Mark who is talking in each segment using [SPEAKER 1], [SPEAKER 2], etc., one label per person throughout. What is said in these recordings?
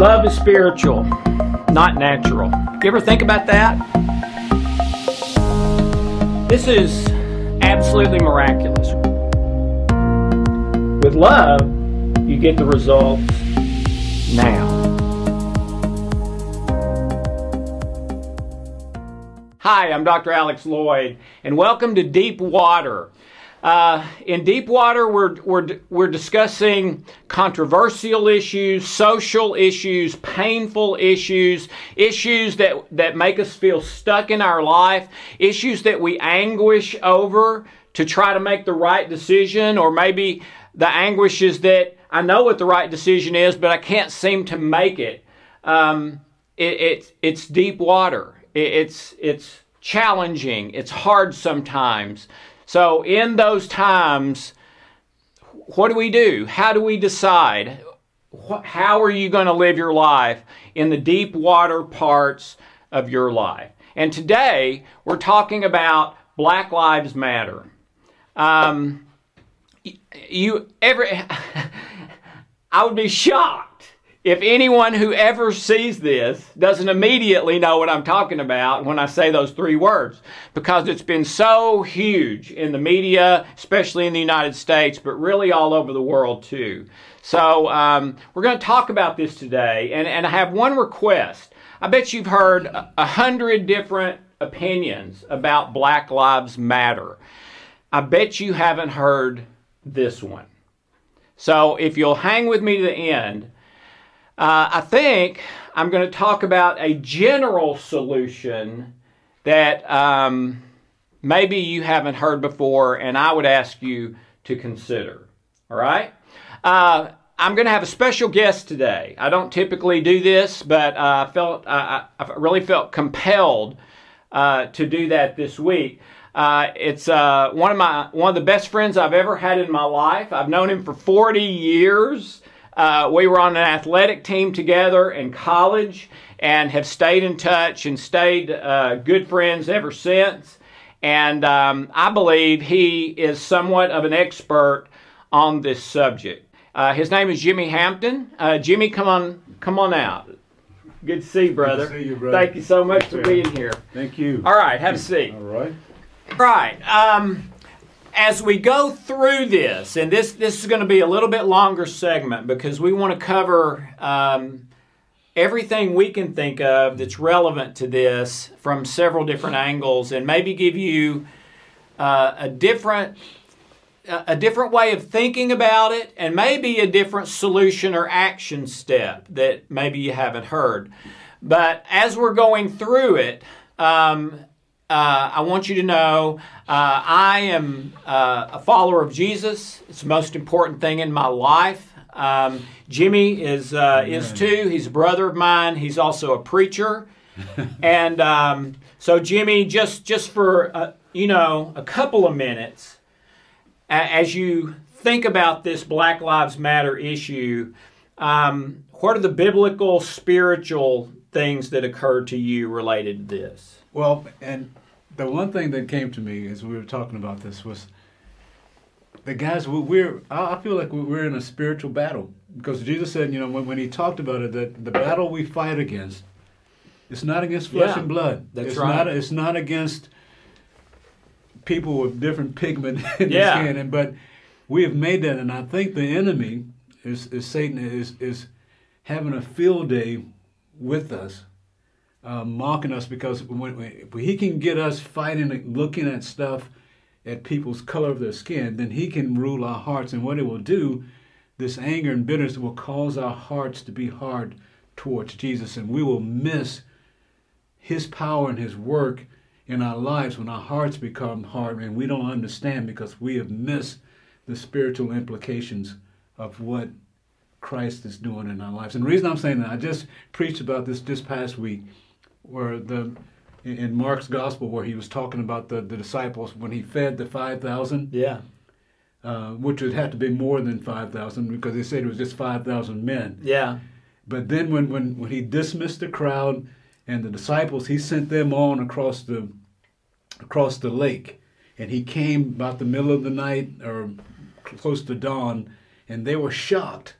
[SPEAKER 1] Love is spiritual, not natural. You ever think about that? This is absolutely miraculous. With love, you get the results now. Hi, I'm Dr. Alex Lloyd, and welcome to Deep Water. Uh, in Deep Water, we're, we're, we're discussing controversial issues, social issues, painful issues, issues that, that make us feel stuck in our life, issues that we anguish over to try to make the right decision, or maybe the anguish is that I know what the right decision is, but I can't seem to make it. Um, it, it it's deep water. It, it's, it's challenging. It's hard sometimes. So, in those times, what do we do? How do we decide? How are you going to live your life in the deep water parts of your life? And today, we're talking about Black Lives Matter. Um, you ever, I would be shocked if anyone who ever sees this doesn't immediately know what I'm talking about when I say those three words, because it's been so huge in the media, especially in the United States, but really all over the world too. So um, we're going to talk about this today, and, and I have one request. I bet you've heard a, a hundred different opinions about Black Lives Matter. I bet you haven't heard this one. So if you'll hang with me to the end, uh, I think I'm going to talk about a general solution that um, maybe you haven't heard before, and I would ask you to consider. All right? Uh, I'm going to have a special guest today. I don't typically do this, but uh, I felt I really felt compelled uh, to do that this week. Uh, it's uh, one of my one of the best friends I've ever had in my life. I've known him for 40 years. Uh, we were on an athletic team together in college and have stayed in touch and stayed uh, good friends ever since. And um, I believe he is somewhat of an expert on this subject. Uh, his name is Jimmy Hampton. Uh, Jimmy, come on, come on out. Good to see you, brother.
[SPEAKER 2] Good to see you, brother.
[SPEAKER 1] Thank you so much for being here.
[SPEAKER 2] Thank you.
[SPEAKER 1] All right, have a seat.
[SPEAKER 2] All right.
[SPEAKER 1] Right. Um, as we go through this, and this this is going to be a little bit longer segment because we want to cover um, everything we can think of that's relevant to this from several different angles, and maybe give you uh, a different a different way of thinking about it, and maybe a different solution or action step that maybe you haven't heard. But as we're going through it, um, uh, I want you to know uh, I am uh, a follower of Jesus. It's the most important thing in my life. Um, Jimmy is uh, is too. He's a brother of mine. He's also a preacher, and um, so Jimmy, just just for uh, you know a couple of minutes, as you think about this Black Lives Matter issue, um, what are the biblical, spiritual things that occurred to you related to this?
[SPEAKER 2] Well, and the one thing that came to me as we were talking about this was the guys we're I feel like we're in a spiritual battle because Jesus said, you know, when, when he talked about it, that the battle we fight against, it's not against flesh
[SPEAKER 1] Yeah,
[SPEAKER 2] and blood.
[SPEAKER 1] that's
[SPEAKER 2] it's
[SPEAKER 1] right.
[SPEAKER 2] Not, it's not against people with different pigment in
[SPEAKER 1] Yeah.
[SPEAKER 2] the skin, and but we have made that, and I think the enemy is, is Satan is is having a field day with us uh, mocking us because when, when he can get us fighting, looking at stuff, at people's color of their skin, then he can rule our hearts. And what it will do, this anger and bitterness will cause our hearts to be hard towards Jesus, and we will miss his power and his work in our lives when our hearts become hard and we don't understand because we have missed the spiritual implications of what Christ is doing in our lives. And the reason I'm saying that, I just preached about this this past week where the in Mark's gospel where he was talking about the, the disciples when he fed the 5,000,
[SPEAKER 1] Yeah.
[SPEAKER 2] uh, which would have to be more than 5,000 because they said it was just 5,000 men.
[SPEAKER 1] Yeah.
[SPEAKER 2] But then when, when, when he dismissed the crowd and the disciples, he sent them on across the across the lake. And he came about the middle of the night or close to dawn, and they were shocked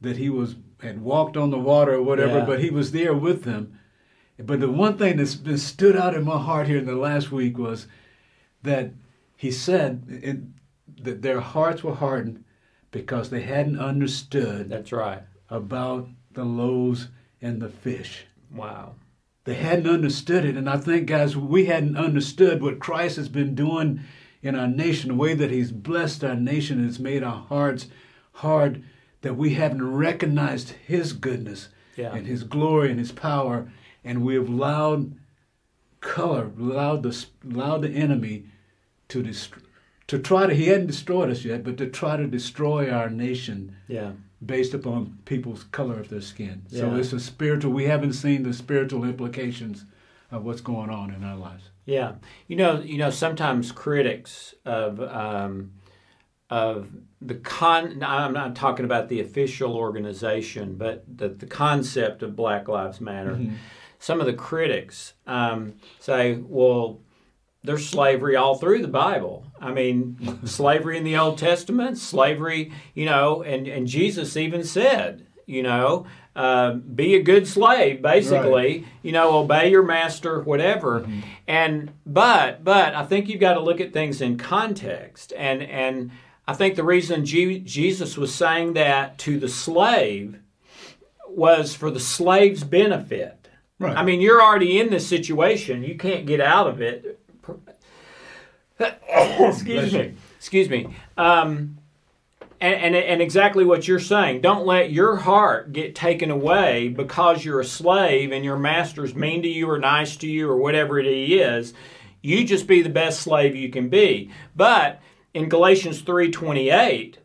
[SPEAKER 2] that he was had walked on the water or whatever,
[SPEAKER 1] Yeah.
[SPEAKER 2] but he was there with them. But the one thing that's been stood out in my heart here in the last week was that he said in, that their hearts were hardened because they hadn't understood
[SPEAKER 1] That's right.
[SPEAKER 2] about the loaves and the fish.
[SPEAKER 1] Wow.
[SPEAKER 2] They hadn't understood it. And I think, guys, we hadn't understood what Christ has been doing in our nation, the way that He's blessed our nation and has made our hearts hard, that we haven't recognized His goodness
[SPEAKER 1] Yeah.
[SPEAKER 2] and His glory and His power. And we have allowed color, allowed the, allowed the enemy to dest- to try to, he hadn't destroyed us yet, but to try to destroy our nation
[SPEAKER 1] Yeah.
[SPEAKER 2] based upon people's color of their skin. So
[SPEAKER 1] Yeah.
[SPEAKER 2] it's a spiritual. We haven't seen the spiritual implications of what's going on in our lives.
[SPEAKER 1] Yeah, you know, you know, sometimes critics of um, of the con. I'm not talking about the official organization, but the, the concept of Black Lives Matter. Some of the critics um, say, "Well, there's slavery all through the Bible. I mean, slavery in the Old Testament, slavery, you know, and and Jesus even said, you know." Uh, be a good slave, basically. You know, obey your master, whatever. And but but I think you've got to look at things in context. And and I think the reason Je- Jesus was saying that to the slave was for the slave's benefit.
[SPEAKER 2] Right.
[SPEAKER 1] I mean, you're already in this situation. You can't get out of it. Excuse me. Excuse me. Um, and, and, and exactly what you're saying. Don't let your heart get taken away because you're a slave and your master's mean to you or nice to you or whatever it is. You just be the best slave you can be. But in Galatians 3:28,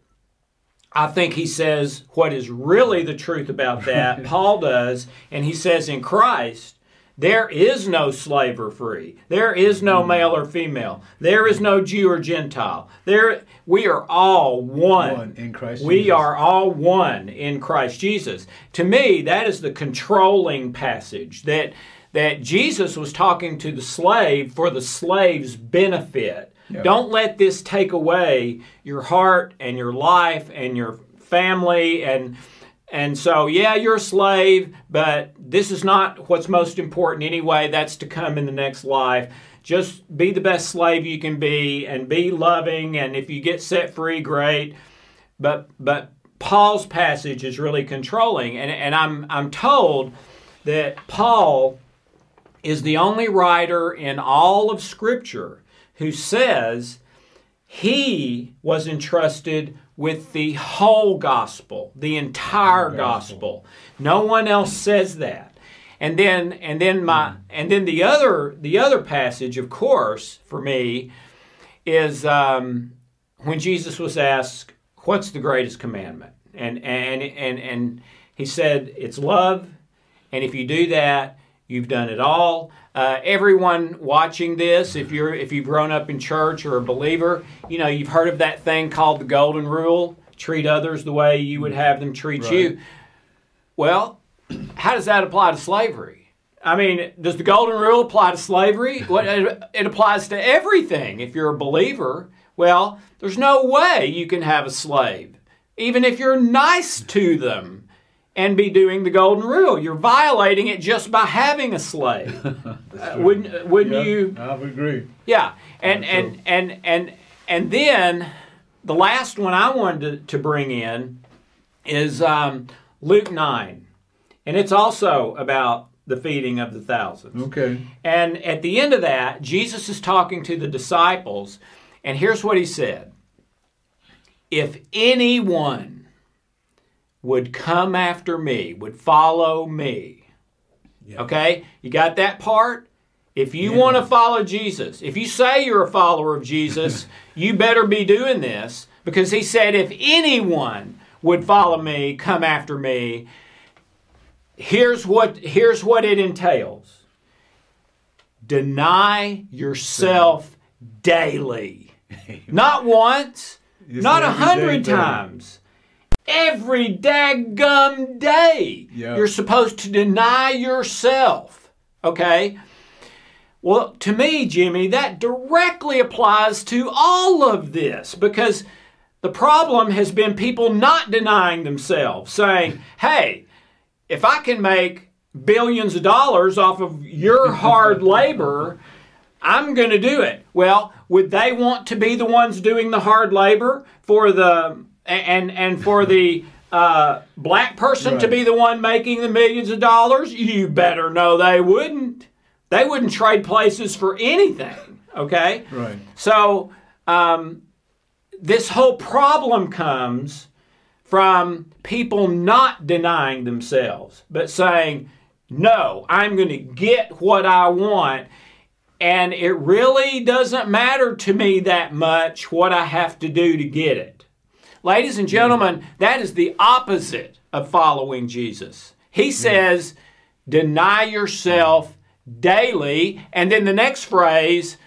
[SPEAKER 1] I think he says what is really the truth about that. Paul does, and he says in Christ, there is no slave or free. There is no mm-hmm. male or female. There is no Jew or Gentile. There we are all one.
[SPEAKER 2] One in Christ
[SPEAKER 1] We
[SPEAKER 2] Jesus.
[SPEAKER 1] are all one in Christ Jesus. To me, that is the controlling passage that that Jesus was talking to the slave for the slave's benefit.
[SPEAKER 2] Yeah.
[SPEAKER 1] Don't let this take away your heart and your life and your family and and so yeah, you're a slave, but this is not what's most important anyway. That's to come in the next life. Just be the best slave you can be and be loving and if you get set free, great. But but Paul's passage is really controlling and, and I'm I'm told that Paul is the only writer in all of Scripture who says he was entrusted with the whole gospel, the entire gospel. No one else says that. And then and then my and then the other the other passage, of course, for me, is um, when Jesus was asked, "What's the greatest commandment?" And and and and he said, "It's love." And if you do that, you've done it all. Uh, everyone watching this, if you're if you've grown up in church or a believer, you know you've heard of that thing called the golden rule: treat others the way you would have them treat
[SPEAKER 2] Right.
[SPEAKER 1] you. Well, how does that apply to slavery? I mean, does the golden rule apply to slavery? What it applies to everything. If you're a believer, well, there's no way you can have a slave, even if you're nice to them, and be doing the golden rule. You're violating it just by having a slave. Uh, wouldn't wouldn't
[SPEAKER 2] Yeah,
[SPEAKER 1] you?
[SPEAKER 2] I would agree.
[SPEAKER 1] Yeah, and
[SPEAKER 2] That's
[SPEAKER 1] and, and and and then the last one I wanted to, to bring in is um, Luke nine, and it's also about the feeding of the thousands.
[SPEAKER 2] Okay.
[SPEAKER 1] And at the end of that, Jesus is talking to the disciples, and here's what he said If anyone would come after me, would follow me,
[SPEAKER 2] Yeah.
[SPEAKER 1] okay? You got that part? If you
[SPEAKER 2] Yeah.
[SPEAKER 1] want to follow Jesus, if you say you're a follower of Jesus, you better be doing this because he said, if anyone would follow me, come after me, here's what here's what it entails deny yourself daily not once
[SPEAKER 2] It's
[SPEAKER 1] not a hundred times every daggum day
[SPEAKER 2] Yeah.
[SPEAKER 1] you're supposed to deny yourself okay well to me jimmy that directly applies to all of this because the problem has been people not denying themselves, saying, hey, if I can make billions of dollars off of your hard labor, I'm going to do it. Well, would they want to be the ones doing the hard labor for the and and for the uh, black person right. to be the one making the millions of dollars? You better know they wouldn't. They wouldn't trade places for anything. Okay.
[SPEAKER 2] Right.
[SPEAKER 1] So um, this whole problem comes from people not denying themselves, but saying, "No, I'm going to get what I want." And it really doesn't matter to me that much what I have to do to get it. Ladies and gentlemen, that is the opposite of following Jesus. He hmm. says, deny yourself daily. And then the next phrase,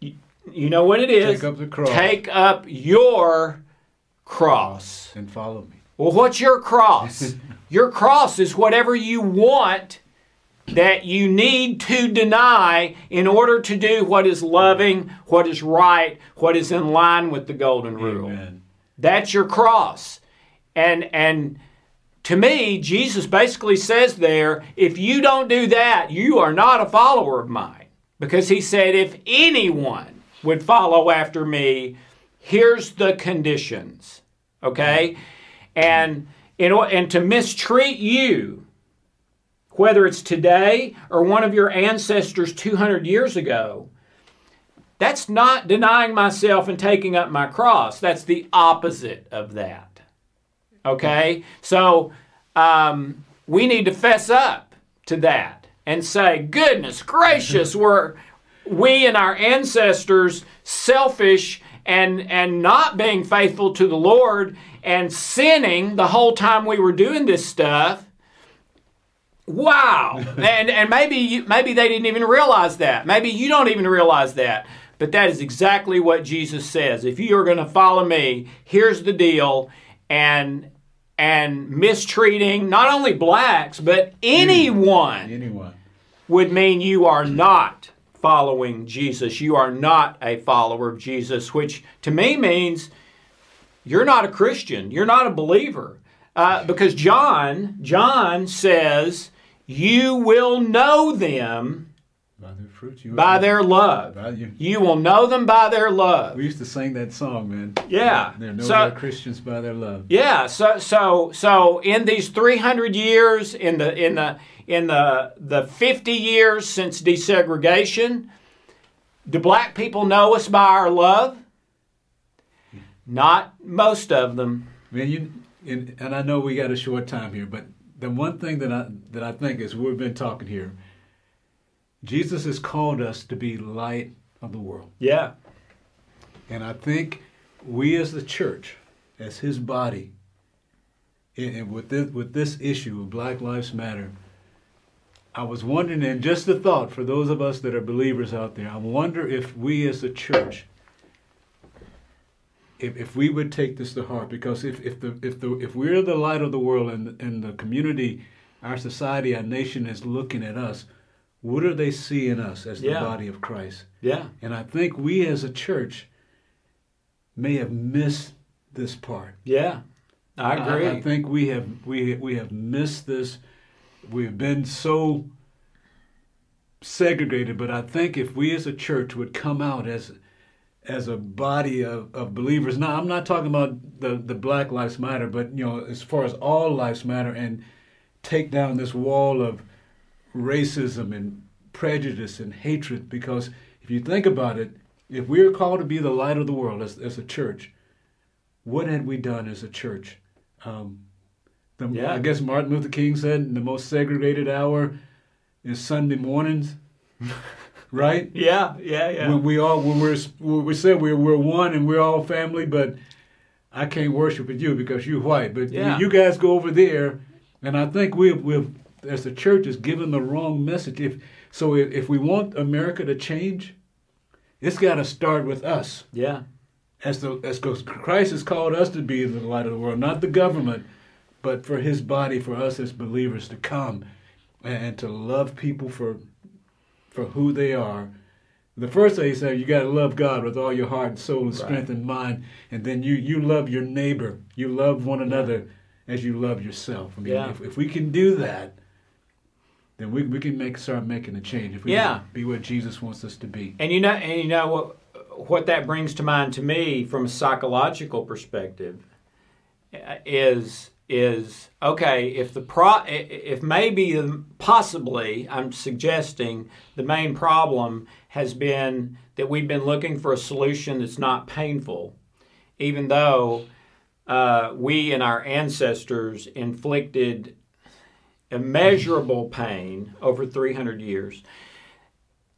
[SPEAKER 1] you know what it is?
[SPEAKER 2] Take up the cross.
[SPEAKER 1] Take up your cross.
[SPEAKER 2] And follow me.
[SPEAKER 1] Well, what's your cross? your cross is whatever you want that you need to deny in order to do what is loving, what is right, what is in line with the golden rule.
[SPEAKER 2] Amen.
[SPEAKER 1] That's your cross. And and to me, Jesus basically says there, if you don't do that, you are not a follower of mine. Because he said, if anyone would follow after me, here's the conditions. Okay? And in, and to mistreat you whether it's today or one of your ancestors 200 years ago, that's not denying myself and taking up my cross. That's the opposite of that. Okay? So um, we need to fess up to that and say, goodness gracious, were we and our ancestors selfish and, and not being faithful to the Lord and sinning the whole time we were doing this stuff Wow. and and maybe you, maybe they didn't even realize that. Maybe you don't even realize that. But that is exactly what Jesus says. If you are going to follow me, here's the deal and and mistreating not only blacks but anyone
[SPEAKER 2] anyone
[SPEAKER 1] would mean you are not following Jesus. You are not a follower of Jesus, which to me means you're not a Christian. You're not a believer. Uh, because John, John says you will know them
[SPEAKER 2] their fruits.
[SPEAKER 1] You by their love. By you. you. will know them by their love.
[SPEAKER 2] We used to sing that song, man.
[SPEAKER 1] Yeah.
[SPEAKER 2] They're know so, Christians by their love.
[SPEAKER 1] Yeah. So so so in these 300 years, in the in the in the the 50 years since desegregation, do black people know us by our love? Not most of them.
[SPEAKER 2] Man, you and, and I know we got a short time here, but the one thing that I that I think is we've been talking here. Jesus has called us to be light of the world.
[SPEAKER 1] Yeah.
[SPEAKER 2] And I think we as the church, as his body, and with this, with this issue of Black Lives Matter, I was wondering, and just the thought for those of us that are believers out there, I wonder if we as a church if, if we would take this to heart, because if, if the if the if we're the light of the world and and the community, our society, our nation is looking at us, what do they see in us as the yeah. body of Christ?
[SPEAKER 1] Yeah.
[SPEAKER 2] And I think we as a church may have missed this part.
[SPEAKER 1] Yeah. I agree.
[SPEAKER 2] I, I think we have we we have missed this. We've been so segregated, but I think if we as a church would come out as as a body of, of believers. Now, I'm not talking about the, the Black Lives Matter, but you know, as far as all lives matter, and take down this wall of racism and prejudice and hatred. Because if you think about it, if we're called to be the light of the world as, as a church, what had we done as a church? Um, the, yeah. I guess Martin Luther King said the most segregated hour is Sunday mornings. right?
[SPEAKER 1] Yeah, yeah, yeah.
[SPEAKER 2] When we all when we're we said we're we're one and we're all family, but I can't worship with you because you're white. But yeah. you guys go over there, and I think we've we've as the church is given the wrong message. If so, if, if we want America to change, it's got to start with us.
[SPEAKER 1] Yeah.
[SPEAKER 2] As the as Christ has called us to be the light of the world, not the government, but for His body, for us as believers to come and to love people for for who they are The first thing he said, you got to love God with all your heart, and soul, and strength
[SPEAKER 1] Right.
[SPEAKER 2] and mind, and then you you love your neighbor, you love one another as you love yourself. I mean,
[SPEAKER 1] Yeah.
[SPEAKER 2] if, if we can do that, then we, we can make start making a change. If we
[SPEAKER 1] Yeah.
[SPEAKER 2] be what Jesus wants us to be.
[SPEAKER 1] And you know, and you know what what that brings to mind to me from a psychological perspective uh, is is okay if the pro if maybe possibly I'm suggesting the main problem has been that we've been looking for a solution that's not painful, even though uh, we and our ancestors inflicted immeasurable pain over 300 years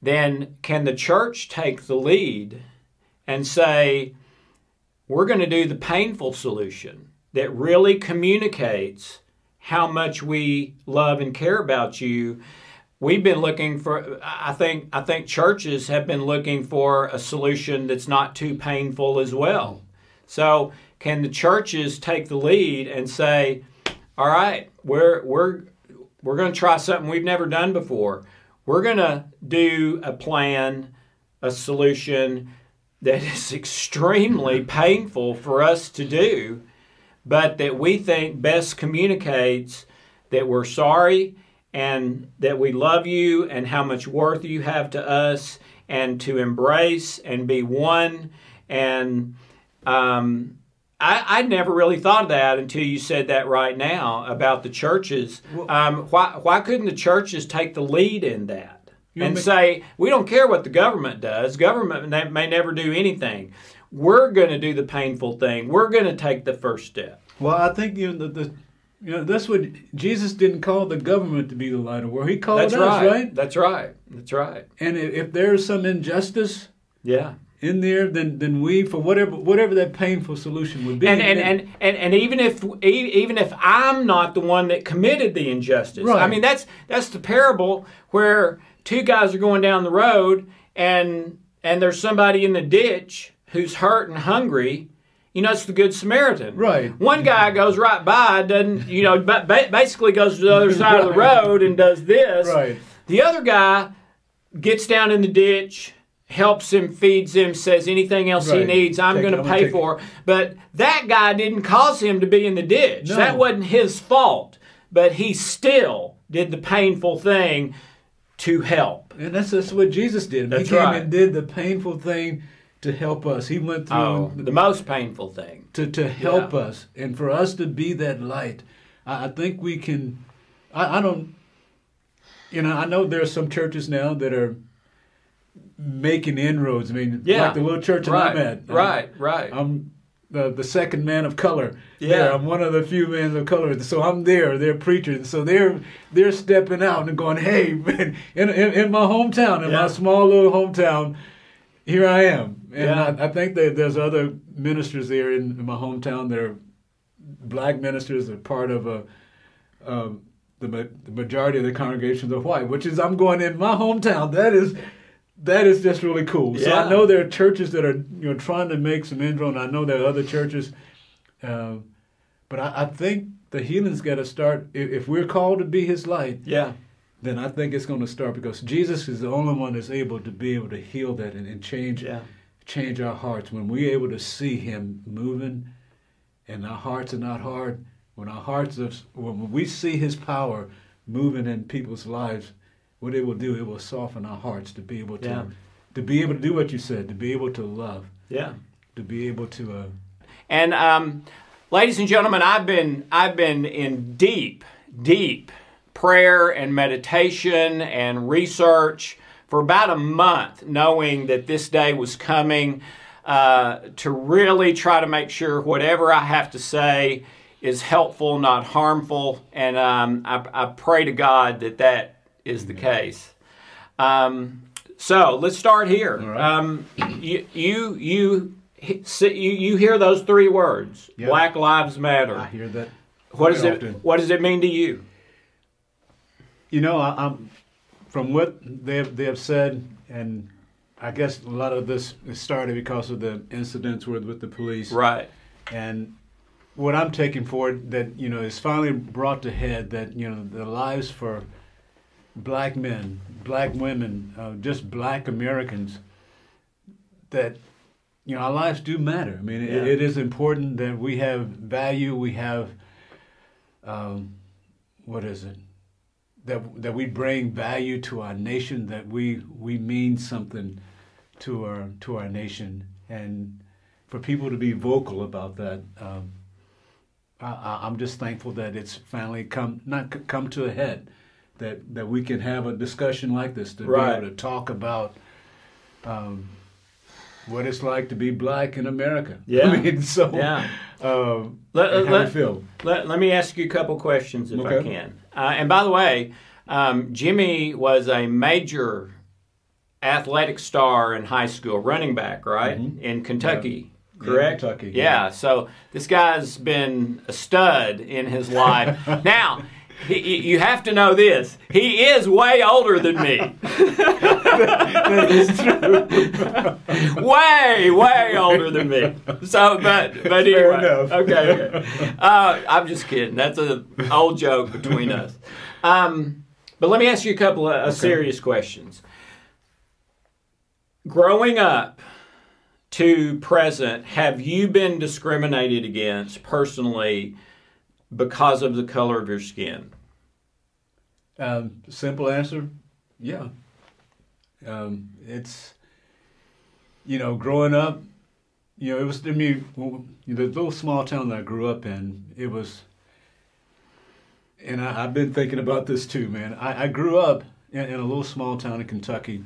[SPEAKER 1] then can the church take the lead and say, we're going to do the painful solution that really communicates how much we love and care about you? We've been looking for I think I think churches have been looking for a solution that's not too painful as well. So, can the churches take the lead and say, "All right, we're we're we're going to try something we've never done before. We're going to do a plan, a solution that is extremely painful for us to do, but that we think best communicates that we're sorry and that we love you and how much worth you have to us and to embrace and be one and um, I, I never really thought of that until you said that right now about the churches. Um, why, why couldn't the churches take the lead in that and
[SPEAKER 2] may-
[SPEAKER 1] say, we don't care what the government does, government may, may never do anything. We're going to do the painful thing, we're going to take the first step.
[SPEAKER 2] Well, I think you know, the, the you know that's what Jesus didn't call the government to be the light of the world. He called
[SPEAKER 1] That's
[SPEAKER 2] us,
[SPEAKER 1] right.
[SPEAKER 2] right?
[SPEAKER 1] That's right. That's right.
[SPEAKER 2] And if, if there's some injustice
[SPEAKER 1] Yeah.
[SPEAKER 2] In there, than, then we for whatever whatever that painful solution would be.
[SPEAKER 1] and and, and, and and even if even if I'm not the one that committed the injustice, I mean that's that's the parable where two guys are going down the road and and there's somebody in the ditch who's hurt and hungry. You know, it's the Good Samaritan.
[SPEAKER 2] Right.
[SPEAKER 1] One guy goes right by, doesn't you know, ba- ba- basically goes to the other side of the road and does this.
[SPEAKER 2] Right.
[SPEAKER 1] The other guy gets down in the ditch, helps him, feeds him, says anything else he needs, I'm going to pay
[SPEAKER 2] take it.
[SPEAKER 1] for. But that guy didn't cause him to be in the ditch.
[SPEAKER 2] No.
[SPEAKER 1] That wasn't his fault. But he still did the painful thing to help.
[SPEAKER 2] And that's that's what Jesus did.
[SPEAKER 1] That's
[SPEAKER 2] he came
[SPEAKER 1] right.
[SPEAKER 2] and did the painful thing to help us. He went through
[SPEAKER 1] Oh, the most painful thing.
[SPEAKER 2] to, to help
[SPEAKER 1] Yeah.
[SPEAKER 2] us and for us to be that light. I, I think we can. I, I don't. You know, I know there are some churches now that are making inroads. I mean,
[SPEAKER 1] Yeah.
[SPEAKER 2] like the little church that
[SPEAKER 1] right,
[SPEAKER 2] I'm at.
[SPEAKER 1] right, right.
[SPEAKER 2] I'm the, the second man of color.
[SPEAKER 1] Yeah.
[SPEAKER 2] there. I'm one of the few men of color. So I'm there. They're preaching. So they're they're stepping out and going, hey, man, in, in, in my hometown, in
[SPEAKER 1] Yeah.
[SPEAKER 2] my small little hometown, here I am. And
[SPEAKER 1] Yeah.
[SPEAKER 2] I, I think that there's other ministers there in, in my hometown that are black ministers that are part of a. Um, the, ma- the majority of the congregations are white, which is I'm going in my hometown. That is that is just really cool. So I know there are churches that are you know trying to make some inroad. and I know there are other churches, um, but I, I think the healing's got to start. If, if we're called to be His light,
[SPEAKER 1] yeah,
[SPEAKER 2] then I think it's going to start because Jesus is the only one that's able to be able to heal that and, and change
[SPEAKER 1] yeah,
[SPEAKER 2] change our hearts. When we're able to see Him moving, and our hearts are not hard. When our hearts are, when we see His power moving in people's lives, what it will do, it will soften our hearts to be able to
[SPEAKER 1] Yeah.
[SPEAKER 2] to be able to do what you said, to be able to love,
[SPEAKER 1] yeah.
[SPEAKER 2] to be able to. Uh,
[SPEAKER 1] And um, ladies and gentlemen, I've been I've been in deep, deep prayer and meditation and research for about a month, knowing that this day was coming. Uh, to really try to make sure whatever I have to say is helpful, not harmful, and um, I, I pray to God that that is the case. Um, so let's start here.
[SPEAKER 2] Right.
[SPEAKER 1] Um, you you you you you hear those three words:
[SPEAKER 2] Yeah.
[SPEAKER 1] Black Lives Matter.
[SPEAKER 2] I hear that.
[SPEAKER 1] What does it. What does it mean to you?
[SPEAKER 2] You know, I, I'm from what they have, they have said, and I guess a lot of this started because of the incidents with with the police.
[SPEAKER 1] Right.
[SPEAKER 2] And what I'm taking for it that you know is finally brought to head that you know the lives for black men, black women, uh, just black Americans that you know our lives do matter. I mean,
[SPEAKER 1] Yeah.
[SPEAKER 2] it, it is important that we have value. We have um, what is it? That that we bring value to our nation. That we we mean something to our to our nation, and for people to be vocal about that. Um, I, I'm just thankful that it's finally come not come to a head. That that we can have a discussion like this to
[SPEAKER 1] Right.
[SPEAKER 2] be able to talk about um, what it's like to be black in America.
[SPEAKER 1] Yeah.
[SPEAKER 2] I mean, so
[SPEAKER 1] Yeah.
[SPEAKER 2] um,
[SPEAKER 1] Let-
[SPEAKER 2] how
[SPEAKER 1] let-. Let, let me ask you a couple questions if I can. Uh, and by the way, um, Jimmy was a major athletic star in high school, running back, right? In Kentucky,
[SPEAKER 2] Yeah,
[SPEAKER 1] correct?
[SPEAKER 2] Kentucky,
[SPEAKER 1] Yeah.
[SPEAKER 2] yeah.
[SPEAKER 1] So this guy's been a stud in his life. now, he, he- you have to know this. He is way older than me. That is true. way, way older than me. So, but but
[SPEAKER 2] Fair
[SPEAKER 1] anyway,
[SPEAKER 2] enough.
[SPEAKER 1] okay, okay. Uh, I'm just kidding. That's an old joke between us. Um, but let me ask you a couple of uh, serious questions. Growing up to present, have you been discriminated against personally because of the color of your skin?
[SPEAKER 2] Um, simple answer, yeah. Um, it's you know, growing up, you know, it was I mean, the little small town that I grew up in, it was. And I, I've been thinking about this too, man. I, I grew up in, in a little small town in Kentucky,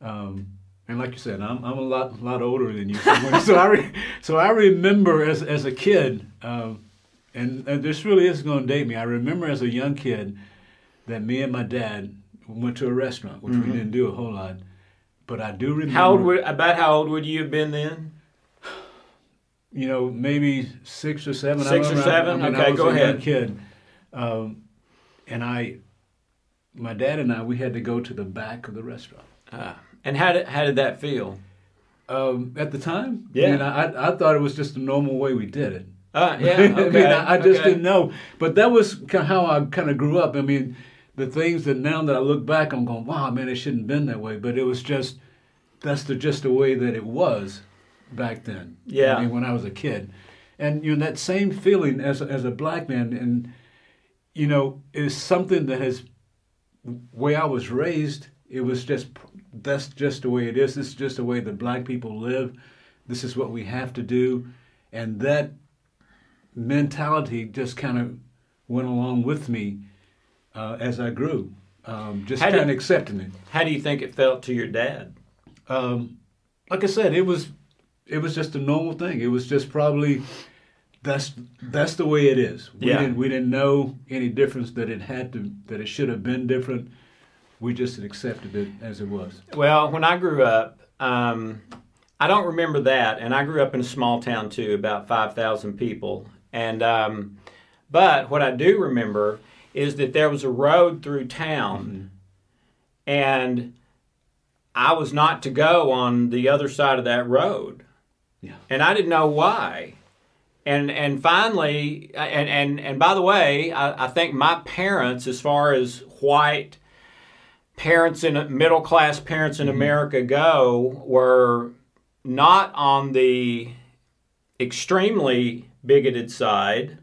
[SPEAKER 2] um, and like you said, I'm, I'm a lot lot older than you. So, so I re, so I remember as as a kid, um, and, and this really is going to date me. I remember as a young kid that me and my dad went to a restaurant, which we didn't do a whole lot. But I do remember.
[SPEAKER 1] How old would about how old would you have been then?
[SPEAKER 2] you know, maybe six or seven. I
[SPEAKER 1] Six or seven?
[SPEAKER 2] I mean,
[SPEAKER 1] Okay,
[SPEAKER 2] I was
[SPEAKER 1] go
[SPEAKER 2] a young
[SPEAKER 1] ahead.
[SPEAKER 2] Kid, um, and I, my dad and I, we had to go to the back of the restaurant.
[SPEAKER 1] Uh, and how did how did that feel?
[SPEAKER 2] Um, at the time,
[SPEAKER 1] Yeah.
[SPEAKER 2] I, I, I thought it was just the normal way we did it.
[SPEAKER 1] Uh, yeah,
[SPEAKER 2] I mean,
[SPEAKER 1] okay.
[SPEAKER 2] I, I just
[SPEAKER 1] okay.
[SPEAKER 2] didn't know. But that was kind of how I kind of grew up. I mean, the things that now that I look back, I'm going, wow, man, it shouldn't have been that way. But it was just, that's the just the way that it was back then.
[SPEAKER 1] Yeah.
[SPEAKER 2] I mean, when I was a kid. And, you know, that same feeling as, a- as a black man, and, you know, is something that has, way I was raised, it was just, that's just the way it is. This is just the way that black people live. This is what we have to do. And that mentality just kind of went along with me uh, as I grew, um, just kind of accepting it.
[SPEAKER 1] How do you think it felt to your dad?
[SPEAKER 2] Um, like I said, it was it was just a normal thing. It was just probably that's that's the way it is. We
[SPEAKER 1] Yeah.
[SPEAKER 2] didn't we didn't know any difference that it had to that it should have been different. We just accepted it as it was.
[SPEAKER 1] Well, when I grew up, um, I don't remember that, and I grew up in a small town too, about five thousand people. And um, but what I do remember is that there was a road through town, and I was not to go on the other side of that road,
[SPEAKER 2] Yeah.
[SPEAKER 1] and I didn't know why. And and finally, and and and by the way, I, I think my parents, as far as white parents in middle class parents in America go were not on the extremely bigoted side.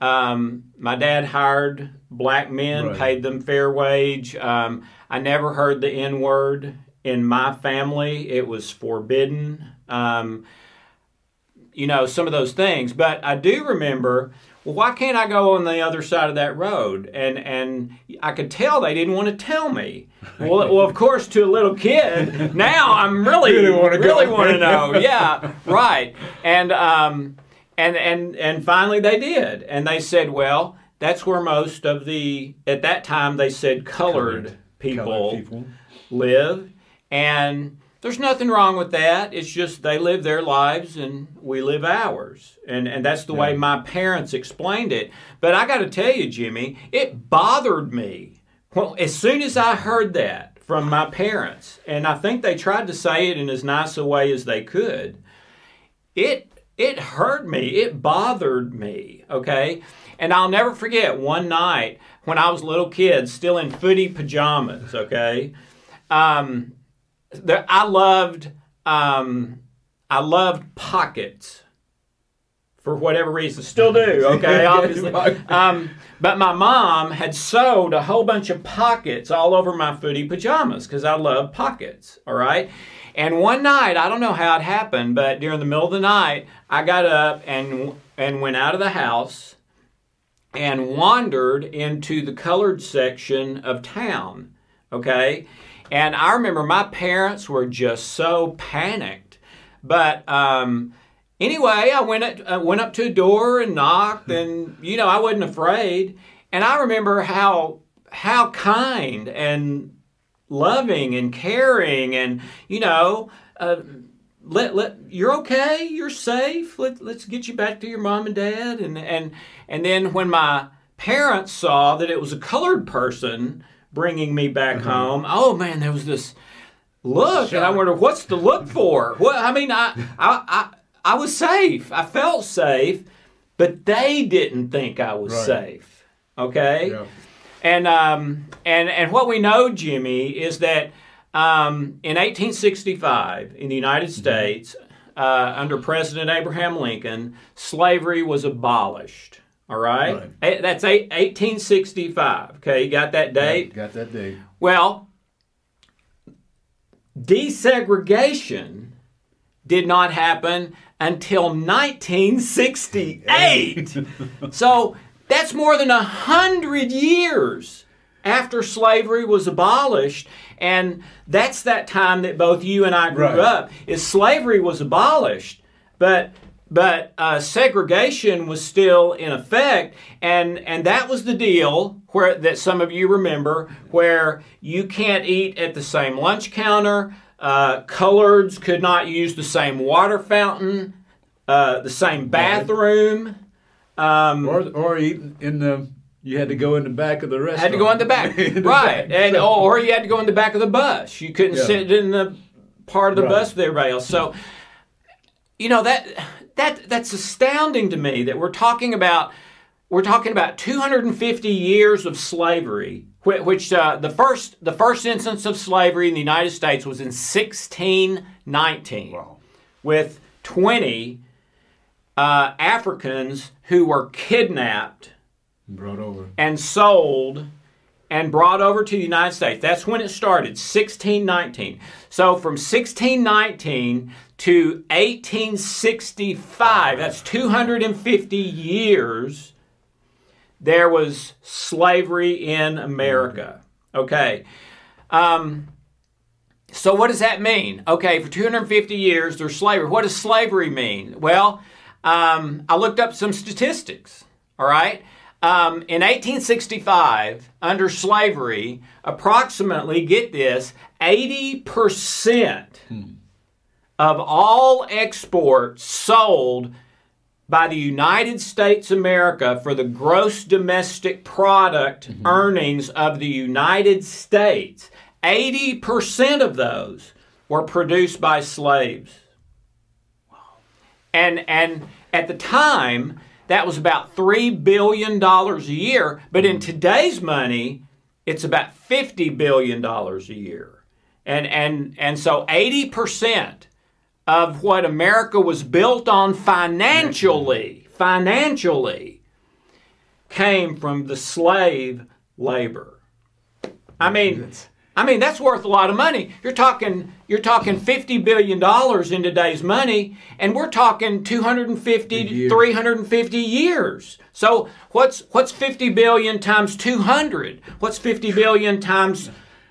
[SPEAKER 1] Um, my dad hired black men,
[SPEAKER 2] Right.
[SPEAKER 1] paid them fair wage. Um, I never heard the N word in my family. It was forbidden. Um, you know, some of those things. But I do remember, well, why can't I go on the other side of that road? And and I could tell they didn't want to tell me. Well, well, of course, to a little kid, now I'm really
[SPEAKER 2] Really
[SPEAKER 1] want to know. Yeah, right. And um, and and and finally they did, and they said, well, that's where most of the at that time they said colored, people
[SPEAKER 2] Colored people.
[SPEAKER 1] live. And there's nothing wrong with that. It's just they live their lives and we live ours. And and that's the way my parents explained it. But i got to tell you jimmy it bothered me. Well as soon as i heard that from my parents and i think they tried to say it in as nice a way as they could it it hurt me it bothered me okay and i'll never forget one night when i was a little kid still in footy pajamas okay um, there, i loved um, I loved pockets for whatever reason. Still do, okay, obviously. Um, but my mom had sewed a whole bunch of pockets all over my footy pajamas because I love pockets, all right? And one night, I don't know how it happened, but during the middle of the night, I got up and and went out of the house and wandered into the colored section of town. Okay? And I remember my parents were just so panicked. But um, anyway, I went, at, I went up to a door and knocked, and, you know, I wasn't afraid. And I remember how, how kind and loving and caring and, you know, uh, let let you're okay you're safe let, let's get you back to your mom and dad and and and then when my parents saw that it was a colored person bringing me back mm-hmm. home oh man there was this look Shock. and i wonder what's the look for what i mean I, I i i was safe i felt safe but they didn't think i was right. safe okay yeah. And um and and what we know jimmy is that um, in 1865, in the United mm-hmm. States, uh, under President Abraham Lincoln, slavery was abolished. All right, right. that's eight, 1865. Okay, you got that date?
[SPEAKER 2] Yeah, got that date.
[SPEAKER 1] Well, desegregation did not happen until 1968. so that's more than a hundred years after slavery was abolished and that's that time that both you and I grew right. up is slavery was abolished but but uh, segregation was still in effect and and that was the deal where that some of you remember where you can't eat at the same lunch counter uh, coloreds could not use the same water fountain uh, the same bathroom
[SPEAKER 2] um, or, or eat in the you had to go in the back of the restaurant.
[SPEAKER 1] Had to go in the back, in the right? Back. And or you had to go in the back of the bus. You couldn't yeah. sit in the part of the right. bus with everybody else. So, you know that that that's astounding to me that we're talking about we're talking about 250 years of slavery, which uh, the first the first instance of slavery in the United States was in 1619, wow. with 20 uh, Africans who were kidnapped
[SPEAKER 2] Brought over.
[SPEAKER 1] And sold and brought over to the United States. That's when it started, 1619. So from 1619 to 1865, that's 250 years, there was slavery in America. Okay. Um, so what does that mean? Okay, for 250 years there's slavery. What does slavery mean? Well, um, I looked up some statistics. All right. Um, in 1865, under slavery, approximately, get this, 80% hmm. of all exports sold by the United States America for the gross domestic product mm-hmm. earnings of the United States, 80% of those were produced by slaves. And, and at the time, that was about $3 billion a year. But in mm-hmm. today's money, it's about $50 billion a year. And, and, and so 80% of what America was built on financially, mm-hmm. financially, came from the slave labor. I mean, I mean, that's worth a lot of money. You're talking you're talking 50 billion dollars in today's money and we're talking 250 to 350 years. So, what's what's 50 billion times 200? What's 50 billion times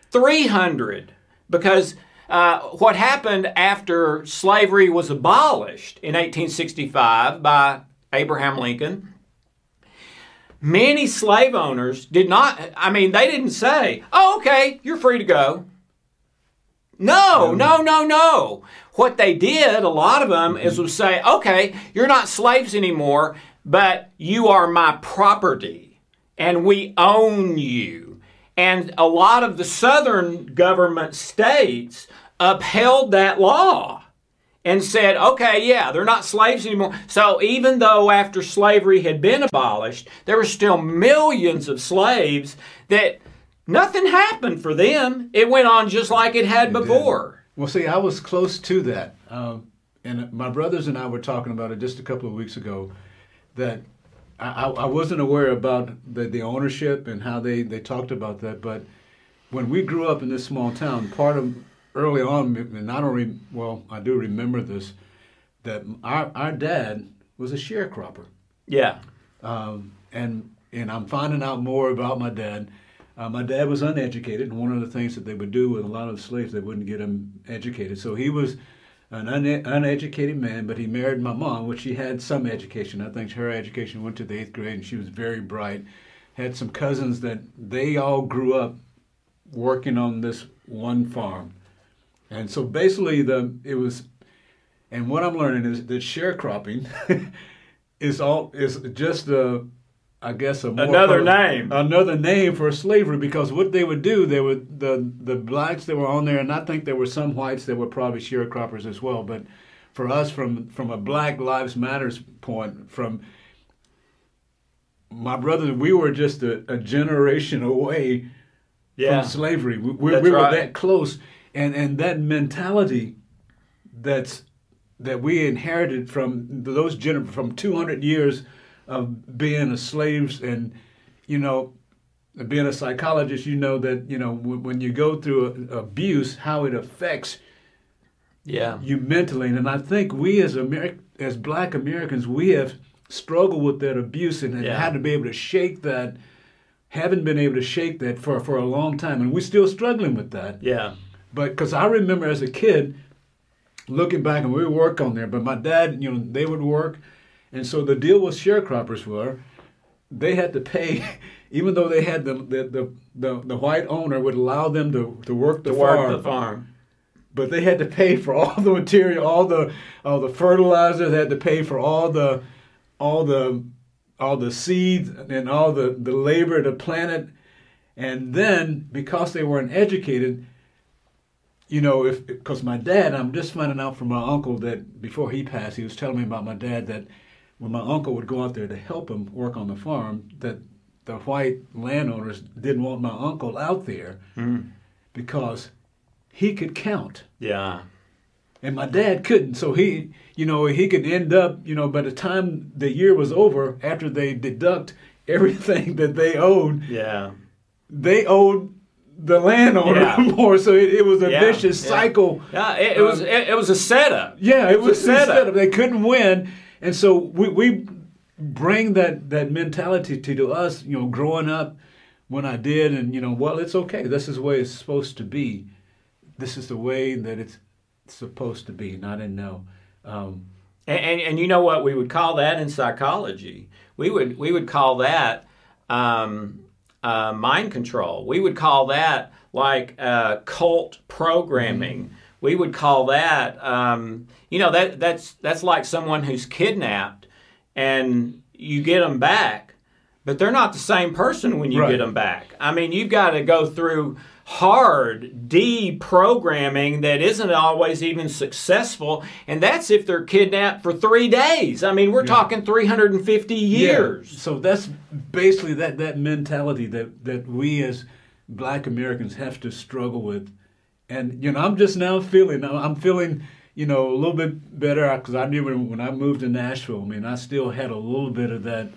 [SPEAKER 1] 300? Because uh, what happened after slavery was abolished in 1865 by Abraham Lincoln Many slave owners did not, I mean, they didn't say, oh, okay, you're free to go. No, no, no, no. What they did, a lot of them, is mm-hmm. would say, okay, you're not slaves anymore, but you are my property, and we own you. And a lot of the southern government states upheld that law and said, okay, yeah, they're not slaves anymore. So even though after slavery had been abolished, there were still millions of slaves that nothing happened for them. It went on just like it had before.
[SPEAKER 2] Well, see, I was close to that. Um, and my brothers and I were talking about it just a couple of weeks ago that I, I wasn't aware about the, the ownership and how they, they talked about that. But when we grew up in this small town, part of early on, and I don't, re, well, I do remember this, that our, our dad was a sharecropper.
[SPEAKER 1] Yeah.
[SPEAKER 2] Um, and, and I'm finding out more about my dad. Uh, my dad was uneducated, and one of the things that they would do with a lot of slaves, they wouldn't get them educated. So he was an une- uneducated man, but he married my mom, which she had some education. I think her education went to the eighth grade, and she was very bright. Had some cousins that they all grew up working on this one farm, and so basically the it was. And what I'm learning is that sharecropping is all is just a I guess a more
[SPEAKER 1] another name,
[SPEAKER 2] another name for slavery. Because what they would do, they would the the blacks that were on there, and I think there were some whites that were probably sharecroppers as well. But for us, from from a Black Lives Matters point, from my brother, we were just a, a generation away
[SPEAKER 1] yeah.
[SPEAKER 2] from slavery. We, we, we were
[SPEAKER 1] right.
[SPEAKER 2] that close, and and that mentality that's that we inherited from those gener- from 200 years of being a slaves and you know being a psychologist you know that you know when you go through abuse how it affects
[SPEAKER 1] yeah.
[SPEAKER 2] you mentally. And i think we as Ameri- as black americans we have struggled with that abuse and
[SPEAKER 1] Yeah.
[SPEAKER 2] had to be able to shake that haven't been able to shake that for for a long time. And we're still struggling with that.
[SPEAKER 1] Yeah.
[SPEAKER 2] But because I remember as a kid looking back and we work on there, but my dad, you know, they would work. And so the deal with sharecroppers were they had to pay, even though they had the, the, the, the, the white owner would allow them to, to work the
[SPEAKER 1] to
[SPEAKER 2] farm,
[SPEAKER 1] work the farm.
[SPEAKER 2] but they had to pay for all the material, all the all the fertilizer. They had to pay for all the all the all the seeds and all the the labor to plant it. And then because they weren't educated, you know, if because my dad, I'm just finding out from my uncle that before he passed, he was telling me about my dad that when my uncle would go out there to help him work on the farm, that the white landowners didn't want my uncle out there because he could count
[SPEAKER 1] Yeah.
[SPEAKER 2] and my dad couldn't so he you know he could end up you know by the time the year was over after they deduct everything that they owed
[SPEAKER 1] Yeah.
[SPEAKER 2] they owed the landowner
[SPEAKER 1] Yeah.
[SPEAKER 2] more so it, it was a
[SPEAKER 1] Yeah,
[SPEAKER 2] vicious
[SPEAKER 1] yeah.
[SPEAKER 2] cycle
[SPEAKER 1] Yeah. It, it was
[SPEAKER 2] Um,
[SPEAKER 1] it, it was a setup.
[SPEAKER 2] yeah it was
[SPEAKER 1] a setup.
[SPEAKER 2] a setup they couldn't win and so we, we bring that that mentality to, to us you know growing up when i did and you know well it's okay this is the way it's supposed to be this is the way that it's supposed to be and i didn't know um,
[SPEAKER 1] And, and and you know what we would call that in psychology? We would we would call that um, uh, mind control. We would call that like uh, cult programming. We would call that um, you know that that's that's like someone who's kidnapped and you get them back, but they're not the same person when you
[SPEAKER 2] Right.
[SPEAKER 1] get them back. I mean, you've got to go through hard deprogramming that isn't always even successful, and that's if they're kidnapped for three days. I mean, we're talking 350 years.
[SPEAKER 2] Yeah. So that's basically that that mentality that that we as Black Americans have to struggle with, and you know I'm just now feeling I'm feeling you know a little bit better because I knew when, when I moved to Nashville. I mean I still had a little bit of that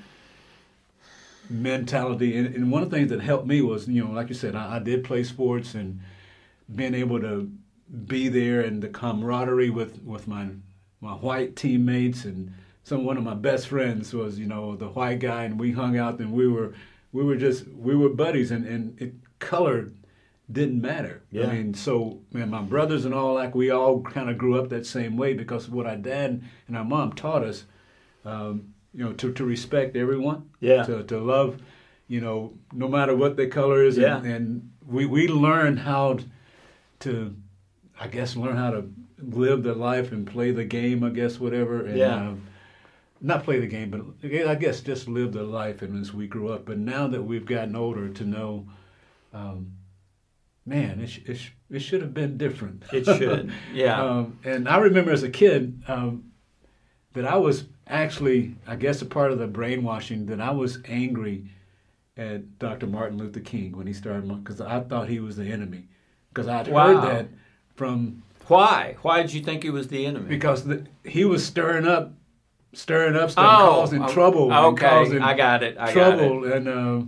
[SPEAKER 2] mentality, and, and one of the things that helped me was you know like you said I, I did play sports and being able to be there and the camaraderie with with my my white teammates and some one of my best friends was you know the white guy and we hung out and we were we were just we were buddies and and it color didn't matter
[SPEAKER 1] Yeah.
[SPEAKER 2] i mean so man my brothers and all like we all kind of grew up that same way because what our dad and our mom taught us um, you know to, to respect everyone
[SPEAKER 1] Yeah.
[SPEAKER 2] to, to love you know no matter what their color is
[SPEAKER 1] Yeah.
[SPEAKER 2] and, and we we learned how to i guess learn how to live the life and play the game i guess whatever and
[SPEAKER 1] Yeah.
[SPEAKER 2] um, not play the game but i guess just live the life and as we grew up but now that we've gotten older to know um, man it, sh- it, sh- it should have been different
[SPEAKER 1] It should. Yeah.
[SPEAKER 2] um, and I remember as a kid um, that I was actually, I guess, a part of the brainwashing that I was angry at Dr. Martin Luther King when he started, because I thought he was the enemy. Because I'd
[SPEAKER 1] Wow.
[SPEAKER 2] heard that from
[SPEAKER 1] Why? Why did you think he was the enemy?
[SPEAKER 2] because the, he was stirring up, stirring up stuff, causing
[SPEAKER 1] oh,
[SPEAKER 2] trouble.
[SPEAKER 1] Okay,
[SPEAKER 2] causing
[SPEAKER 1] I got it. I got it.
[SPEAKER 2] trouble, and uh,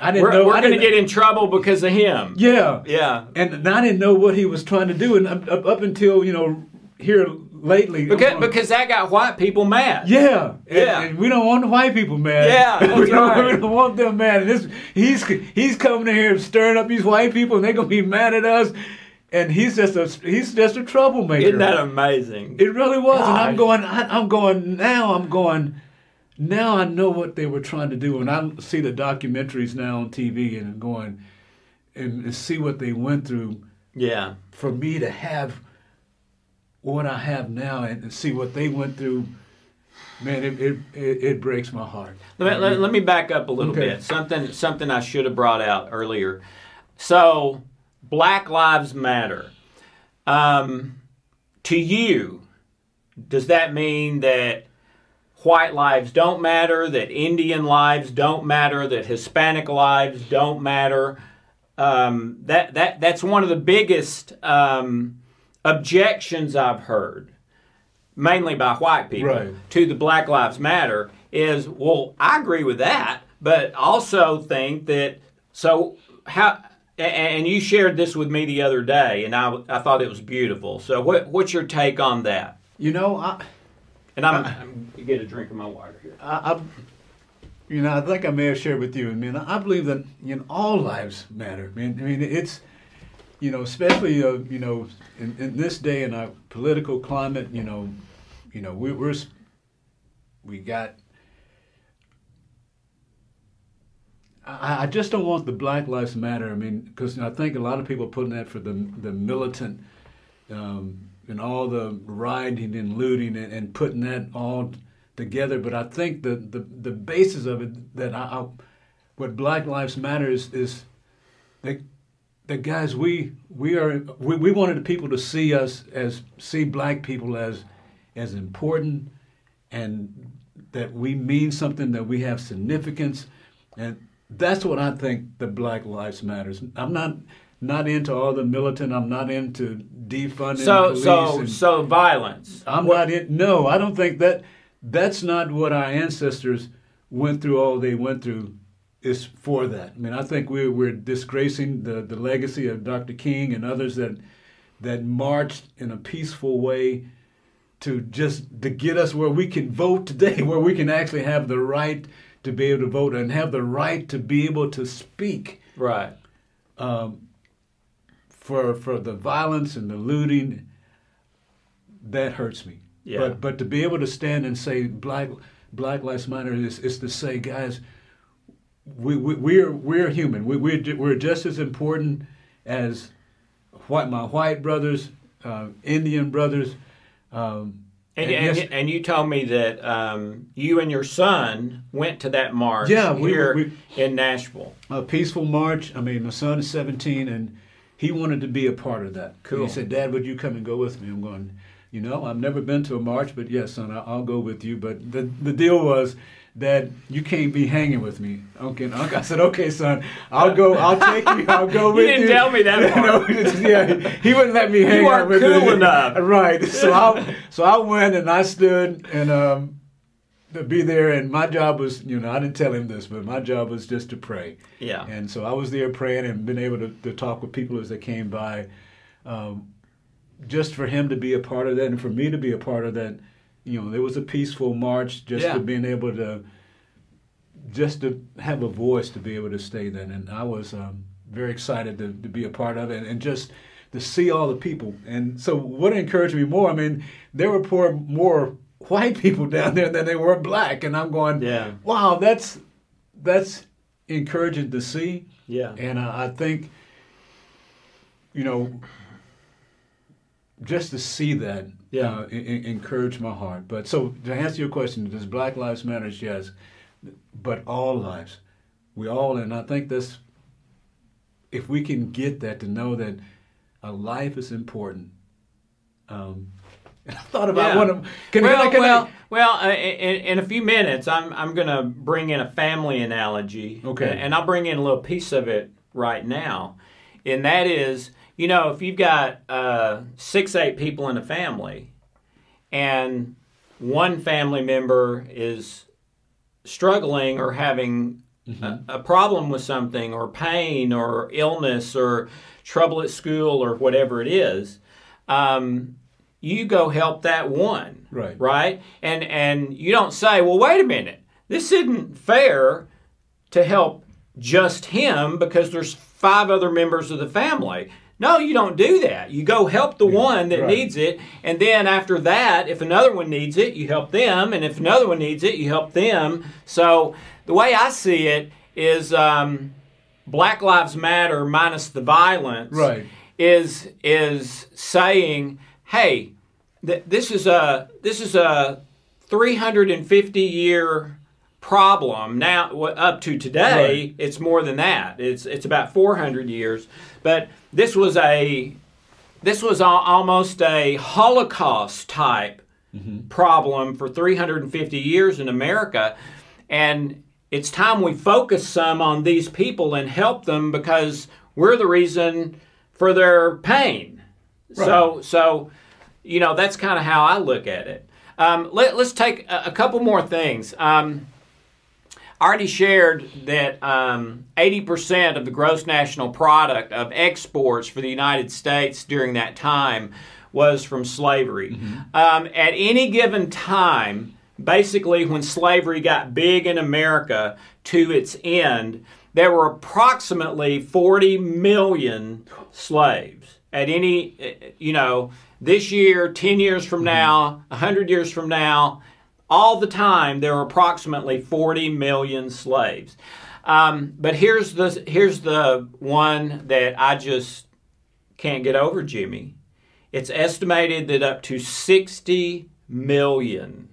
[SPEAKER 2] I didn't
[SPEAKER 1] We're,
[SPEAKER 2] know.
[SPEAKER 1] we're going to get in trouble because of him.
[SPEAKER 2] Yeah,
[SPEAKER 1] Yeah.
[SPEAKER 2] and I didn't know what he was trying to do, and up, up, until you know here lately.
[SPEAKER 1] Because,
[SPEAKER 2] going,
[SPEAKER 1] because that got white people mad.
[SPEAKER 2] yeah,
[SPEAKER 1] Yeah.
[SPEAKER 2] and we don't want the white people mad.
[SPEAKER 1] Yeah,
[SPEAKER 2] we, don't,
[SPEAKER 1] right.
[SPEAKER 2] we don't want them mad. And this, he's he's coming in here stirring up these white people, and they're gonna be mad at us. And he's just a he's just a troublemaker.
[SPEAKER 1] Isn't that amazing?
[SPEAKER 2] It really was, and I'm going. I, I'm going now. I'm going. Now I know what they were trying to do, and I see the documentaries now on TV, and going and, see what they went through
[SPEAKER 1] yeah.
[SPEAKER 2] for me to have what I have now, and, see what they went through. Man, it it, it, it breaks my heart.
[SPEAKER 1] Let, me- let, let me back up a little
[SPEAKER 2] Okay.
[SPEAKER 1] bit. Something something I should have brought out earlier. So, Black Lives Matter. Um, to you, does that mean that white lives don't matter, that Indian lives don't matter, that Hispanic lives don't matter? Um, that that that's one of the biggest um, objections I've heard, mainly by white people,
[SPEAKER 2] Right.
[SPEAKER 1] to the Black Lives Matter. Is well, I agree with that, but also think that so how. And you shared this with me the other day, and I, I thought it was beautiful. So, what, what's your take on that?
[SPEAKER 2] You know, I,
[SPEAKER 1] And I'm, I'm you get a drink of my water here.
[SPEAKER 2] I, I, you know, I think I may have shared with you. I mean, I believe that you know all lives matter. I mean, I mean, it's you know, especially uh, you know, in, in this day in our political climate, you know, you know, we, we're we got. I, I just don't want the Black Lives Matter. I mean, because I think a lot of people are putting that for the the militant um, and all the rioting and looting and, and putting that all together. But I think the the, the basis of it that I, I what Black Lives Matter is is that that guys we we are we, we wanted the people to see us as see black people as as important and that we mean something that we have significance and that's what I think the Black Lives Matters. I'm not not into all the militant. I'm not into defunding
[SPEAKER 1] So,
[SPEAKER 2] police.
[SPEAKER 1] so, so violence.
[SPEAKER 2] I'm not in. No, I don't think that. That's not what our ancestors went through. All they went through is for that. I mean, I think we're we're disgracing the the legacy of Dr. King and others that that marched in a peaceful way to just to get us where we can vote today, where we can actually have the right to be able to vote and have the right to be able to speak
[SPEAKER 1] Right.
[SPEAKER 2] um, for for the violence and the looting, that hurts me.
[SPEAKER 1] Yeah.
[SPEAKER 2] But but to be able to stand and say Black Black Lives Matter is, is to say, guys, we, we we're we're human. We we're we're just as important as white my white brothers, uh, Indian brothers. Um,
[SPEAKER 1] And,
[SPEAKER 2] and yes-
[SPEAKER 1] and you told me that um, you and your son went to that march
[SPEAKER 2] Yeah, we-
[SPEAKER 1] here
[SPEAKER 2] we-
[SPEAKER 1] in Nashville.
[SPEAKER 2] a peaceful march. I mean, my son is 17, and he wanted to be a part of that.
[SPEAKER 1] Cool.
[SPEAKER 2] He said, "Dad, would you come and go with me?" I'm going. You know, I've never been to a march, but yes, son, I'll go with you. But the the deal was that you can't be hanging with me. Okay, and I said, okay, son, I'll go. I'll take you. I'll go with you.
[SPEAKER 1] He didn't tell me that
[SPEAKER 2] No,
[SPEAKER 1] part.
[SPEAKER 2] yeah, he wouldn't let me hang out with
[SPEAKER 1] cool
[SPEAKER 2] him.
[SPEAKER 1] enough.
[SPEAKER 2] right? So I so I went and I stood and um, to be there, and my job was, you know, I didn't tell him this, but my job was just to pray.
[SPEAKER 1] Yeah.
[SPEAKER 2] And so I was there praying and been able to, to talk with people as they came by. Um, just for him to be a part of that and for me to be a part of that, you know, there was a peaceful march just
[SPEAKER 1] Yeah.
[SPEAKER 2] to being able to, just to have a voice to be able to stay there. And I was um, very excited to, to be a part of it and just to see all the people. And so what encouraged me more, I mean, there were poor, more white people down there than they were black. And I'm going,
[SPEAKER 1] Yeah.
[SPEAKER 2] wow, that's, that's encouraging to see.
[SPEAKER 1] Yeah.
[SPEAKER 2] And I, I think, you know, just to see that
[SPEAKER 1] Yeah.
[SPEAKER 2] uh, en- en- encouraged my heart. But so to answer your question, does Black Lives Matter? Yes, but all lives, we all, and I think that's if we can get that to know that a life is important. Um, and I thought about
[SPEAKER 1] Yeah.
[SPEAKER 2] one of can,
[SPEAKER 1] well,
[SPEAKER 2] can I, can I-
[SPEAKER 1] well, well. Uh, in, in a few minutes, I'm I'm going to bring in a family analogy.
[SPEAKER 2] Okay.
[SPEAKER 1] And, and I'll bring in a little piece of it right now, and that is, you know, if you've got uh, six, eight people in a family, and one family member is struggling or having mm-hmm. a, a, problem with something, or pain, or illness, or trouble at school, or whatever it is, um, you go help that one,
[SPEAKER 2] right?
[SPEAKER 1] Right, and and you don't say, well, wait a minute, this isn't fair to help just him because there's five other members of the family. No, you don't do that. You go help the one that right. needs it, and then after that, if another one needs it, you help them, and if another one needs it, you help them. So the way I see it is um, Black Lives Matter minus the violence.
[SPEAKER 2] Right.
[SPEAKER 1] Is is saying, hey, th- this is a this is a 350 year problem now up to today right. it's more than that it's it's about 400 years but this was a this was a, almost a holocaust type mm-hmm. problem for 350 years in america and it's time we focus some on these people and help them because we're the reason for their pain right. so so you know that's kind of how i look at it um, let, us take a, a, couple more things um, I already shared that um, 80% of the gross national product of exports for the United States during that time was from slavery. Mm-hmm. Um, at any given time, basically when slavery got big in America to its end, there were approximately 40 million slaves. At any, you know, this year, 10 years from mm-hmm. now, 100 years from now, all the time, there are approximately 40 million slaves. Um, but here's the here's the one that I just can't get over, Jimmy. It's estimated that up to 60 million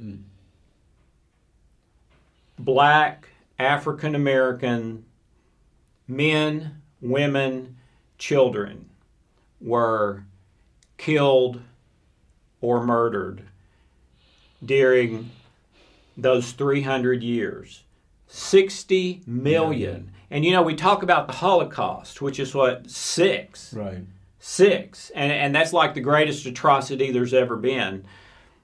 [SPEAKER 1] mm. black African American men, women, children were killed or murdered during those 300 years. 60 million. And you know, we talk about the Holocaust, which is what, six?
[SPEAKER 2] Right.
[SPEAKER 1] Six. And, and that's like the greatest atrocity there's ever been.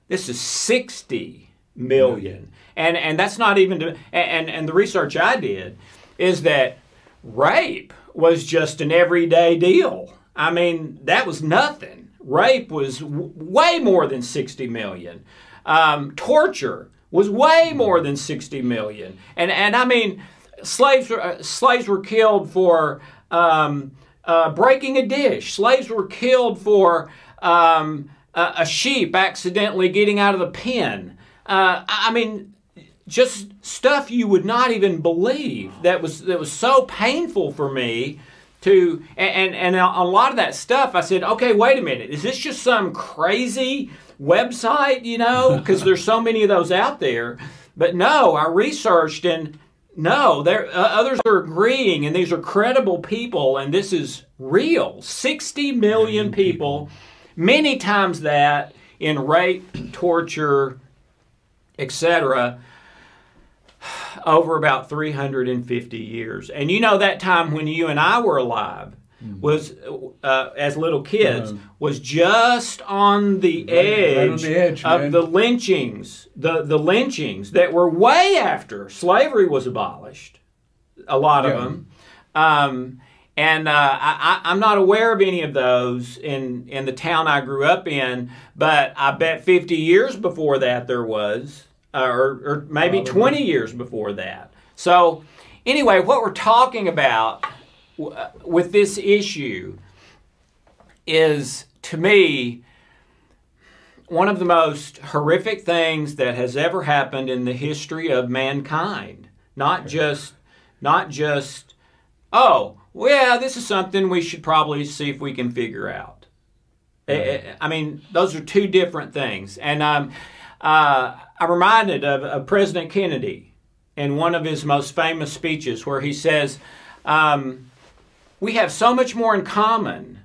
[SPEAKER 1] This is 60 million. And, and that's not even, to, and, and the research I did is that rape was just an everyday deal. I mean, that was nothing. Rape was w- way more than 60 million. Um, torture was way more than 60 million. And, and I mean, slaves uh, slaves were killed for um, uh, breaking a dish, slaves were killed for um, a, a, sheep accidentally getting out of the pen. Uh, I mean, just stuff you would not even believe that was that was so painful for me to and and a lot of that stuff I said okay wait a minute is this just some crazy website, you know, because there's so many of those out there. But no, I researched and no, there uh, others are agreeing, and these are credible people, and this is real. Sixty million people, many times that in rape, torture, etc. Over about 350 years. And you know that time when you and I were alive, Mm-hmm. was uh, as little kids was just on the right, edge, right on the edge of man. the lynchings, the the lynchings that were way after slavery was abolished. A lot yeah. of them. Um, and uh, I, am not aware of any of those in, in the town I grew up in, but I bet 50 years before that there was, uh, or, or maybe Probably. 20 years before that. So, anyway, what we're talking about with this issue is, to me, one of the most horrific things that has ever happened in the history of mankind. Not just, not just, oh, well, this is something we should probably see if we can figure out. Right. I mean, those are two different things. And um, uh, I'm reminded of, of, President Kennedy in one of his most famous speeches where he says, um, we have so much more in common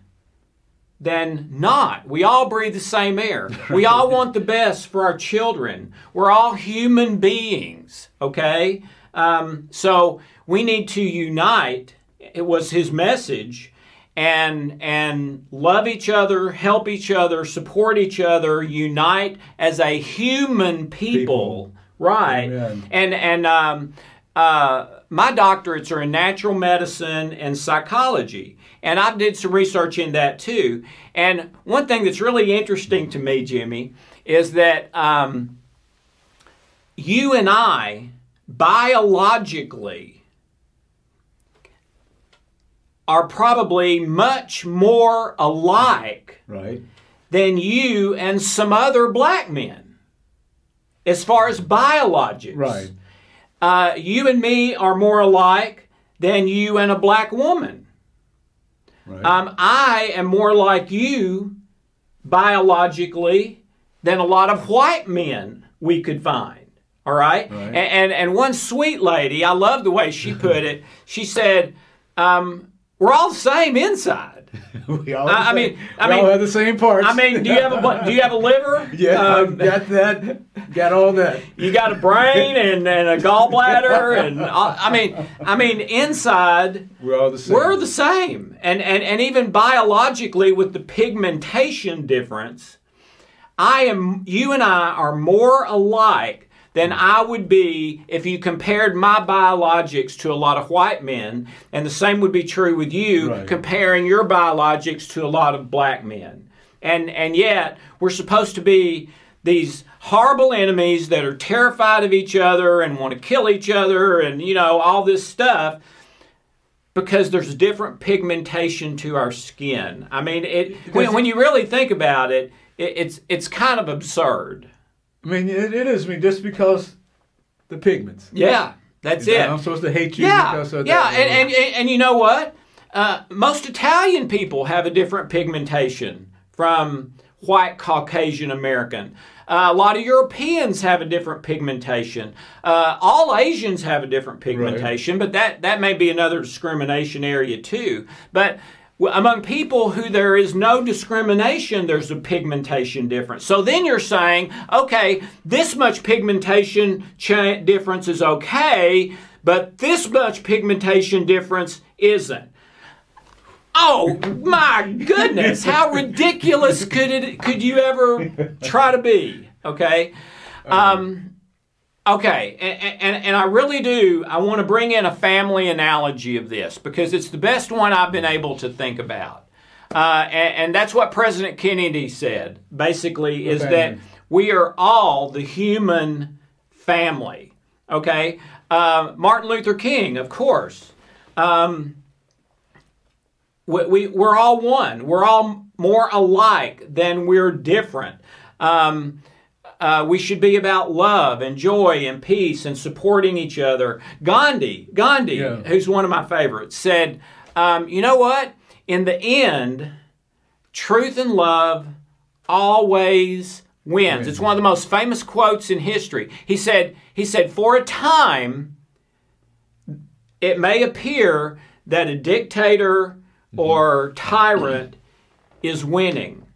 [SPEAKER 1] than not. We all breathe the same air. We all want the best for our children. We're all human beings, okay? Um, so we need to unite. It was his message. And and love each other, help each other, support each other, unite as a human people,
[SPEAKER 2] People.
[SPEAKER 1] right?
[SPEAKER 2] Amen.
[SPEAKER 1] And and um, uh, my doctorates are in natural medicine and psychology, and I did some research in that too. And one thing that's really interesting to me, Jimmy, is that um, you and I biologically are probably much more alike
[SPEAKER 2] Right.
[SPEAKER 1] than you and some other black men as far as biologics.
[SPEAKER 2] Right.
[SPEAKER 1] Uh, you and me are more alike than you and a black woman.
[SPEAKER 2] Right.
[SPEAKER 1] Um, I am more like you biologically than a lot of white men we could find. All right?
[SPEAKER 2] Right.
[SPEAKER 1] And, and and one sweet lady, I love the way she put it. She said, um, "We're all the same inside."
[SPEAKER 2] we all.
[SPEAKER 1] I- I mean- I
[SPEAKER 2] we all have the same parts.
[SPEAKER 1] I mean, do you have a do you have a liver?
[SPEAKER 2] yeah,
[SPEAKER 1] Um,
[SPEAKER 2] got that. Got all that.
[SPEAKER 1] you got a brain and, and a gallbladder and uh, I mean I mean inside
[SPEAKER 2] We're all the same.
[SPEAKER 1] we're the same and, and and even biologically with the pigmentation difference I am you and I are more alike than I would be if you compared my biologics to a lot of white men and the same would be true with you
[SPEAKER 2] Right.
[SPEAKER 1] comparing your biologics to a lot of black men and and yet we're supposed to be these horrible enemies that are terrified of each other and want to kill each other and you know all this stuff because there's different pigmentation to our skin. I mean, it when, when you really think about it, it, it's it's kind of absurd.
[SPEAKER 2] I mean, it, it is. I mean, just because the pigments.
[SPEAKER 1] Yeah, that's
[SPEAKER 2] You know,
[SPEAKER 1] it.
[SPEAKER 2] I'm supposed to hate you
[SPEAKER 1] Yeah,
[SPEAKER 2] because of
[SPEAKER 1] yeah,
[SPEAKER 2] that.
[SPEAKER 1] and, and, and, and you know what? Uh, most Italian people have a different pigmentation from white Caucasian American. Uh, a lot of Europeans have a different pigmentation. Uh, all Asians have a different pigmentation, but that, that may be another discrimination area too. But among people who there is no discrimination, there's a pigmentation difference. So then you're saying, okay, this much pigmentation cha- difference is okay, but this much pigmentation difference isn't. Oh my goodness! How ridiculous could it could you ever try to be? Okay, um, okay, and, and and I really do. I want to bring in a family analogy of this because it's the best one I've been able to think about, uh, and, and that's what President Kennedy said. Basically, is that we are all the human family. Okay, uh, Martin Luther King, of course. Um, we, we, we're all one. We're all more alike than we're different. Um, uh, we should be about love and joy and peace and supporting each other. Gandhi, Gandhi,
[SPEAKER 2] Yeah.
[SPEAKER 1] who's one of my favorites, said, um, "You know what? In the end, truth and love always wins." It's one of the most famous quotes in history. He said, "He said for a time." it may appear that a dictator or tyrant is winning.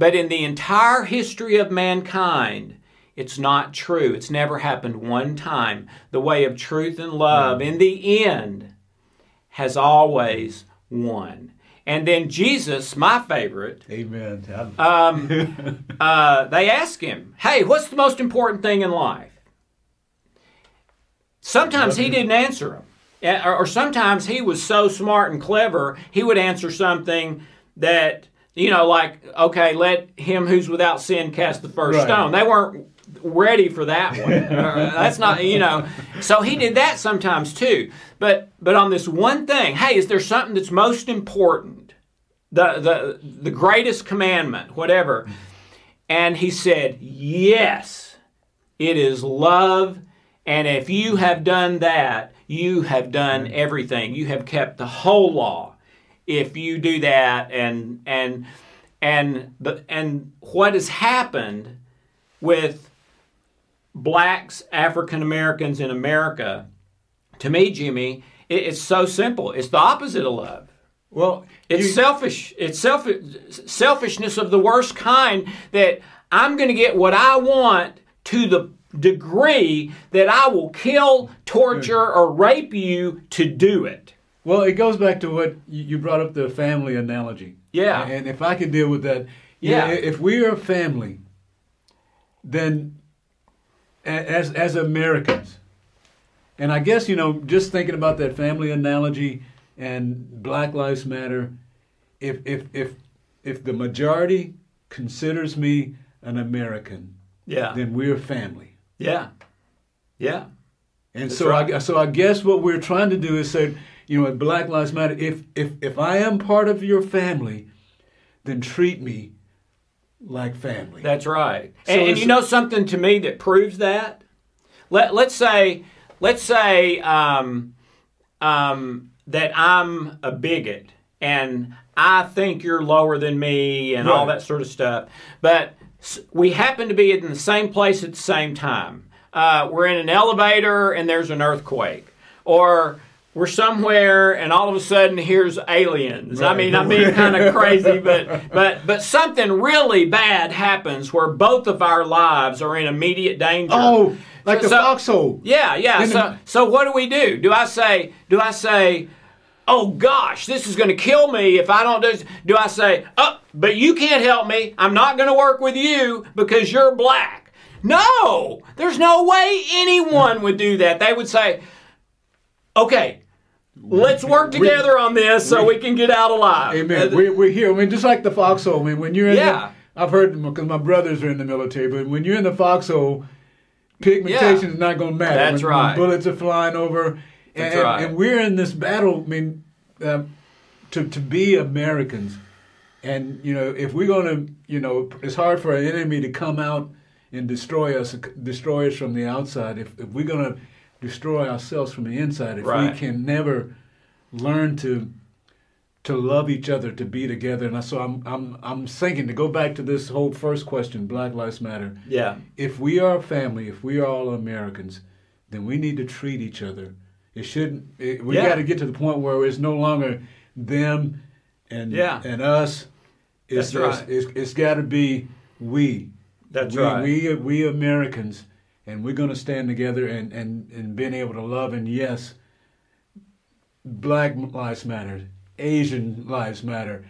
[SPEAKER 1] But in the entire history of mankind, it's not true. It's never happened one time. The way of truth and love, in the end, has always won. And then Jesus, my favorite,
[SPEAKER 2] Amen.
[SPEAKER 1] um, uh, they ask him, Hey, what's the most important thing in life? Sometimes he didn't answer them. Or, or sometimes he was so smart and clever, he would answer something that, you know, like, okay, let him who's without sin cast the first
[SPEAKER 2] Right.
[SPEAKER 1] stone. They weren't ready for that one. Uh, That's not, you know. So he did that sometimes too. But but on this one thing, hey, is there something that's most important? The the the greatest commandment, whatever. And he said, "Yes. It is love, and if you have done that, you have done everything. You have kept the whole law. If you do that and and and the and what has happened with blacks, African Americans in America, to me, Jimmy, it, it's so simple. It's the opposite of love.
[SPEAKER 2] Well,
[SPEAKER 1] It's
[SPEAKER 2] you-
[SPEAKER 1] selfish. It's self selfishness of the worst kind that I'm going to get what I want to the degree that I will kill, torture, hmm. or rape you to do it.
[SPEAKER 2] Well, it goes back to what you brought up the family analogy.
[SPEAKER 1] Yeah.
[SPEAKER 2] And if I could deal with that, you know,
[SPEAKER 1] Yeah.
[SPEAKER 2] if we are a family, then as as Americans, and I guess you know, just thinking about that family analogy and Black Lives Matter, if if if if the majority considers me an American,
[SPEAKER 1] Yeah.
[SPEAKER 2] then we're family.
[SPEAKER 1] Yeah. Yeah.
[SPEAKER 2] And
[SPEAKER 1] That's
[SPEAKER 2] so I so I guess what we're trying to do is say, you know, at Black Lives Matter, if if if I am part of your family, then treat me like family.
[SPEAKER 1] That's right.
[SPEAKER 2] So
[SPEAKER 1] and, and you know something to me that proves that? Let, let's say, let's say um, um, that I'm a bigot and I think you're lower than me and all that sort of stuff. But we happen to be in the same place at the same time. Uh, we're in an elevator and there's an earthquake. Or we're somewhere and all of a sudden here's aliens. I mean, I'm being kind of crazy, but but but something really bad happens where both of our lives are in immediate danger.
[SPEAKER 2] oh, like
[SPEAKER 1] So-
[SPEAKER 2] the
[SPEAKER 1] so-
[SPEAKER 2] foxhole.
[SPEAKER 1] Yeah, yeah. So
[SPEAKER 2] the-
[SPEAKER 1] so what do we do? Do I say do I say Oh gosh, this is going to kill me if I don't do. Do I say, "Oh, but you can't help me. I'm not going to work with you because you're black." No. There's no way anyone would do that. They would say, "Okay, let's work together on this so we can get out alive."
[SPEAKER 2] Amen.
[SPEAKER 1] Uh,
[SPEAKER 2] We're, we're here. I mean, just like the foxhole. I mean, when you're in
[SPEAKER 1] Yeah.
[SPEAKER 2] the, I've heard because my brothers are in the military, but when you're in the foxhole, pigmentation
[SPEAKER 1] Yeah.
[SPEAKER 2] is not going to matter.
[SPEAKER 1] That's
[SPEAKER 2] when,
[SPEAKER 1] right.
[SPEAKER 2] When bullets are flying over,
[SPEAKER 1] That's
[SPEAKER 2] and,
[SPEAKER 1] right.
[SPEAKER 2] and we're in this battle. I mean, uh, to to be Americans, and you know, if we're going to, you know, it's hard for an enemy to come out and destroy us, destroy us from the outside. If, if we're going to destroy ourselves from the inside, if
[SPEAKER 1] Right.
[SPEAKER 2] we can never learn to to love each other, to be together. And so I'm I'm I'm thinking to go back to this whole first question, Black Lives Matter.
[SPEAKER 1] yeah.
[SPEAKER 2] If we are a family, if we are all Americans, then we need to treat each other. It shouldn't. It, we
[SPEAKER 1] Yeah.
[SPEAKER 2] got to get to the point where it's no longer them and
[SPEAKER 1] Yeah.
[SPEAKER 2] and us. It's
[SPEAKER 1] That's right.
[SPEAKER 2] It's, it's got to be we.
[SPEAKER 1] That's
[SPEAKER 2] we,
[SPEAKER 1] right.
[SPEAKER 2] We we Americans, and we're going to stand together and and and being able to love. And yes, Black lives matter. Asian lives matter.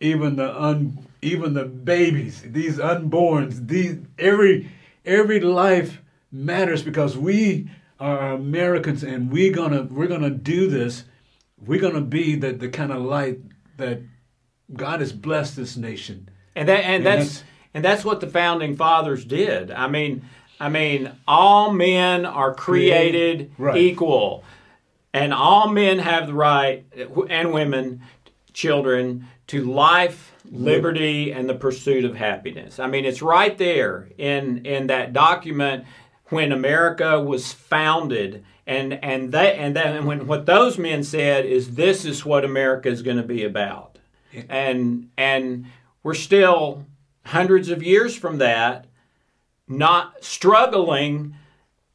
[SPEAKER 2] Even the un even the babies, these unborns, these every every life matters because we are Americans and we're gonna we're gonna do this. We're gonna be the, the kind of light that God has blessed this nation.
[SPEAKER 1] And that and
[SPEAKER 2] And
[SPEAKER 1] that's,
[SPEAKER 2] that's-
[SPEAKER 1] and that's what the founding fathers did. I mean, I mean, all men are created
[SPEAKER 2] Right.
[SPEAKER 1] equal, and all men have the right, and women, children, to life, liberty, and the pursuit of happiness. I mean, it's right there in in that document when America was founded. And and that and that and when what those men said is this is what America is going to be about and and we're still hundreds of years from that not struggling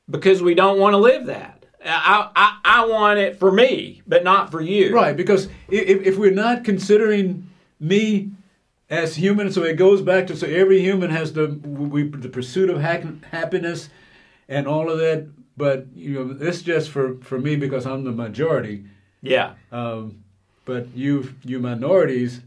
[SPEAKER 1] because we don't want to live that I, I, I want it for me but not for you
[SPEAKER 2] Right, because if, if we're not considering me as human, so it goes back to so every human has the we, the pursuit of hap- happiness and all of that. But you know, it's just for for me because I'm the majority.
[SPEAKER 1] yeah
[SPEAKER 2] Um, but you you minorities,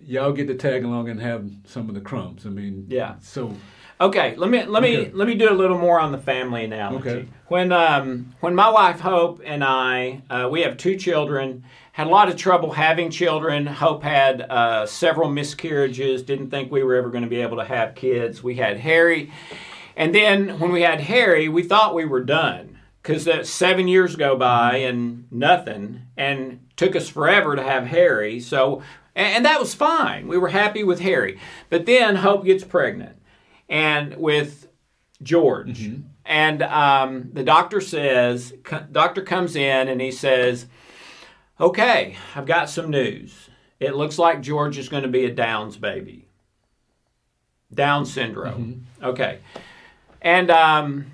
[SPEAKER 2] y'all get to tag along and have some of the crumbs. I mean,
[SPEAKER 1] Yeah.
[SPEAKER 2] So
[SPEAKER 1] Okay, let me let me
[SPEAKER 2] Okay.
[SPEAKER 1] let me do a little more on the family analogy.
[SPEAKER 2] Okay.
[SPEAKER 1] When um when my wife Hope and I uh, we have two children, had a lot of trouble having children. Hope had uh, several miscarriages. Didn't think we were ever going to be able to have kids. We had Harry, and then when we had Harry, we thought we were done because that seven years go by and nothing, and took us forever to have Harry. So and, and that was fine. We were happy with Harry, but then Hope gets pregnant and with George. And um, the doctor says, co- doctor comes in and he says, "Okay, I've got some news. It looks like George is going to be a Downs baby, Down syndrome. Okay, and um,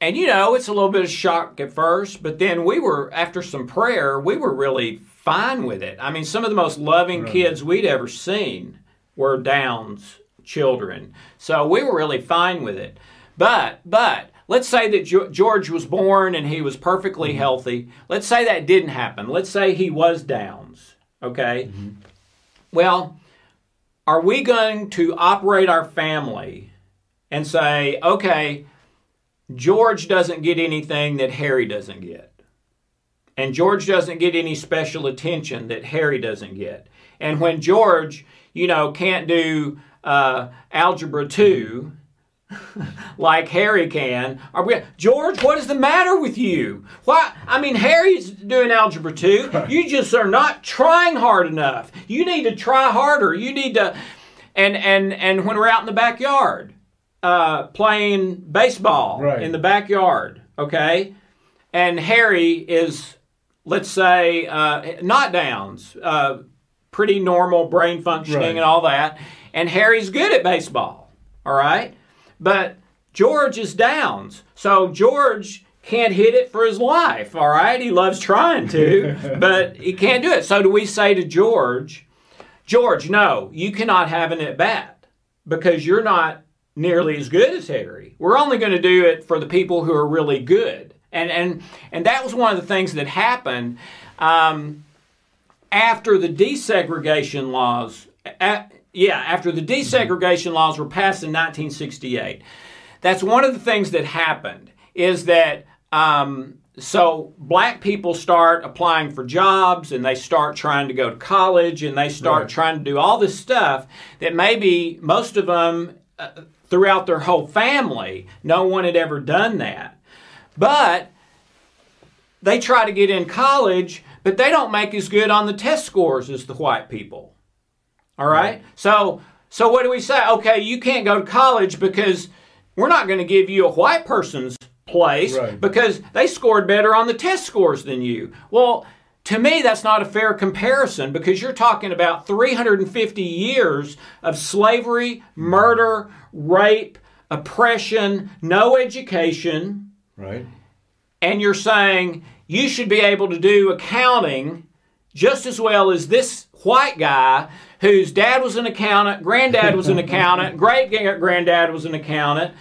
[SPEAKER 1] and you know it's a little bit of shock at first, but then we were after some prayer, we were really fine with it. I mean, some of the most loving
[SPEAKER 2] Right.
[SPEAKER 1] kids we'd ever seen were Downs children. So we were really fine with it. But but let's say that George was born and he was perfectly
[SPEAKER 2] Mm-hmm.
[SPEAKER 1] healthy. Let's say that didn't happen. Let's say he was Downs. Okay.
[SPEAKER 2] Mm-hmm.
[SPEAKER 1] Well, are we going to operate our family and say, okay, George doesn't get anything that Harry doesn't get? And George doesn't get any special attention that Harry doesn't get. And when George, you know, can't do uh, algebra 2 like Harry can, are we, George, what is the matter with you? Why? I mean, Harry's doing algebra 2. You just are not trying hard enough. You need to try harder. You need to, and, and, and when we're out in the backyard uh, playing baseball
[SPEAKER 2] Right.
[SPEAKER 1] in the backyard, okay? And Harry is, let's say, uh, not Downs, uh, pretty normal brain functioning
[SPEAKER 2] Right.
[SPEAKER 1] and all that. And Harry's good at baseball, all right? But George is Downs. So George can't hit it for his life, all right? He loves trying to, but he can't do it. So do we say to George, George, no, you cannot have an at bat because you're not nearly as good as Harry. We're only going to do it for the people who are really good. And and and that was one of the things that happened um, after the desegregation laws. a- yeah, after the desegregation laws were passed in 1968. That's one of the things that happened is that um, so black people start applying for jobs and they start trying to go to college and they start
[SPEAKER 2] Right.
[SPEAKER 1] trying to do all this stuff that maybe most of them uh, throughout their whole family no one had ever done that but they try to get in college but they don't make as good on the test scores as the white people all right? So so what do we say? Okay you can't go to college because we're not going to give you a white person's place
[SPEAKER 2] Right.
[SPEAKER 1] because they scored better on the test scores than you. Well to me that's not a fair comparison because you're talking about 350 years of slavery murder rape oppression no education.
[SPEAKER 2] Right.
[SPEAKER 1] and you're saying you should be able to do accounting just as well as this white guy whose dad was an accountant, granddad was an accountant, great granddad was an accountant.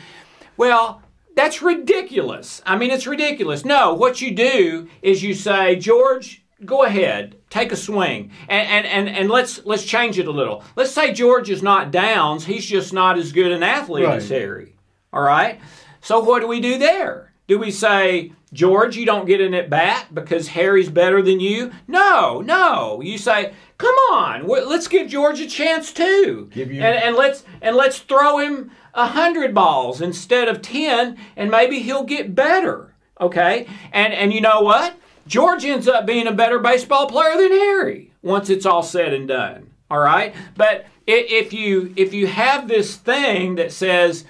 [SPEAKER 1] Well, that's ridiculous. I mean, it's ridiculous. No, what you do is you say, George, go ahead, take a swing, and and and, and let's let's change it a little. Let's say George is not Downs; he's just not as good an athlete as Harry. All right. So what do we do there? Do we say, George, you don't get an at bat because Harry's better than you? No, no. You say, come on, let's give George a chance too,
[SPEAKER 2] you-
[SPEAKER 1] and, and let's and let's throw him a hundred balls instead of ten, and maybe he'll get better. Okay, and and you know what? George ends up being a better baseball player than Harry once it's all said and done. All right, but if you if you have this thing that says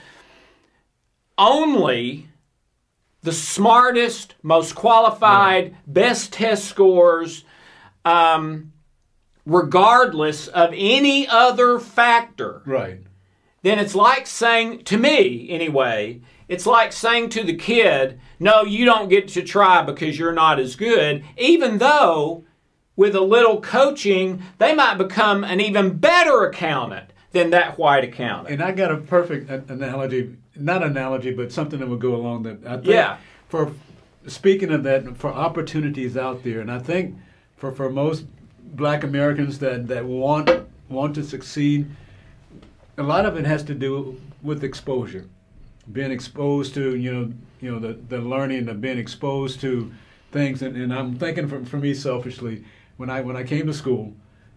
[SPEAKER 1] only the smartest, most qualified, best test scores, um, regardless of any other factor,
[SPEAKER 2] Right.
[SPEAKER 1] then it's like saying, to me anyway, it's like saying to the kid, no, you don't get to try because you're not as good, even though with a little coaching, they might become an even better accountant than that white accountant.
[SPEAKER 2] And I got a perfect analogy, not analogy, but something that would go along that. I think
[SPEAKER 1] Yeah.
[SPEAKER 2] For speaking of that, for opportunities out there, and I think for, for most Black Americans that, that want want to succeed, a lot of it has to do with exposure, being exposed to you know you know the, the learning of being exposed to things. And, and I'm thinking for, for me selfishly, when I when I came to school,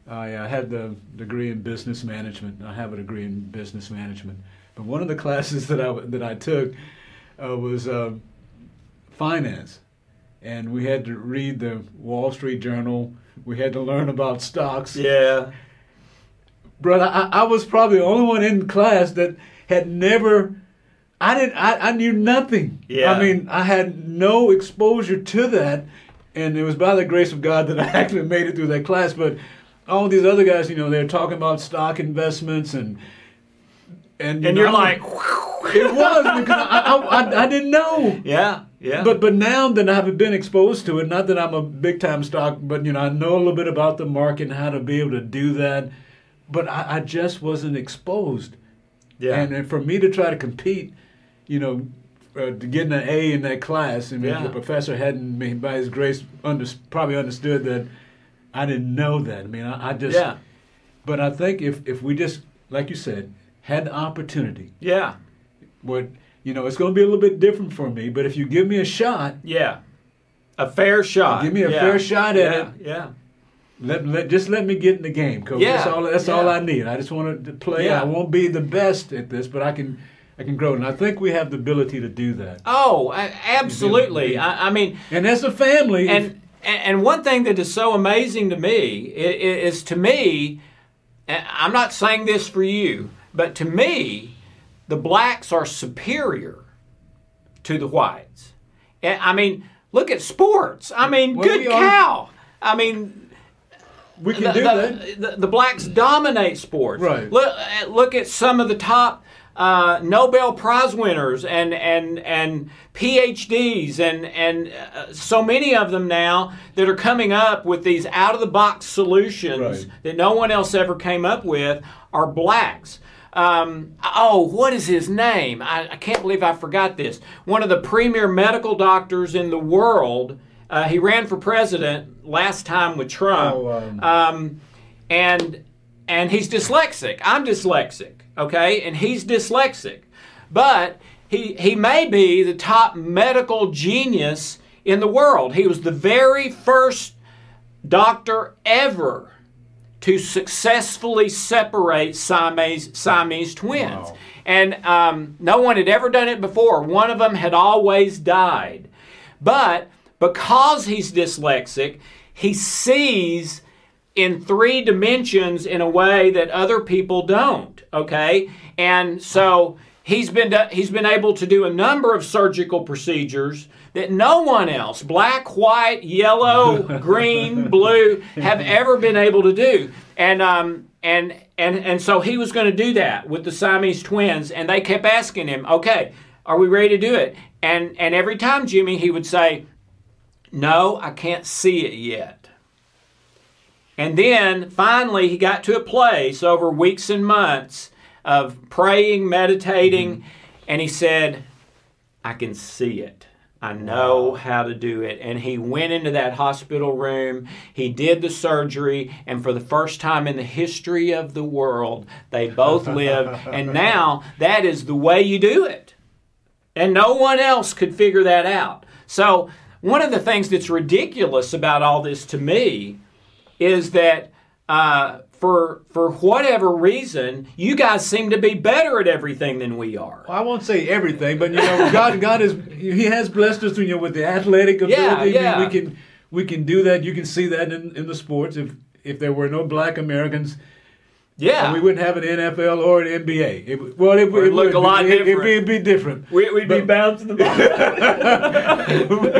[SPEAKER 2] I uh, had the degree in business management. I have a degree in business management, one of the classes that I that I took uh, was uh, finance, and we had to read the Wall Street Journal. We had to learn about stocks.
[SPEAKER 1] Yeah.
[SPEAKER 2] Brother, I, I was probably the only one in class that had never. I didn't. I, I knew nothing.
[SPEAKER 1] Yeah.
[SPEAKER 2] I mean, I had no exposure to that, and it was by the grace of God that I actually made it through that class. But all these other guys, you know, they're talking about stock investments and and you
[SPEAKER 1] And
[SPEAKER 2] know,
[SPEAKER 1] you're like,
[SPEAKER 2] it was because I, I, I, didn't know.
[SPEAKER 1] yeah, yeah.
[SPEAKER 2] But but now that I've been exposed to it, not that I'm a big time stock, but you know I know a little bit about the market and how to be able to do that. But I, I just wasn't exposed,
[SPEAKER 1] yeah.
[SPEAKER 2] and, and for me to try to compete, you know, uh, getting an A in that class. I mean,
[SPEAKER 1] Yeah.
[SPEAKER 2] the professor hadn't, I mean, by his grace, under, probably understood that I didn't know that. I mean, I, I just.
[SPEAKER 1] Yeah.
[SPEAKER 2] But I think if if we just, like you said, had the opportunity,
[SPEAKER 1] Yeah.
[SPEAKER 2] what you know, it's going to be a little bit different for me. But if you give me a shot,
[SPEAKER 1] Yeah. A fair shot.
[SPEAKER 2] Give me a
[SPEAKER 1] Yeah.
[SPEAKER 2] fair shot at
[SPEAKER 1] yeah.
[SPEAKER 2] it.
[SPEAKER 1] Yeah.
[SPEAKER 2] let, let just let me get in the game, coach.
[SPEAKER 1] Yeah,
[SPEAKER 2] That's all. That's all. I need. I just want to play.
[SPEAKER 1] Yeah.
[SPEAKER 2] I won't be the best at this, but I can. I can grow, and I think we have the ability to do that.
[SPEAKER 1] Oh, absolutely. I, I mean,
[SPEAKER 2] And as a family,
[SPEAKER 1] and and one thing that is so amazing to me i- i- is to me i'm not saying this for you but to me the blacks are superior to the whites And, i mean look at sports i mean
[SPEAKER 2] Well,
[SPEAKER 1] good cow i mean
[SPEAKER 2] we can
[SPEAKER 1] the,
[SPEAKER 2] do
[SPEAKER 1] the-
[SPEAKER 2] that.
[SPEAKER 1] the- the blacks dominate sports.
[SPEAKER 2] Right.
[SPEAKER 1] Look, uh, look at some of the top uh, Nobel Prize winners and and and PhDs and and uh, so many of them now that are coming up with these out of the box solutions
[SPEAKER 2] Right.
[SPEAKER 1] that no one else ever came up with are blacks. Um, oh, what is his name? I, I can't believe I forgot this. One of the premier medical doctors in the world. Uh, he ran for president last time with Trump.
[SPEAKER 2] Oh, um,
[SPEAKER 1] Um, and and he's dyslexic. I'm dyslexic, okay, and he's dyslexic, but he he may be the top medical genius in the world. He was the very first doctor ever to successfully separate Siamese, Siamese twins.
[SPEAKER 2] Wow.
[SPEAKER 1] And um, no one had ever done it before. One of them had always died. But because he's dyslexic, he sees in three dimensions in a way that other people don't. Okay, and so he's been he's been able to do a number of surgical procedures that no one else, black, white, yellow, green, blue, have ever been able to do. And um, and and and so he was going to do that with the Siamese twins, and they kept asking him, "Okay, are we ready to do it?" And and every time Jimmy, he would say, "No, I can't see it yet." And then finally, he got to a place over weeks and months of praying, meditating, and he said, I can see it. I know how to do it. And he went into that hospital room, he did the surgery, and for the first time in the history of the world, they both lived. And now that is the way you do it. And no one else could figure that out. So, one of the things that's ridiculous about all this to me is that uh, for for whatever reason, you guys seem to be better at everything than we are.
[SPEAKER 2] I won't say everything, but you know, God, God is He has blessed us, you know, with the athletic ability.
[SPEAKER 1] Yeah, yeah.
[SPEAKER 2] we can we can do that. You can see that in, in the sports. If if there were no Black Americans,
[SPEAKER 1] Yeah,
[SPEAKER 2] we wouldn't have an NFL or an NBA. It, would- well, it, would
[SPEAKER 1] It'd look a lot
[SPEAKER 2] be, it,
[SPEAKER 1] different.
[SPEAKER 2] It'd be, it'd be different.
[SPEAKER 1] we, would be bouncing the ball.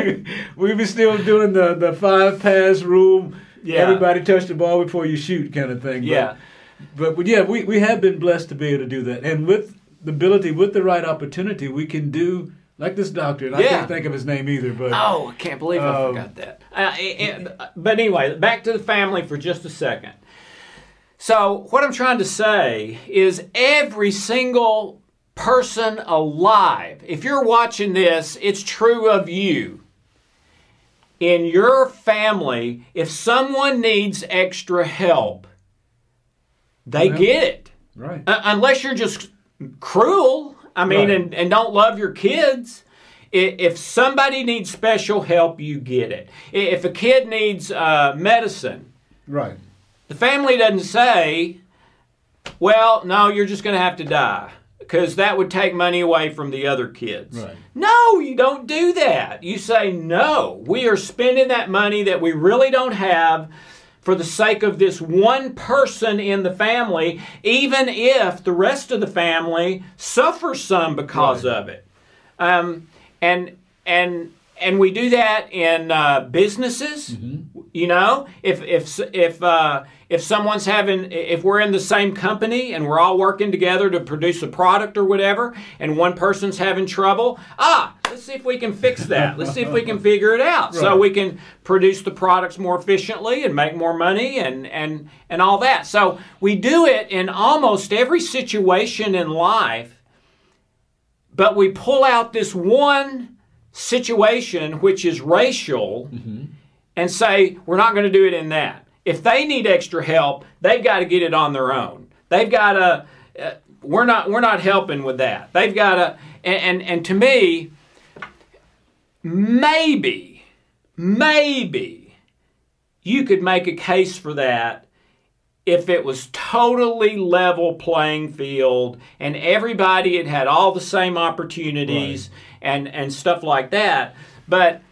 [SPEAKER 2] we, we'd be still doing the, the five pass rule.
[SPEAKER 1] Yeah.
[SPEAKER 2] Everybody touch the ball before you shoot kind of thing.
[SPEAKER 1] Yeah.
[SPEAKER 2] But, but yeah, we, we have been blessed to be able to do that. And with the ability, with the right opportunity, we can do like this doctor. And I can't think of his name either, but
[SPEAKER 1] Oh, I can't believe I
[SPEAKER 2] Um,
[SPEAKER 1] forgot that. Uh, it- it- but anyway, back to the family for just a second. So, what I'm trying to say is every single person alive, if you're watching this, it's true of you. In your family, if someone needs extra help, they
[SPEAKER 2] Yeah.
[SPEAKER 1] get it.
[SPEAKER 2] right.
[SPEAKER 1] Uh, unless you're just cruel, I mean,
[SPEAKER 2] Right.
[SPEAKER 1] and, and don't love your kids. If somebody needs special help, you get it. If a kid needs uh, medicine,
[SPEAKER 2] Right.
[SPEAKER 1] the family doesn't say, well, no, you're just going to have to die because that would take money away from the other kids.
[SPEAKER 2] Right.
[SPEAKER 1] No, you don't do that. You say, no, we are spending that money that we really don't have for the sake of this one person in the family, even if the rest of the family suffers some because
[SPEAKER 2] Right.
[SPEAKER 1] of it. Um, and and and we do that in uh, businesses. You know, if if if uh, if someone's having, if we're in the same company and we're all working together to produce a product or whatever, and one person's having trouble, ah, let's see if we can fix that. Let's see if we can figure it out, so we can produce the products more efficiently and make more money and and and all that. So we do it in almost every situation in life but we pull out this one situation which is racial and say we're not going to do it in that. If they need extra help, they've got to get it on their own. They've got to. Uh, we're not. We're not helping with that. They've got to. And, and and to me, maybe, maybe, you could make a case for that if it was totally level playing field and everybody had had all the same opportunities and and stuff like that. But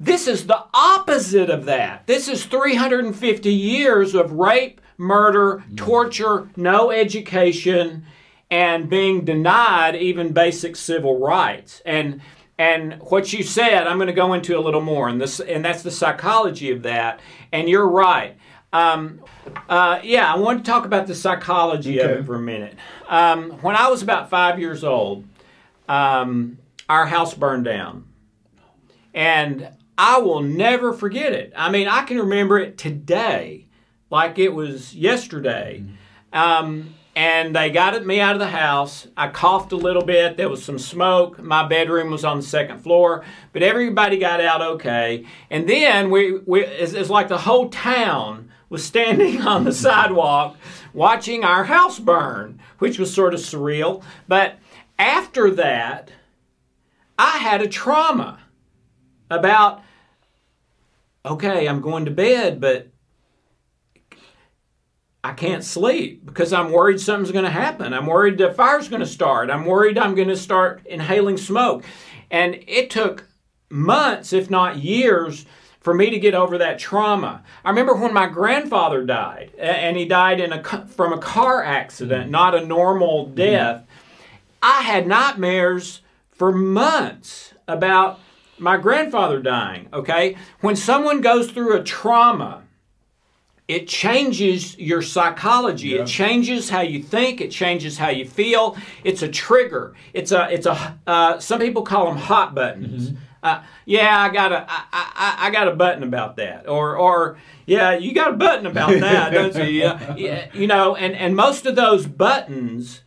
[SPEAKER 1] this is the opposite of that. This is 350 years of rape, murder, torture, no education, and being denied even basic civil rights. And and what you said, I'm going to go into a little more, and this and that's the psychology of that. And you're right. Um, uh, yeah, I want to talk about the psychology of it for a minute. Um, when I was about five years old, um, our house burned down. And I will never forget it. I mean, I can remember it today, like it was yesterday. Um, and they got it- me out of the house. I coughed a little bit. There was some smoke. My bedroom was on the second floor, but everybody got out okay. And then we, we it's, it's like the whole town was standing on the sidewalk watching our house burn, which was sort of surreal. But after that, I had a trauma about okay, I'm going to bed, but I can't sleep because I'm worried something's going to happen. I'm worried the fire's going to start. I'm worried I'm going to start inhaling smoke. And it took months, if not years, for me to get over that trauma. I remember when my grandfather died, and he died in a from a car accident, not a normal mm-hmm. death. I had nightmares for months about my grandfather dying, okay? When someone goes through a trauma, it changes your psychology.
[SPEAKER 2] Yeah.
[SPEAKER 1] It changes how you think. It changes how you feel. It's a trigger. It's a. It's a. Uh, some people call them hot buttons. Uh, yeah, I got a. I, I, I got a button about that. Or or yeah, you got a button about that, don't you? Yeah, yeah, you know, and and most of those buttons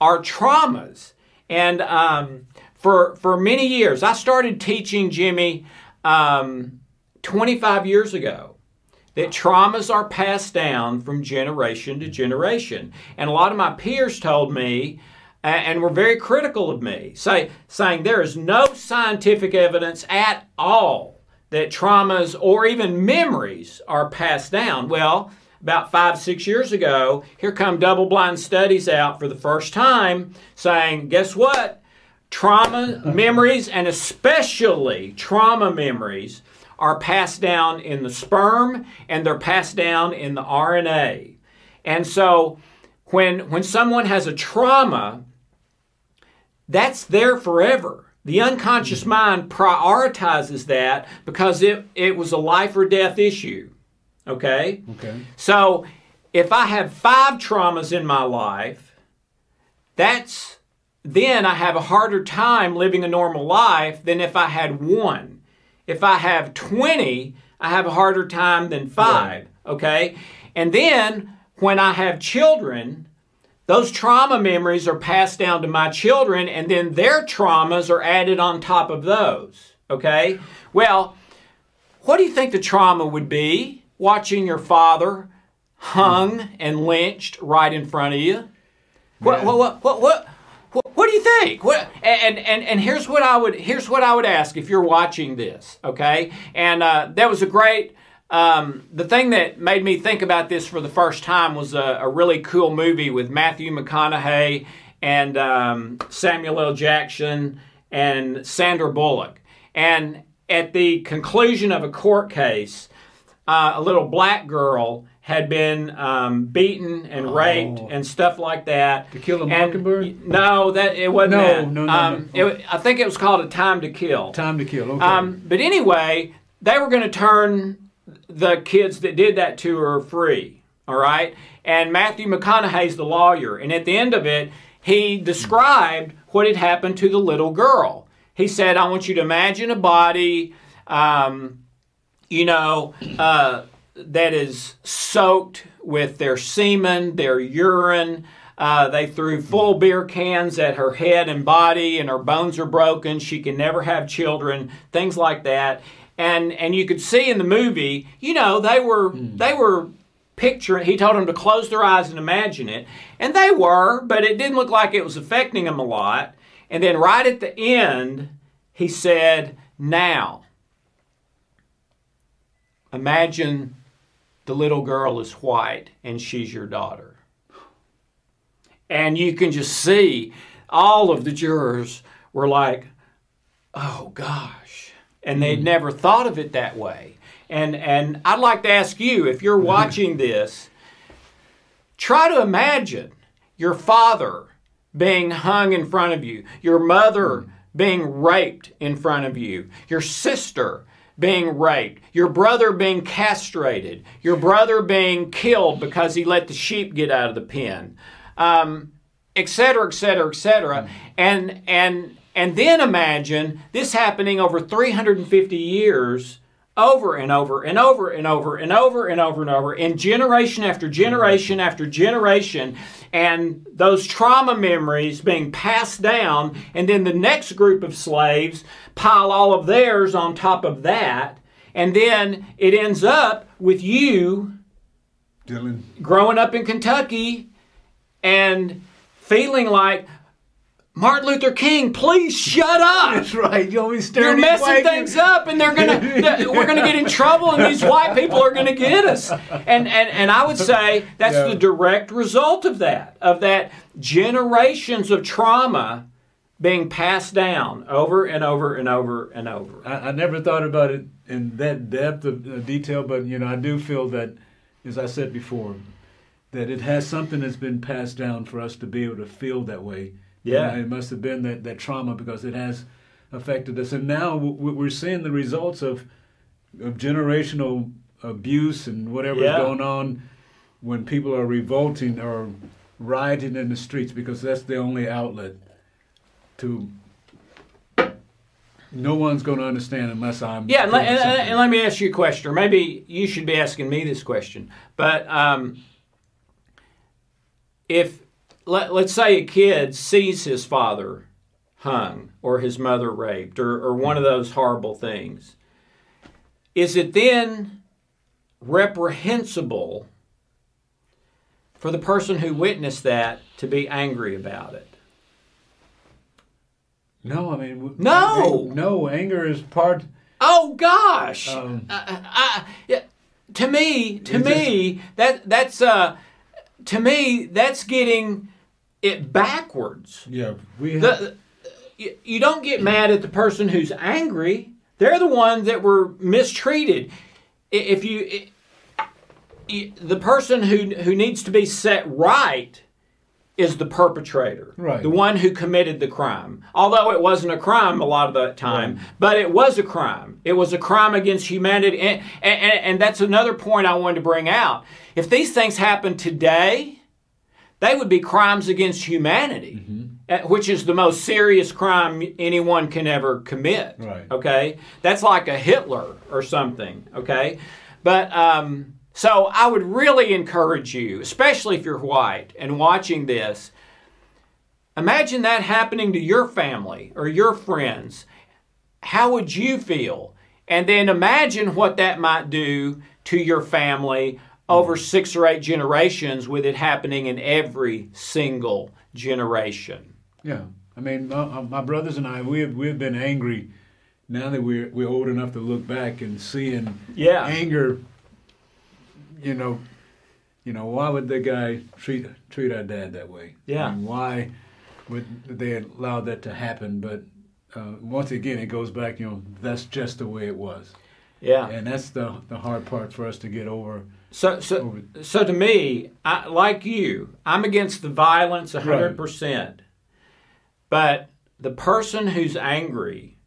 [SPEAKER 1] are traumas. And um, for for many years, I started teaching Jimmy um, 25 years ago that traumas are passed down from generation to generation. And a lot of my peers told me, and were very critical of me, say, saying there is no scientific evidence at all that traumas or even memories are passed down. Well, about five, six years ago, here come double blind studies out for the first time saying, guess what? Trauma memories, and especially trauma memories, are passed down in the sperm and they're passed down in the RNA. And so when, when someone has a trauma, that's there forever. The unconscious mm-hmm. mind prioritizes that because it, it was a life or death issue. Okay?
[SPEAKER 2] Okay.
[SPEAKER 1] So if I have five traumas in my life, that's then I have a harder time living a normal life than if I had one. If I have 20, I have a harder time than five. Okay? And then when I have children, those trauma memories are passed down to my children, and then their traumas are added on top of those. Okay? Well, what do you think the trauma would be watching your father hung hmm. and lynched right in front of you? What, what, what, what, what, what, what do think? What, and, and, and here's what I would here's what I would ask if you're watching this, okay? And uh, that was a great. Um, the thing that made me think about this for the first time was a, a really cool movie with Matthew McConaughey and um, Samuel L. Jackson and Sandra Bullock. And at the conclusion of a court case, uh, a little black girl had been um, beaten and raped
[SPEAKER 2] Oh.
[SPEAKER 1] and stuff like that.
[SPEAKER 2] To Kill a
[SPEAKER 1] And-
[SPEAKER 2] Mockingbird?
[SPEAKER 1] No, that it wasn't.
[SPEAKER 2] No,
[SPEAKER 1] that.
[SPEAKER 2] no, no,
[SPEAKER 1] Um,
[SPEAKER 2] no.
[SPEAKER 1] it- I think it was called A Time to Kill.
[SPEAKER 2] Time to kill. Okay.
[SPEAKER 1] Um, but anyway, they were going to turn the kids that did that to her free. All right. And Matthew McConaughey's the lawyer. And at the end of it, he described what had happened to the little girl. He said, I want you to imagine a body, um, you know, uh, that is soaked with their semen, their urine, Uh, they threw full beer cans at her head and body, and her bones are broken. She can never have children, things like that. And and you could see in the movie, you know, they were they were picturing. He told them to close their eyes and imagine it, and they were, but it didn't look like it was affecting them a lot. And then right at the end, he said, "Now." Imagine the little girl is white and she's your daughter. And you can just see all of the jurors were like, oh gosh. And they'd hmm. never thought of it that way. And, and I'd like to ask you if you're watching this, try to imagine your father being hung in front of you, your mother hmm. being raped in front of you, your sister being raped, your brother being castrated, your brother being killed because he let the sheep get out of the pen, um, et cetera, et cetera, et cetera. And, and, and then imagine this happening over 350 years over and over and over and over and over and over and over in generation after generation after generation and those trauma memories being passed down and then the next group of slaves pile all of theirs on top of that and then it ends up with you
[SPEAKER 2] Dylan.
[SPEAKER 1] growing up in Kentucky and feeling like Martin Luther King, please shut up.
[SPEAKER 2] That's right. You always
[SPEAKER 1] You're messing things up, and they're gonna we're gonna get in trouble, and these white people are gonna get us. And and and I would say that's
[SPEAKER 2] Yeah.
[SPEAKER 1] the direct result of that, of that generations of trauma being passed down over and over and over and over.
[SPEAKER 2] I, I never thought about it in that depth of uh, detail, but you know, I do feel that, as I said before, that it has something that's been passed down for us to be able to feel that way.
[SPEAKER 1] Yeah.
[SPEAKER 2] It must have been that, that trauma because it has affected us, and now we're seeing the results of of generational abuse and whatever's
[SPEAKER 1] Yeah.
[SPEAKER 2] going on when people are revolting or rioting in the streets because that's the only outlet to. No one's going to understand unless I'm.
[SPEAKER 1] Yeah, and, let- and, and- and let me ask you a question, or maybe you should be asking me this question. But um, if let, let's say a kid sees his father hung or his mother raped or, or one of those horrible things, is it then reprehensible for the person who witnessed that to be angry about it?
[SPEAKER 2] No, I mean.
[SPEAKER 1] No!
[SPEAKER 2] ang- No, anger is part.
[SPEAKER 1] Oh gosh!
[SPEAKER 2] Um,
[SPEAKER 1] I, I, yeah, to me, to me, that that's uh, to me that's getting it backwards.
[SPEAKER 2] Yeah, we have.
[SPEAKER 1] The, you, you don't get mad at the person who's angry. They're the ones that were mistreated. If you, i- i- the person who who needs to be set right is the perpetrator,
[SPEAKER 2] Right.
[SPEAKER 1] the one who committed the crime. Although it wasn't a crime a lot of the time,
[SPEAKER 2] Right.
[SPEAKER 1] but it was a crime. It was a crime against humanity, and, and, and that's another point I wanted to bring out. If these things happen today, they would be crimes against humanity, uh, which is the most serious crime anyone can ever commit.
[SPEAKER 2] Right.
[SPEAKER 1] Okay, that's like a Hitler or something. Okay, but um, so I would really encourage you, especially if you're white and watching this. Imagine that happening to your family or your friends. How would you feel? And then imagine what that might do to your family over six or eight generations with it happening in every single generation.
[SPEAKER 2] Yeah, I mean, my, my brothers and I, we have we've been angry. Now that we're we're old enough to look back and seeing
[SPEAKER 1] Yeah.
[SPEAKER 2] anger. You know, you know, why would the guy treat treat our dad that way?
[SPEAKER 1] Yeah.
[SPEAKER 2] I mean, why would they allow that to happen? But uh, once again, it goes back. You know, that's just the way it was,
[SPEAKER 1] Yeah.
[SPEAKER 2] and that's the the hard part for us to get over.
[SPEAKER 1] So, so, so to me, I, like you, I'm against the violence 100%. But the person who's angry,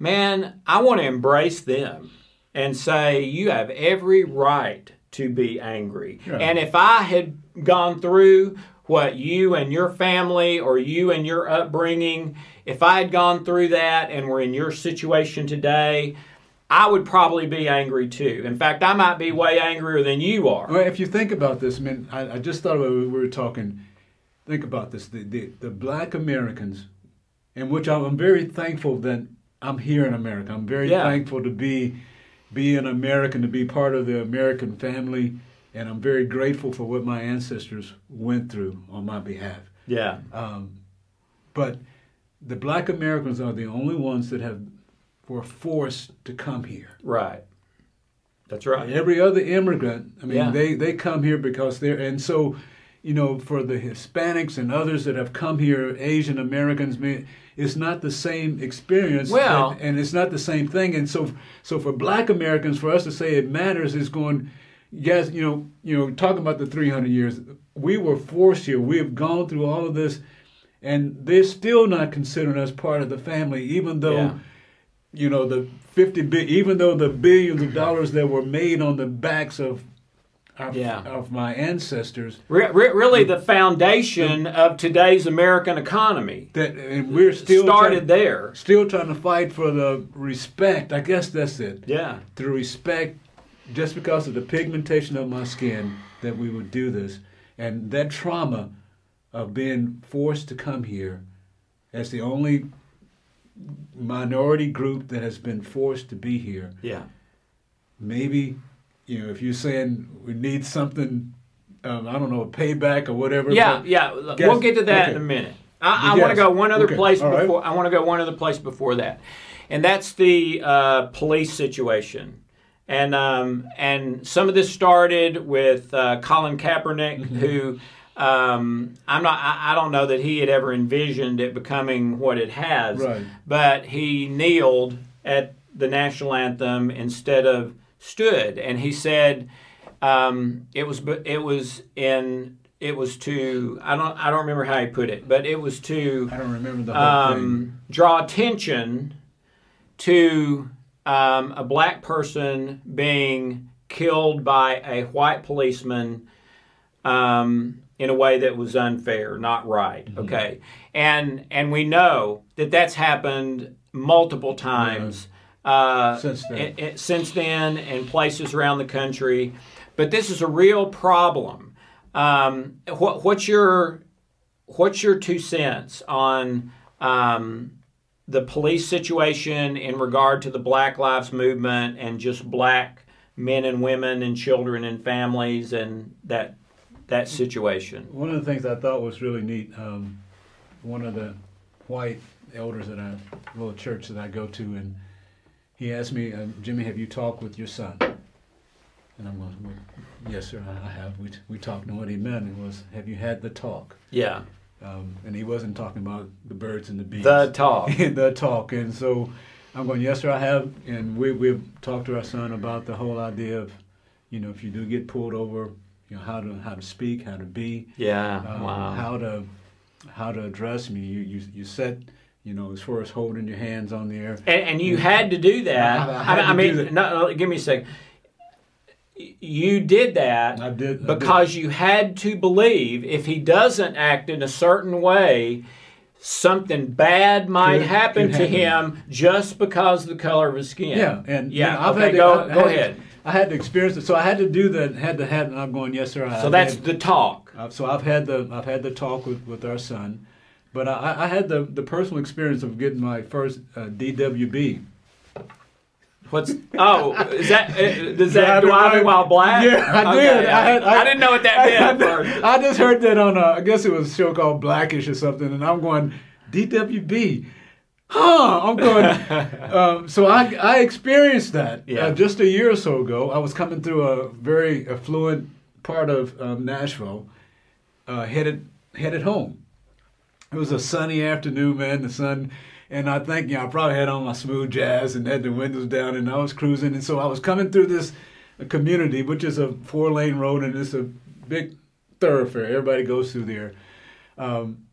[SPEAKER 1] man, I want to embrace them and say, you have every right to be angry.
[SPEAKER 2] Right.
[SPEAKER 1] And if I had gone through what you and your family or you and your upbringing, if I had gone through that and were in your situation today, I would probably be angry too. In fact, I might be way angrier than you are.
[SPEAKER 2] Well, if you think about this, I mean, I, I just thought about we were talking. think about this: the the, the Black Americans, in which I'm, I'm very thankful that I'm here in America. I'm very
[SPEAKER 1] Yeah.
[SPEAKER 2] thankful to be be an American, to be part of the American family, and I'm very grateful for what my ancestors went through on my behalf.
[SPEAKER 1] Yeah.
[SPEAKER 2] Um, but the Black Americans are the only ones that have were forced to come here.
[SPEAKER 1] Right. That's right.
[SPEAKER 2] And Every other immigrant, I mean,
[SPEAKER 1] Yeah.
[SPEAKER 2] they, they come here because they're, and so, you know, for the Hispanics and others that have come here, Asian Americans, it's not the same experience.
[SPEAKER 1] Well-
[SPEAKER 2] and, and it's not the same thing. And so, so for Black Americans, for us to say it matters is going, yes, you know, you know, talking about the 300 years, we were forced here. We have gone through all of this, and they're still not considering us part of the family, even though
[SPEAKER 1] Yeah.
[SPEAKER 2] You know the 50 bi- even though the billions of dollars that were made on the backs of our,
[SPEAKER 1] Yeah.
[SPEAKER 2] of my ancestors
[SPEAKER 1] Re- re- really, the foundation of today's American economy
[SPEAKER 2] that and we're still
[SPEAKER 1] started
[SPEAKER 2] trying,
[SPEAKER 1] there.
[SPEAKER 2] still trying to fight for the respect i guess that's it
[SPEAKER 1] Yeah.
[SPEAKER 2] the respect just because of the pigmentation of my skin that we would do this and that trauma of being forced to come here as the only minority group that has been forced to be here
[SPEAKER 1] Yeah.
[SPEAKER 2] maybe you know if you're saying we need something um, i don't know a payback or whatever
[SPEAKER 1] Yeah, yeah.
[SPEAKER 2] Yes,
[SPEAKER 1] We'll get to that
[SPEAKER 2] okay.
[SPEAKER 1] in a minute. I, I want to go one other
[SPEAKER 2] okay,
[SPEAKER 1] place
[SPEAKER 2] all right.
[SPEAKER 1] before. I want to go one other place before that, and that's the uh, police situation. And um, and some of this started with uh, Colin Kaepernick,
[SPEAKER 2] Mm-hmm.
[SPEAKER 1] who um, I'm not. I, I don't know that he had ever envisioned it becoming what it has.
[SPEAKER 2] Right.
[SPEAKER 1] But he kneeled at the national anthem instead of stood, and he said um, it was it was in it was to I don't I don't remember how he put it, but it was to
[SPEAKER 2] i don't remember the whole thing
[SPEAKER 1] um, draw attention to um, a black person being killed by a white policeman um, in a way that was unfair, not right.
[SPEAKER 2] Mm-hmm.
[SPEAKER 1] Okay, and and we know that that's happened multiple times uh,
[SPEAKER 2] Since then.
[SPEAKER 1] since then in places around the country. But this is a real problem. Um, what, what's your what's your two cents on um, the police situation in regard to the Black Lives Movement and just black men and women and children and families and that that situation?
[SPEAKER 2] one of the things i thought was really neat um, one of the white elders at a little church that i go to and he asked me um, jimmy have you talked with your son and i'm going well, yes sir i I have we, we talked and what he meant was have you had the talk
[SPEAKER 1] Yeah,
[SPEAKER 2] um, and he wasn't talking about the birds and the bees.
[SPEAKER 1] the talk.
[SPEAKER 2] the talk. And so I'm going, yes, sir, I have. And we, we've talked to our son about the whole idea of, you know, if you do get pulled over, you know, how to how to speak, how to be,
[SPEAKER 1] Yeah,
[SPEAKER 2] um,
[SPEAKER 1] wow.
[SPEAKER 2] how to how to address me. You you you said, you know, as far as holding your hands on the air.
[SPEAKER 1] And, and you had to do that.
[SPEAKER 2] I- I
[SPEAKER 1] I,
[SPEAKER 2] had
[SPEAKER 1] I
[SPEAKER 2] to
[SPEAKER 1] mean,
[SPEAKER 2] that.
[SPEAKER 1] no, no, give me a second. You did that
[SPEAKER 2] I did I did.
[SPEAKER 1] because you had to believe if he doesn't act in a certain way, something bad might
[SPEAKER 2] Could-
[SPEAKER 1] happen
[SPEAKER 2] could
[SPEAKER 1] to
[SPEAKER 2] happen.
[SPEAKER 1] him just because of the color of his skin.
[SPEAKER 2] Yeah, and
[SPEAKER 1] yeah.
[SPEAKER 2] you know, I've
[SPEAKER 1] okay,
[SPEAKER 2] had to,
[SPEAKER 1] go,
[SPEAKER 2] I, I
[SPEAKER 1] go ahead.
[SPEAKER 2] I had to experience it, so I had to do that. Had to have. And I'm going, yes, sir. I
[SPEAKER 1] So that's
[SPEAKER 2] had-
[SPEAKER 1] the talk.
[SPEAKER 2] Uh, so I've had the I've had the talk with, with our son, but I, I had the, the personal experience of getting my first uh, DWB.
[SPEAKER 1] What's oh is that uh, does that driving
[SPEAKER 2] I-
[SPEAKER 1] while black?
[SPEAKER 2] Yeah, I
[SPEAKER 1] Okay,
[SPEAKER 2] did. I, had,
[SPEAKER 1] I, didn't know what that
[SPEAKER 2] I,
[SPEAKER 1] meant.
[SPEAKER 2] I. I just heard that on a, I guess it was a show called Blackish or something, and I'm going DWB. Huh? I'm going. um, so I I experienced that
[SPEAKER 1] Yeah.
[SPEAKER 2] uh, just a year or so ago. I was coming through a very affluent part of um, Nashville, uh, headed headed home. It was a sunny afternoon, man. The sun, and I think you know I probably had on my smooth jazz and had the windows down, and I was cruising. And so I was coming through this community, which is a four lane road, and it's a big thoroughfare. Everybody goes through there, um,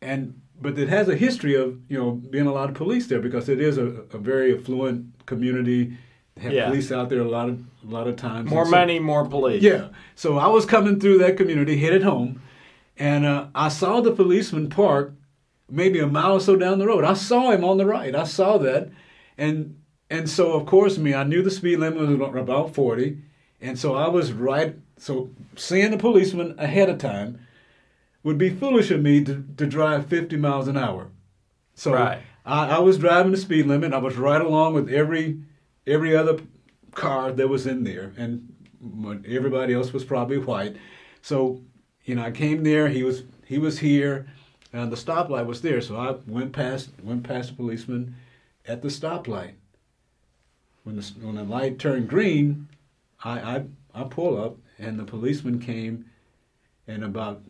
[SPEAKER 2] and but it has a history of you know being a lot of police there because it is a, a very affluent community. They have
[SPEAKER 1] Yeah.
[SPEAKER 2] police out there a lot of a lot of times.
[SPEAKER 1] More
[SPEAKER 2] so-
[SPEAKER 1] money, more police.
[SPEAKER 2] yeah. So I was coming through that community, headed home, and uh, I saw the policeman park maybe a mile or so down the road. I saw him on the right. I saw that, and and so of course me, I knew the speed limit was about forty, and so I was right. So seeing the policeman ahead of time, would be foolish of me to, to drive 50 miles an hour. So
[SPEAKER 1] Right.
[SPEAKER 2] I, I was driving the speed limit. I was right along with every every other car that was in there, and everybody else was probably white. So you know, I came there. He was he was here, and the stoplight was there. So I went past went past the policeman at the stoplight. When the when the light turned green, I I, I pull up, and the policeman came, and about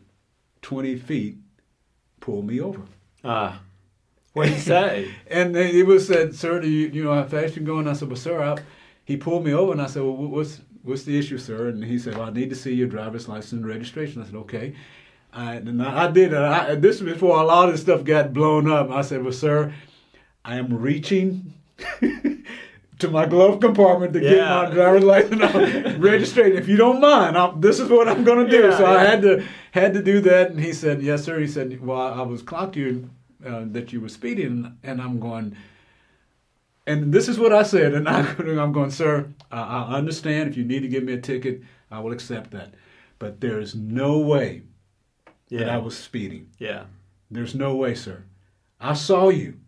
[SPEAKER 2] twenty feet, pulled me over.
[SPEAKER 1] Uh, what did he say?
[SPEAKER 2] And then it was said, "Sir, do you you know how fast you going?" I said, "Well, sir, I, he pulled me over." And I said, "Well, what's what's the issue, sir?" And he said, "Well, I need to see your driver's license and registration." I said, "Okay." I, and I, I did it. I, this was before a lot of this stuff got blown up. I said, "Well, sir, I am reaching." to my glove compartment to get my driver's license registration. If you don't mind, i this is what I'm going to do.
[SPEAKER 1] Yeah,
[SPEAKER 2] so I had to had to do that, and he said, "Yes, sir." He said, "Well, I was clocked you uh, that you were speeding," and I'm going. And this is what I said, and I, I'm going, sir. I, I understand if you need to give me a ticket, I will accept that, but there is no way that I was speeding.
[SPEAKER 1] Yeah.
[SPEAKER 2] There's no way, sir. I saw you.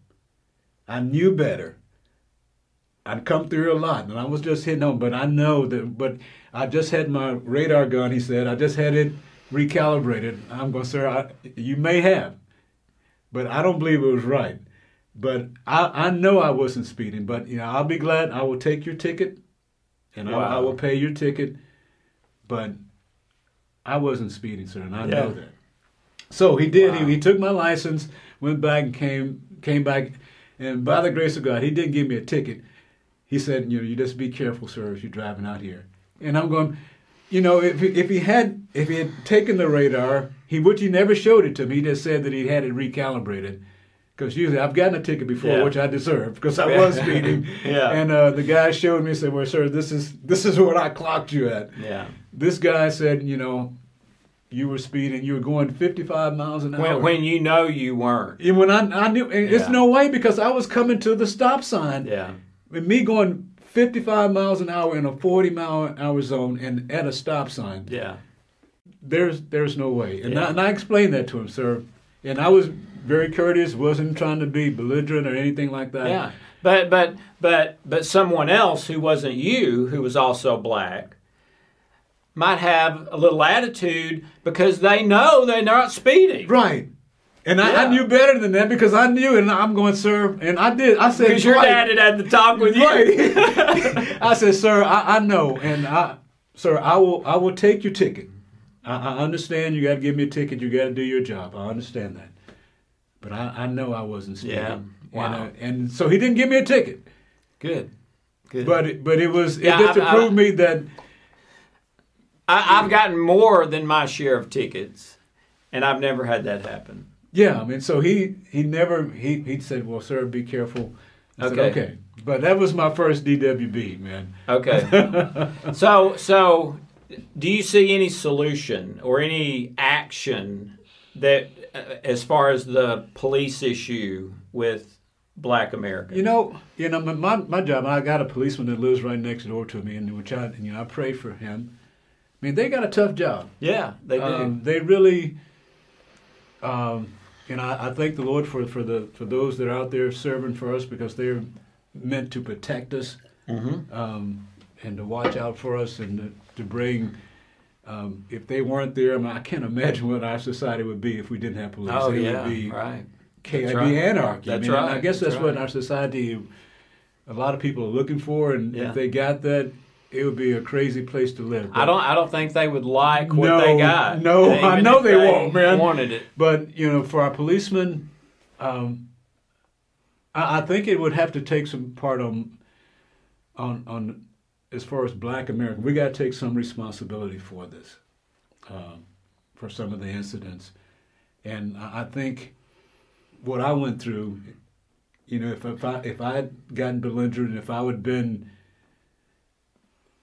[SPEAKER 2] I knew better. I'd come through a lot, and I was just hitting home. But I know that. But I just had my radar gun. He said I just had it recalibrated. I'm going, sir. I, you may have, but I don't believe it was right. But I, I know I wasn't speeding. But you know, I'll be glad. I will take your ticket, and I, I will pay your ticket. But I wasn't speeding, sir, and I know that. So he did.
[SPEAKER 1] Wow.
[SPEAKER 2] He, he took my license, went back and came came back, and by the grace of God, he didn't give me a ticket. He said, "You know, you just be careful, sir, as you're driving out here." And I'm going, you know, if he, if he had if he had taken the radar, he which he never showed it to me. He just said that he had it recalibrated. Because usually I've gotten a ticket before,
[SPEAKER 1] Yeah.
[SPEAKER 2] which I deserved because I was speeding.
[SPEAKER 1] Yeah.
[SPEAKER 2] And uh, the guy showed me, said, "Well, sir, this is this is what I clocked you at."
[SPEAKER 1] Yeah.
[SPEAKER 2] This guy said, you know, you were speeding, you were going 55 miles an hour.
[SPEAKER 1] When, when you know you weren't.
[SPEAKER 2] And when I, I knew,
[SPEAKER 1] Yeah.
[SPEAKER 2] it's no way because I was coming to the stop sign.
[SPEAKER 1] Yeah.
[SPEAKER 2] And me going 55 miles an hour in a 40 mile an hour zone and at a stop sign,
[SPEAKER 1] Yeah.
[SPEAKER 2] there's there's no way. And,
[SPEAKER 1] Yeah.
[SPEAKER 2] I, and I explained that to him, sir. And I was very courteous, wasn't trying to be belligerent or anything like that.
[SPEAKER 1] Yeah. But but but but someone else who wasn't you, who was also black, might have a little attitude because they know they're not speeding.
[SPEAKER 2] Right. And I, I knew better than that because I knew, and I'm going, sir. And I did. I said,
[SPEAKER 1] Because your dad had had the talk with you.
[SPEAKER 2] I said, sir, I, I know, and I, sir, I will, I will take your ticket. I, I understand you got to give me a ticket. You got to do your job. I understand that, but I, I know I wasn't speeding.
[SPEAKER 1] Yeah. Wow.
[SPEAKER 2] And, uh, and so he didn't give me a ticket,
[SPEAKER 1] Good. Good.
[SPEAKER 2] but it, but it was
[SPEAKER 1] Yeah,
[SPEAKER 2] it just to prove me that
[SPEAKER 1] I, I've gotten more than my share of tickets, and I've never had that happen.
[SPEAKER 2] Yeah. I mean, so he he never he he said, well, sir, be careful. I said,
[SPEAKER 1] Okay.
[SPEAKER 2] okay. But that was my first DWB, man.
[SPEAKER 1] Okay. so so, do you see any solution or any action that, uh, as far as the police issue with Black Americans?
[SPEAKER 2] You know, you know, my, my my job. I got a policeman that lives right next door to me, and which I, you know, I pray for him. I mean, they got a tough job.
[SPEAKER 1] yeah, they do.
[SPEAKER 2] Um, they really, um, and I, I thank the Lord for for the for those that are out there serving for us because they're meant to protect us
[SPEAKER 1] mm-hmm.
[SPEAKER 2] um, and to watch out for us and to, to bring. Um, if they weren't there, I, mean, I can't imagine what our society would be if we didn't have police.
[SPEAKER 1] Oh
[SPEAKER 2] it
[SPEAKER 1] yeah,
[SPEAKER 2] would be
[SPEAKER 1] right.
[SPEAKER 2] chaos,
[SPEAKER 1] That's
[SPEAKER 2] it'd be
[SPEAKER 1] right.
[SPEAKER 2] anarchy. I
[SPEAKER 1] That's
[SPEAKER 2] mean, and I guess that's,
[SPEAKER 1] That's
[SPEAKER 2] what
[SPEAKER 1] right.
[SPEAKER 2] our society, a lot of people are looking for, and
[SPEAKER 1] Yeah.
[SPEAKER 2] if they got that, it would be a crazy place to live.
[SPEAKER 1] I don't. I don't think they would like what
[SPEAKER 2] No,
[SPEAKER 1] they got.
[SPEAKER 2] no, I know
[SPEAKER 1] if
[SPEAKER 2] they won't, man.
[SPEAKER 1] Wanted it.
[SPEAKER 2] But you know, for our policemen, um, I, I think it would have to take some part on, on, on, as far as Black America. We got to take some responsibility for this, um, for some of the incidents, and I, I think what I went through. You know, if if I if I had gotten belligerent, if I would been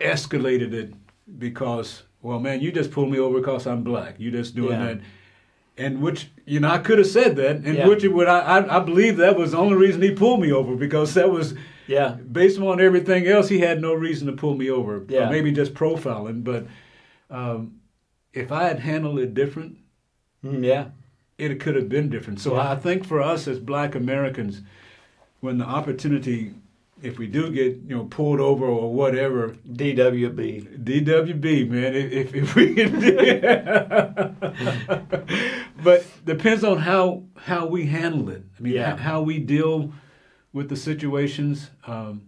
[SPEAKER 2] escalated it because, well, man, you just pulled me over because I'm black. You just doing
[SPEAKER 1] Yeah.
[SPEAKER 2] that and which you know I could have said that, and
[SPEAKER 1] Yeah.
[SPEAKER 2] which would I, I believe that was the only reason he pulled me over because that was
[SPEAKER 1] Yeah.
[SPEAKER 2] based on everything else he had no reason to pull me over.
[SPEAKER 1] Yeah.
[SPEAKER 2] Or maybe just profiling, but um, if I had handled it different,
[SPEAKER 1] Mm, yeah.
[SPEAKER 2] it could have been different. So
[SPEAKER 1] Yeah.
[SPEAKER 2] I think for us as Black Americans, when the opportunity, if we do get you know pulled over or whatever,
[SPEAKER 1] DWB.
[SPEAKER 2] DWB, man. If, if, we can, but depends on how how we handle it. I mean,
[SPEAKER 1] Yeah.
[SPEAKER 2] how we deal with the situations, um,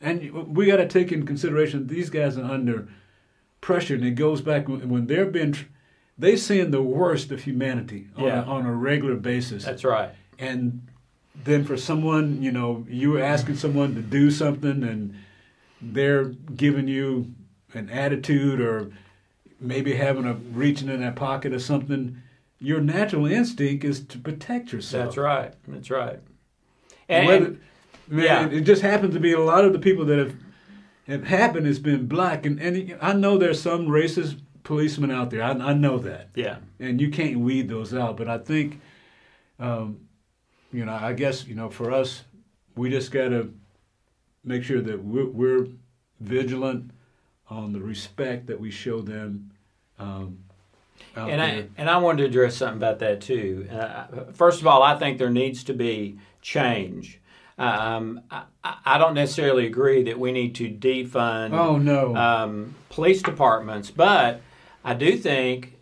[SPEAKER 2] and we got to take in consideration these guys are under pressure, and it goes back when, when they're being. tr- They seeing the worst of humanity on,
[SPEAKER 1] Yeah.
[SPEAKER 2] a, on a regular basis,
[SPEAKER 1] That's right.
[SPEAKER 2] and then for someone, you know, you were asking someone to do something and they're giving you an attitude or maybe having a reaching in their pocket or something, your natural instinct is to protect yourself.
[SPEAKER 1] That's right. That's right. And,
[SPEAKER 2] Whether-
[SPEAKER 1] and-
[SPEAKER 2] man,
[SPEAKER 1] yeah.
[SPEAKER 2] it, it just happens to be a lot of the people that have have happened has been black, and, and I know there's some racist policemen out there. I, I know that
[SPEAKER 1] yeah.
[SPEAKER 2] and you can't weed those out. But I think, um, you know, I guess you know, for us, we just got to make sure that we're, we're vigilant on the respect that we show them. Um,
[SPEAKER 1] And
[SPEAKER 2] there.
[SPEAKER 1] I and I wanted to address something about that too. Uh, first of all, I think there needs to be change. Um, I, I don't necessarily agree that we need to defund
[SPEAKER 2] oh no,
[SPEAKER 1] um, police departments, but I do think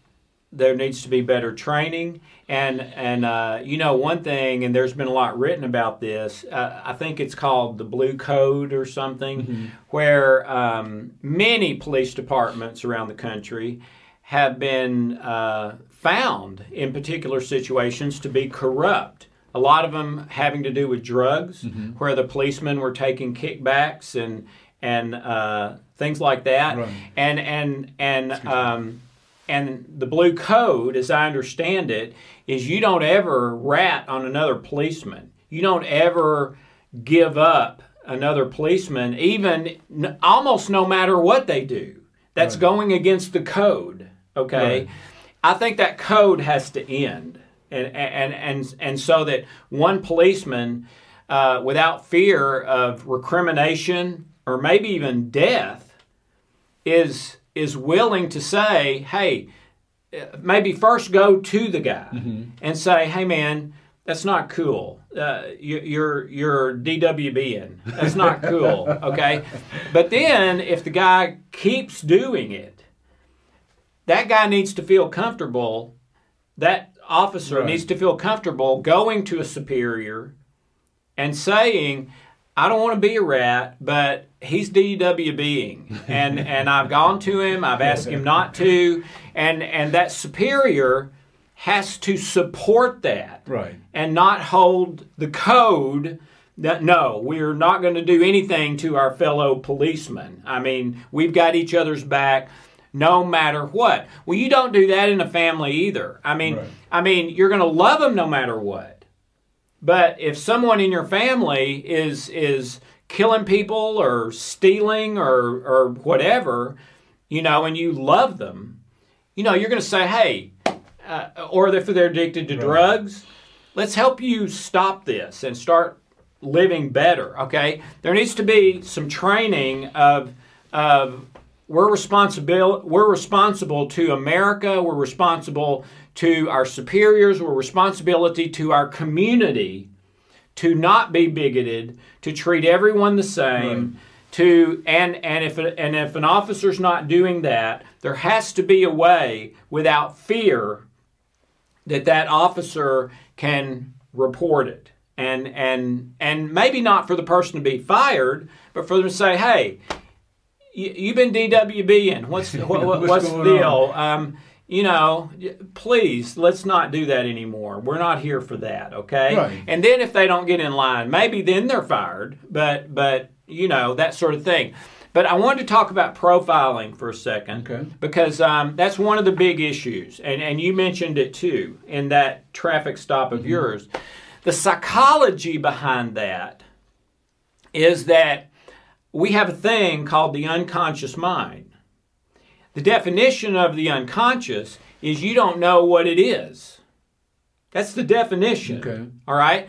[SPEAKER 1] there needs to be better training. And and uh, you know one thing, and there's been a lot written about this. Uh, I think it's called the Blue Code or something, where um, many police departments around the country have been uh, found in particular situations to be corrupt. A lot of them having to do with drugs, where the policemen were taking kickbacks and and uh, things like that.
[SPEAKER 2] Right.
[SPEAKER 1] And and and um, and the blue code, as I understand it, is you don't ever rat on another policeman. You don't ever give up another policeman, even n- almost no matter what they do. That's
[SPEAKER 2] Right.
[SPEAKER 1] going against the code. Okay,
[SPEAKER 2] Right.
[SPEAKER 1] I think that code has to end, and and and and so that one policeman, uh, without fear of recrimination or maybe even death, is is willing to say, hey, maybe first go to the guy and say, hey man, that's not cool. Uh, you, you're you're DWBing. That's not cool. Okay, but then if the guy keeps doing it, that guy needs to feel comfortable. That officer
[SPEAKER 2] Right.
[SPEAKER 1] needs to feel comfortable going to a superior and saying, I don't want to be a rat, but he's DWBing. And and I've gone to him, I've asked him not to, and and that superior has to support that
[SPEAKER 2] right.
[SPEAKER 1] and not hold the code that no, we're not going to do anything to our fellow policemen. I mean, we've got each other's back no matter what. Well, you don't do that in a family either. I mean,
[SPEAKER 2] Right.
[SPEAKER 1] I mean, you're going to love them no matter what. But if someone in your family is is killing people or stealing or or whatever, you know, and you love them, you know, you're going to say, "Hey," uh, or if they're addicted to
[SPEAKER 2] Right.
[SPEAKER 1] drugs, let's help you stop this and start living better. Okay, there needs to be some training of of we're responsible we're responsible to America. We're responsible to our superiors. We're responsibility to our community to not be bigoted, to treat everyone the same. To and and if and if an officer's not doing that, there has to be a way without fear that that officer can report it. And and and maybe not for the person to be fired but for them to say hey you, you've been DWBing what's what, what,
[SPEAKER 2] What's
[SPEAKER 1] what's the deal? Um, you know please let's not do that anymore we're not here for that okay
[SPEAKER 2] Right.
[SPEAKER 1] and then if they don't get in line maybe then they're fired but but you know that sort of thing but I wanted to talk about profiling for a second
[SPEAKER 2] Okay.
[SPEAKER 1] because um, that's one of the big issues, and, and you mentioned it too in that traffic stop of yours. The psychology behind that is that we have a thing called the unconscious mind. The definition of the unconscious is you don't know what it is. That's the definition.
[SPEAKER 2] Okay.
[SPEAKER 1] All right?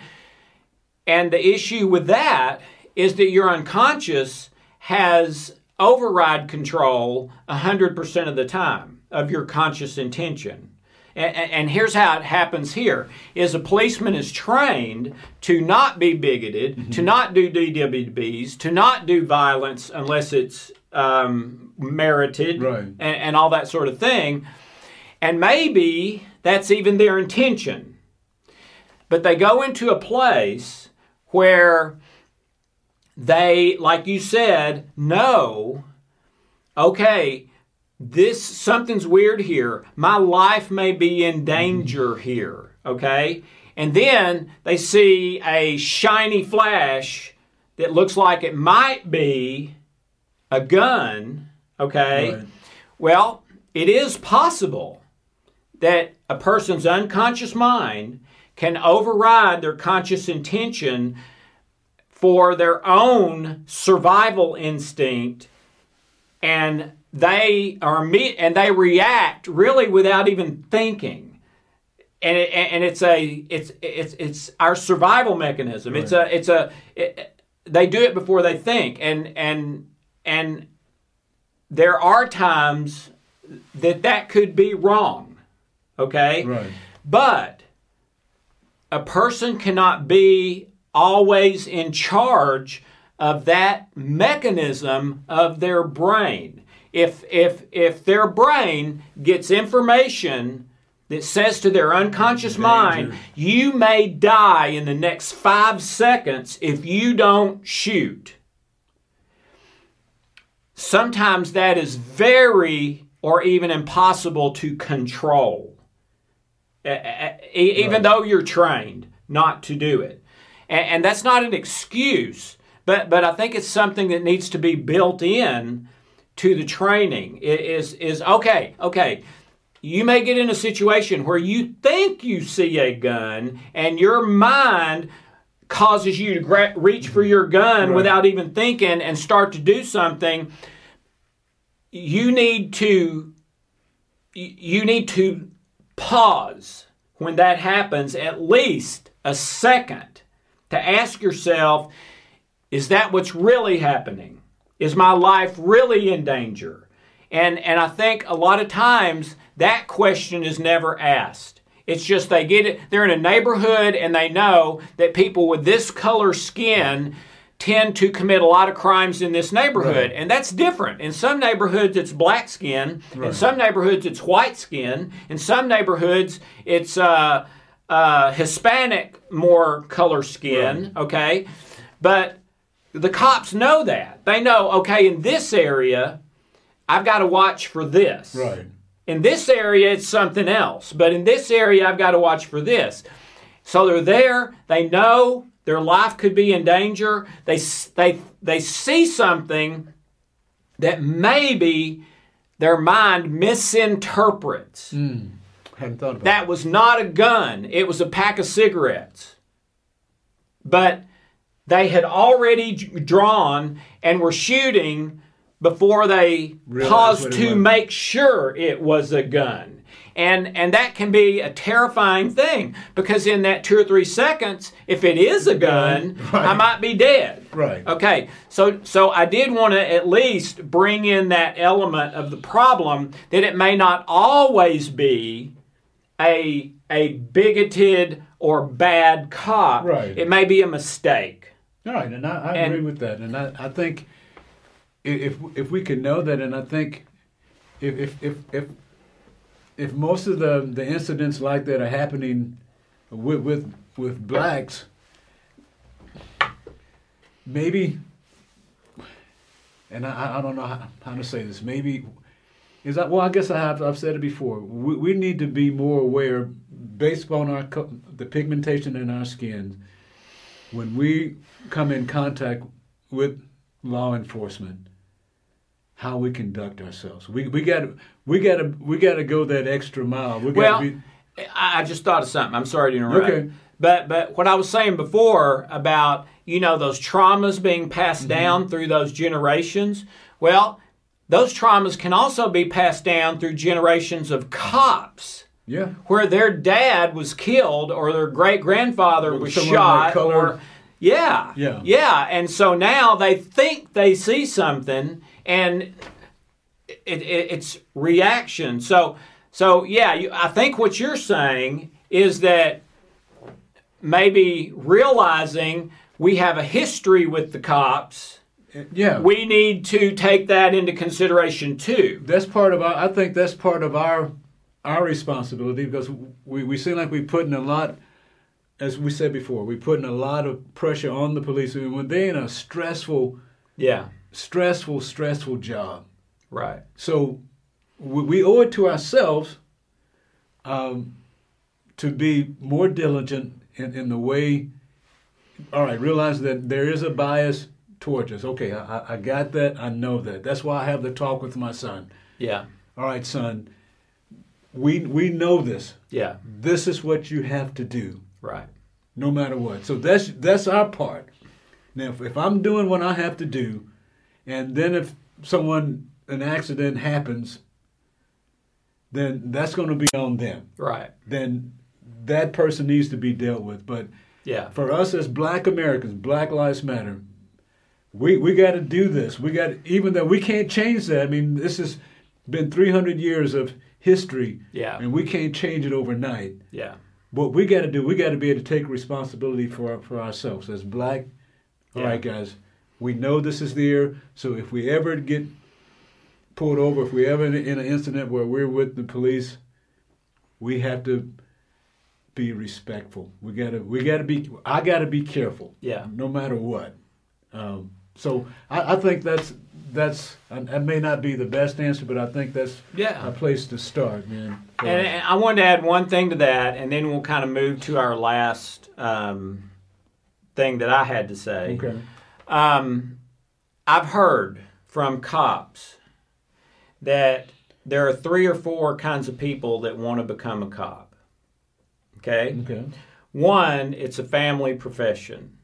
[SPEAKER 1] And the issue with that is that your unconscious has override control 100% of the time of your conscious intention. and, and here's how it happens here is a policeman is trained to not be bigoted
[SPEAKER 2] Mm-hmm.
[SPEAKER 1] to not do dwbs to not do violence unless it's um, merited
[SPEAKER 2] Right.
[SPEAKER 1] and, and all that sort of thing and maybe that's even their intention but they go into a place where they like you said know okay this something's weird here. My life may be in danger here, okay? And then they see a shiny flash that looks like it might be a gun, okay?
[SPEAKER 2] Right.
[SPEAKER 1] Well, it is possible that a person's unconscious mind can override their conscious intention for their own survival instinct and they are and they react really without even thinking and it, and it's a it's it's it's our survival mechanism it's a it's a it, they do it before they think and and and there are times that that could be wrong okay
[SPEAKER 2] Right.
[SPEAKER 1] but a person cannot be always in charge of that mechanism of their brain. If, if, if their brain gets information that says to their unconscious mind, you may die in the next five seconds if you don't shoot. Sometimes that is very or even impossible to control even
[SPEAKER 2] Right.
[SPEAKER 1] though you're trained not to do it. And, and that's not an excuse, but but I think it's something that needs to be built in to the training. I- Is is okay, okay. You may get in a situation where you think you see a gun and your mind causes you to gra- reach for your gun
[SPEAKER 2] Right.
[SPEAKER 1] without even thinking and start to do something. You need to you need to pause when that happens at least a second to ask yourself is that what's really happening is my life really in danger and and i think a lot of times that question is never asked it's just they get it they're in a neighborhood and they know that people with this color skin tend to commit a lot of crimes in this neighborhood.
[SPEAKER 2] Right.
[SPEAKER 1] and that's different. In some neighborhoods it's black skin. In some neighborhoods it's white skin. In some neighborhoods it's uh, uh, hispanic more color skin okay? But the cops know that. They know okay in this area i've got to watch for this.
[SPEAKER 2] Right.
[SPEAKER 1] In this area it's something else. But in this area i've got to watch for this. So they're there they know their life could be in danger. They they they see something that maybe their mind misinterprets.
[SPEAKER 2] Hmm. Thought about
[SPEAKER 1] that was not a gun. It was a pack of cigarettes. But they had already drawn and were shooting before they
[SPEAKER 2] Realized
[SPEAKER 1] paused to make sure it was a gun and and that can be a terrifying thing because in that two or three seconds if it is a gun
[SPEAKER 2] Right.
[SPEAKER 1] i might be dead
[SPEAKER 2] Right.
[SPEAKER 1] Okay, so so I did want to at least bring in that element of the problem that it may not always be a a bigoted or bad cop.
[SPEAKER 2] Right.
[SPEAKER 1] It may be a mistake.
[SPEAKER 2] All right, and I, I
[SPEAKER 1] And-
[SPEAKER 2] agree with that, and I, I think if if we can know that, and I think if if if if, most of the, the incidents like that are happening with with with blacks, maybe, and I, I don't know how, how to say this, maybe. Is that well? I guess I have. I've said it before. We, we need to be more aware, based on our the pigmentation in our skin, when we come in contact with law enforcement, how we conduct ourselves. We we got we got to we got to go that extra mile. We
[SPEAKER 1] Well,
[SPEAKER 2] be
[SPEAKER 1] I just thought of something. I'm sorry to interrupt.
[SPEAKER 2] Okay.
[SPEAKER 1] But but what I was saying before about you know those traumas being passed
[SPEAKER 2] Mm-hmm.
[SPEAKER 1] down through those generations. Well, those traumas can also be passed down through generations of cops.
[SPEAKER 2] yeah.
[SPEAKER 1] where their dad was killed or their great grandfather was shot or yeah
[SPEAKER 2] Yeah.
[SPEAKER 1] yeah and so now they think they see something and it, it, it's reaction so So yeah, you, I think what you're saying is that maybe realizing we have a history with the cops,
[SPEAKER 2] Yeah.
[SPEAKER 1] we need to take that into consideration too.
[SPEAKER 2] that's part of our I think that's part of our our responsibility because we, we seem like we're putting a lot as we said before, we're putting a lot of pressure on the police and when they're in a stressful
[SPEAKER 1] Yeah,
[SPEAKER 2] stressful, stressful job.
[SPEAKER 1] right.
[SPEAKER 2] So we, we owe it to ourselves um, to be more diligent in, in the way. All right, realize that there is a bias towards us. Okay, I, I- got that. I know that. That's why I have the talk with my son.
[SPEAKER 1] Yeah,
[SPEAKER 2] All right, son. We we know this.
[SPEAKER 1] yeah,
[SPEAKER 2] This is what you have to do,
[SPEAKER 1] right.
[SPEAKER 2] no matter what. So that's that's our part. Now, if, if I'm doing what I have to do, and then if someone an accident happens, then that's going to be on them.
[SPEAKER 1] Right.
[SPEAKER 2] Then that person needs to be dealt with. But
[SPEAKER 1] Yeah.
[SPEAKER 2] for us as Black Americans, Black Lives Matter. We we got to do this. We got even though we can't change that. I mean, this has been 300 years of history,
[SPEAKER 1] Yeah.
[SPEAKER 2] and we can't change it overnight.
[SPEAKER 1] Yeah.
[SPEAKER 2] What we got to do, we got to be able to take responsibility for for ourselves as black. All
[SPEAKER 1] Yeah.
[SPEAKER 2] right, guys, we know this is there. So if we ever get pulled over, if we ever in, in an incident where we're with the police, we have to be respectful. We gotta we gotta be. I gotta be careful.
[SPEAKER 1] Yeah.
[SPEAKER 2] No matter what. Um, so I, I think that's that's that may not be the best answer, but I think that's
[SPEAKER 1] Yeah.
[SPEAKER 2] a place to start, man.
[SPEAKER 1] And, and I wanted to add one thing to that, and then we'll kind of move to our last um, thing that I had to say.
[SPEAKER 2] okay.
[SPEAKER 1] Um, I've heard from cops that there are three or four kinds of people that want to become a cop. Okay?
[SPEAKER 2] Okay.
[SPEAKER 1] One, it's a family profession.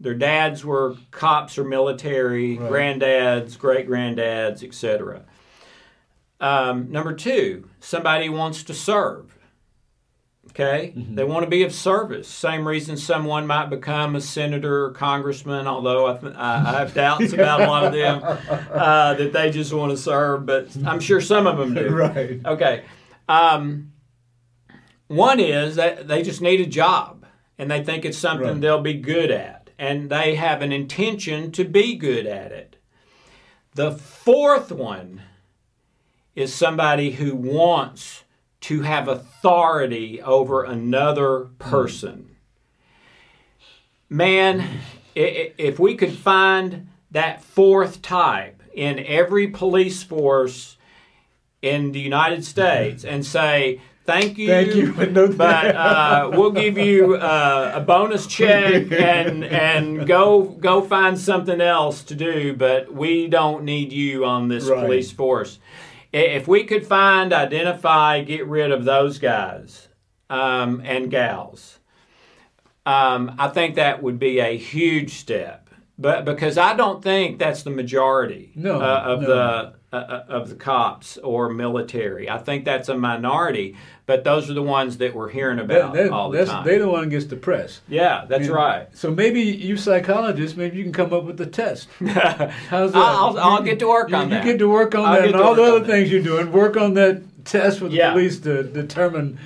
[SPEAKER 1] Their dads were cops or military,
[SPEAKER 2] Right.
[SPEAKER 1] granddads, great granddads, etc. Um, number two, somebody wants to serve. Okay? They want to be of service. Same reason someone might become a senator or congressman, although I, th- I, I have doubts about a lot of them uh, that they just want to serve, but I'm sure some of them do.
[SPEAKER 2] Right.
[SPEAKER 1] Okay. Um, one is that they just need a job and they think it's something
[SPEAKER 2] Right.
[SPEAKER 1] they'll be good at and they have an intention to be good at it. The fourth one is somebody who wants to have authority over another person. Man, if we could find that fourth type in every police force in the United States and say, Thank you,
[SPEAKER 2] Thank you, but no
[SPEAKER 1] but uh, we'll give you uh, a bonus check and and go go find something else to do. But we don't need you on this
[SPEAKER 2] Right.
[SPEAKER 1] police force. If we could find, identify, get rid of those guys um, and gals, um, I think that would be a huge step. But because I don't think that's the majority
[SPEAKER 2] No,
[SPEAKER 1] uh, of
[SPEAKER 2] no.
[SPEAKER 1] the uh, uh, of the cops or military. I think that's a minority. But those are the ones that we're hearing about
[SPEAKER 2] That- that-
[SPEAKER 1] all the time.
[SPEAKER 2] They're the one who gets the press.
[SPEAKER 1] yeah, that's
[SPEAKER 2] Yeah.
[SPEAKER 1] right.
[SPEAKER 2] So maybe you psychologists, maybe you can come up with the test. How's that?
[SPEAKER 1] I'll, I'll
[SPEAKER 2] You-
[SPEAKER 1] get to work
[SPEAKER 2] you,
[SPEAKER 1] on
[SPEAKER 2] you
[SPEAKER 1] that.
[SPEAKER 2] You get to work on
[SPEAKER 1] I'll
[SPEAKER 2] that and all the other
[SPEAKER 1] that.
[SPEAKER 2] things you're doing. Work on that test with the police to determine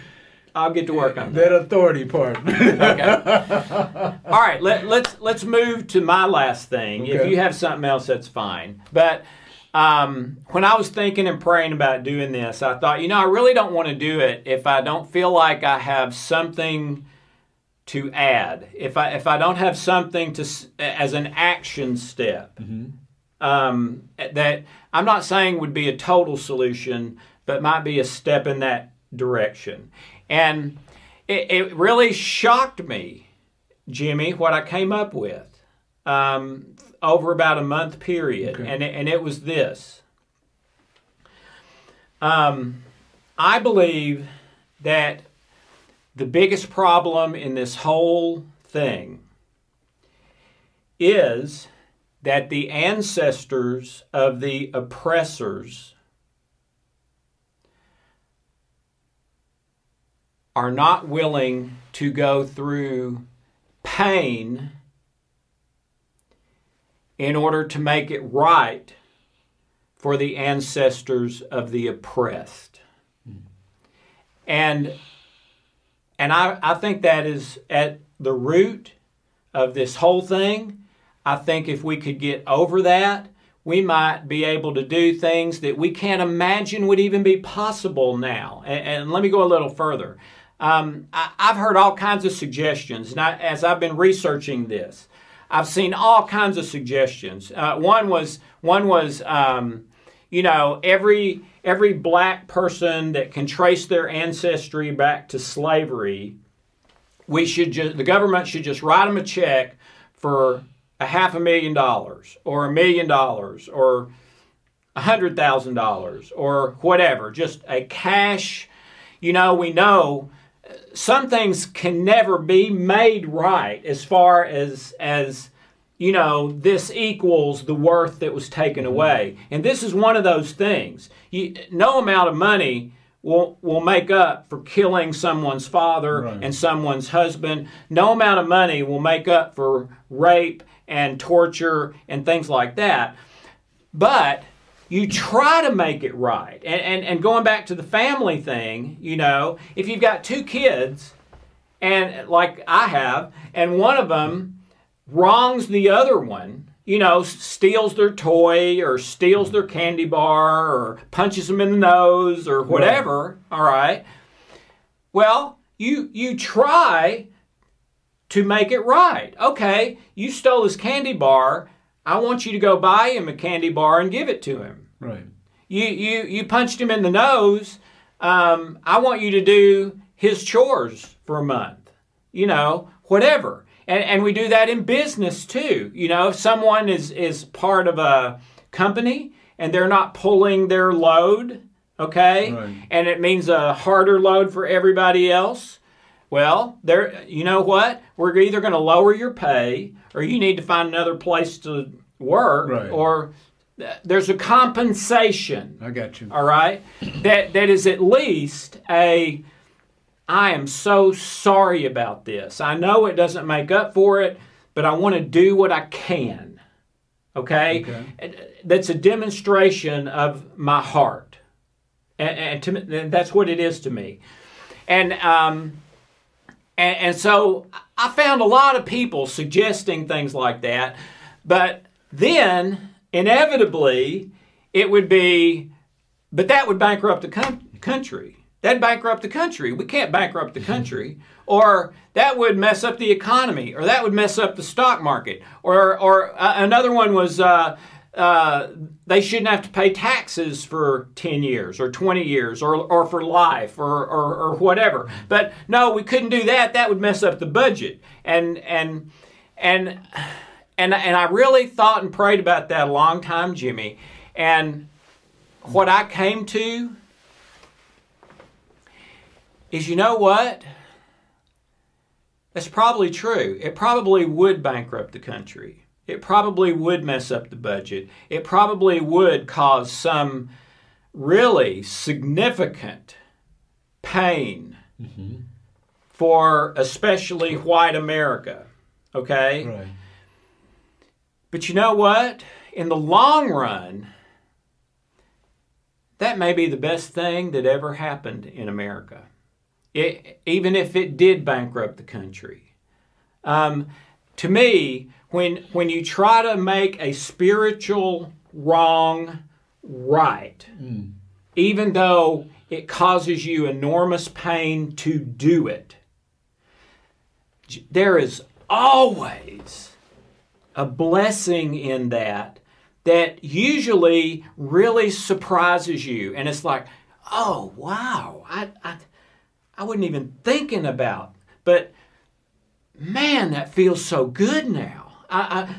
[SPEAKER 1] I'll get to work on that.
[SPEAKER 2] that authority part.
[SPEAKER 1] okay. All right, let, let's let's move to my last thing. If you have something else, that's fine. But um, when I was thinking and praying about doing this, I thought, you know, I really don't want to do it if I don't feel like I have something to add. If I if I don't have something to as an action step. Um, that I'm not saying would be a total solution, but might be a step in that direction. And it, it really shocked me, Jimmy, what I came up with um, over about a month period.
[SPEAKER 2] Okay.
[SPEAKER 1] And, it, and it was this. Um, I believe that the biggest problem in this whole thing is that the ancestors of the oppressors are not willing to go through pain in order to make it right for the ancestors of the oppressed. And and I, I think that is at the root of this whole thing. I think if we could get over that, we might be able to do things that we can't imagine would even be possible now. And, and let me go a little further. Um, I, have heard all kinds of suggestions, and I, as I've been researching this, I've seen all kinds of suggestions. Uh, one was one was um, you know every every black person that can trace their ancestry back to slavery, we should just the government should just write them a check for a half a million dollars or a million dollars or a hundred thousand dollars or whatever, just a cash. You know, we know some things can never be made right as far as as you know this equals the worth that was taken mm-hmm. away. And this is one of those things. You, no amount of money will will make up for killing someone's father right. and someone's husband. No amount of money will make up for rape and torture and things like that. But you try to make it right. And, and, and going back to the family thing, you know, if you've got two kids, and like I have, and one of them wrongs the other one, you know, steals their toy or steals their candy bar or punches them in the nose or whatever, right. all right? Well, you you try to make it right. Okay, you stole his candy bar. I want you to go buy him a candy bar and give it to him.
[SPEAKER 2] Right.
[SPEAKER 1] You you you punched him in the nose. Um, I want you to do his chores for a month. You know, whatever. And and we do that in business too. You know, if someone is is part of a company and they're not pulling their load, okay, right. and it means a harder load for everybody else. Well, there, you know what? We're either going to lower your pay, or you need to find another place to work, right. or there's a compensation.
[SPEAKER 2] I got you.
[SPEAKER 1] All right, that that is at least a. I am so sorry about this. I know it doesn't make up for it, but I want to do what I can. Okay, okay. that's a demonstration of my heart, and, and, to, and that's what it is to me. And um, and, and so I found a lot of people suggesting things like that, but then inevitably it would be, but that would bankrupt the com- country. That'd bankrupt the country. We can't bankrupt the country. Or that would mess up the economy. Or that would mess up the stock market. Or, or uh, another one was uh, uh, they shouldn't have to pay taxes for 10 years or 20 years or, or for life or, or, or whatever. But no, we couldn't do that. That would mess up the budget. And, and, and, and, and I really thought and prayed about that a long time, Jimmy. And what I came to is you know what? That's probably true. It probably would bankrupt the country. It probably would mess up the budget. It probably would cause some really significant pain mm-hmm. for especially white America. Okay?
[SPEAKER 2] Right.
[SPEAKER 1] But you know what? In the long run, that may be the best thing that ever happened in America, it, even if it did bankrupt the country. Um, to me, when, when you try to make a spiritual wrong right, mm. even though it causes you enormous pain to do it, there is always a blessing in that that usually really surprises you. And it's like, oh, wow, I, I, I wasn't even thinking about. But man, that feels so good now. I, I,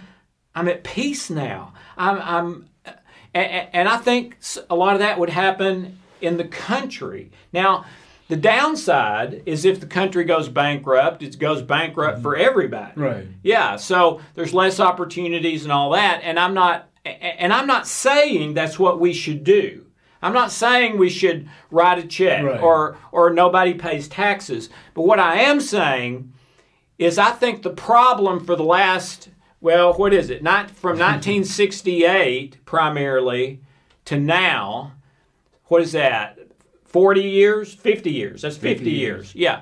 [SPEAKER 1] I'm at peace now. I'm, I'm and, and I think a lot of that would happen in the country. Now, the downside is if the country goes bankrupt, it goes bankrupt for mm-hmm. everybody.
[SPEAKER 2] Right.
[SPEAKER 1] Yeah. So there's less opportunities and all that. And I'm not and I'm not saying that's what we should do. I'm not saying we should write a check right. or or nobody pays taxes. But what I am saying is I think the problem for the last well, what is it? Not from 1968 primarily to now. What is that? 40 years, 50 years. That's 50,
[SPEAKER 2] 50
[SPEAKER 1] years.
[SPEAKER 2] years.
[SPEAKER 1] Yeah.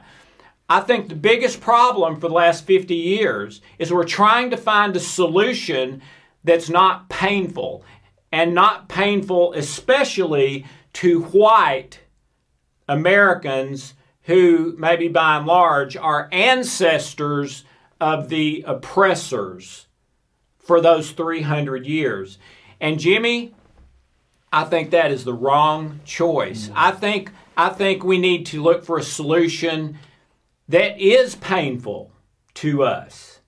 [SPEAKER 1] I think the biggest problem for the last 50 years is we're trying to find a solution that's not painful. And not painful, especially to white Americans who, maybe by and large, are ancestors of the oppressors for those 300 years. And Jimmy, I think that is the wrong choice. I think I think we need to look for a solution that is painful to us.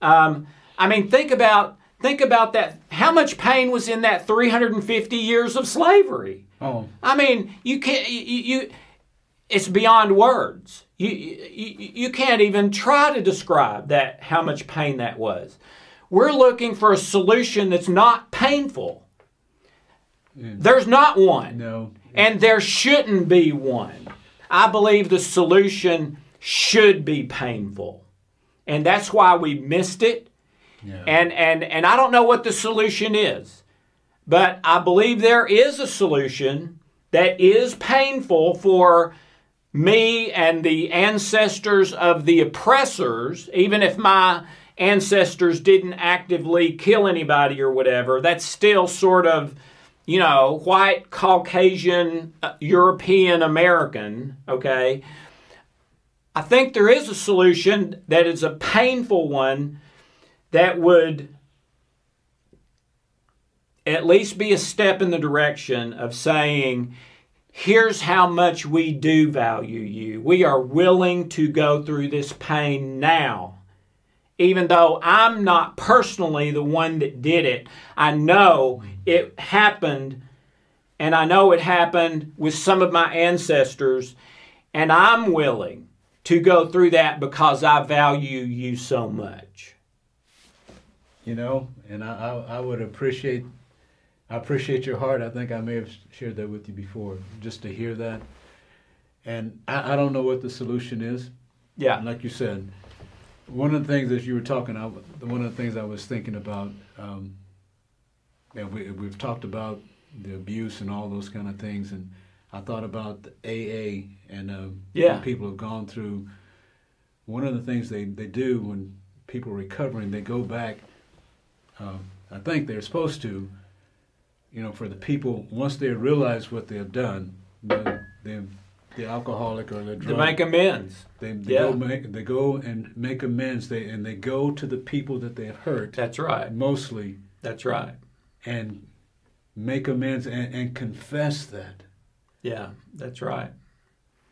[SPEAKER 1] Um, I mean, think about think about that. How much pain was in that 350 years of slavery?
[SPEAKER 2] Oh,
[SPEAKER 1] I mean, you can't. You, you it's beyond words. You, you you can't even try to describe that how much pain that was. We're looking for a solution that's not painful. There's not one.
[SPEAKER 2] no.
[SPEAKER 1] And there shouldn't be one. I believe the solution should be painful. And that's why we missed it.
[SPEAKER 2] Yeah.
[SPEAKER 1] And and and I don't know what the solution is. But I believe there is a solution that is painful for me and the ancestors of the oppressors, even if my ancestors didn't actively kill anybody or whatever, that's still sort of, you know, white, Caucasian, uh, European American, okay? I think there is a solution that is a painful one that would at least be a step in the direction of saying, here's how much we do value you. We are willing to go through this pain now. Even though I'm not personally the one that did it, I know it happened, and I know it happened with some of my ancestors, and I'm willing to go through that because I value you so much.
[SPEAKER 2] You know, and I, I, I would appreciate, I appreciate your heart. I think I may have shared that with you before, just to hear that. And I, I don't know what the solution is.
[SPEAKER 1] Yeah.
[SPEAKER 2] Like you said, one of the things that you were talking, I, one of the things I was thinking about, um, and we, we've talked about the abuse and all those kind of things, and I thought about the AA and um,
[SPEAKER 1] Yeah.
[SPEAKER 2] people have gone through. One of the things they, they do when people are recovering, they go back. Um, I think they're supposed to, you know, for the people once they realize what they have done, the alcoholic or the
[SPEAKER 1] To
[SPEAKER 2] drug,
[SPEAKER 1] make amends.
[SPEAKER 2] they, they
[SPEAKER 1] Yeah.
[SPEAKER 2] go make they go and make amends. They and they go to the people that they have hurt
[SPEAKER 1] That's right.
[SPEAKER 2] mostly
[SPEAKER 1] That's right.
[SPEAKER 2] and make amends and, and confess that.
[SPEAKER 1] Yeah, that's right.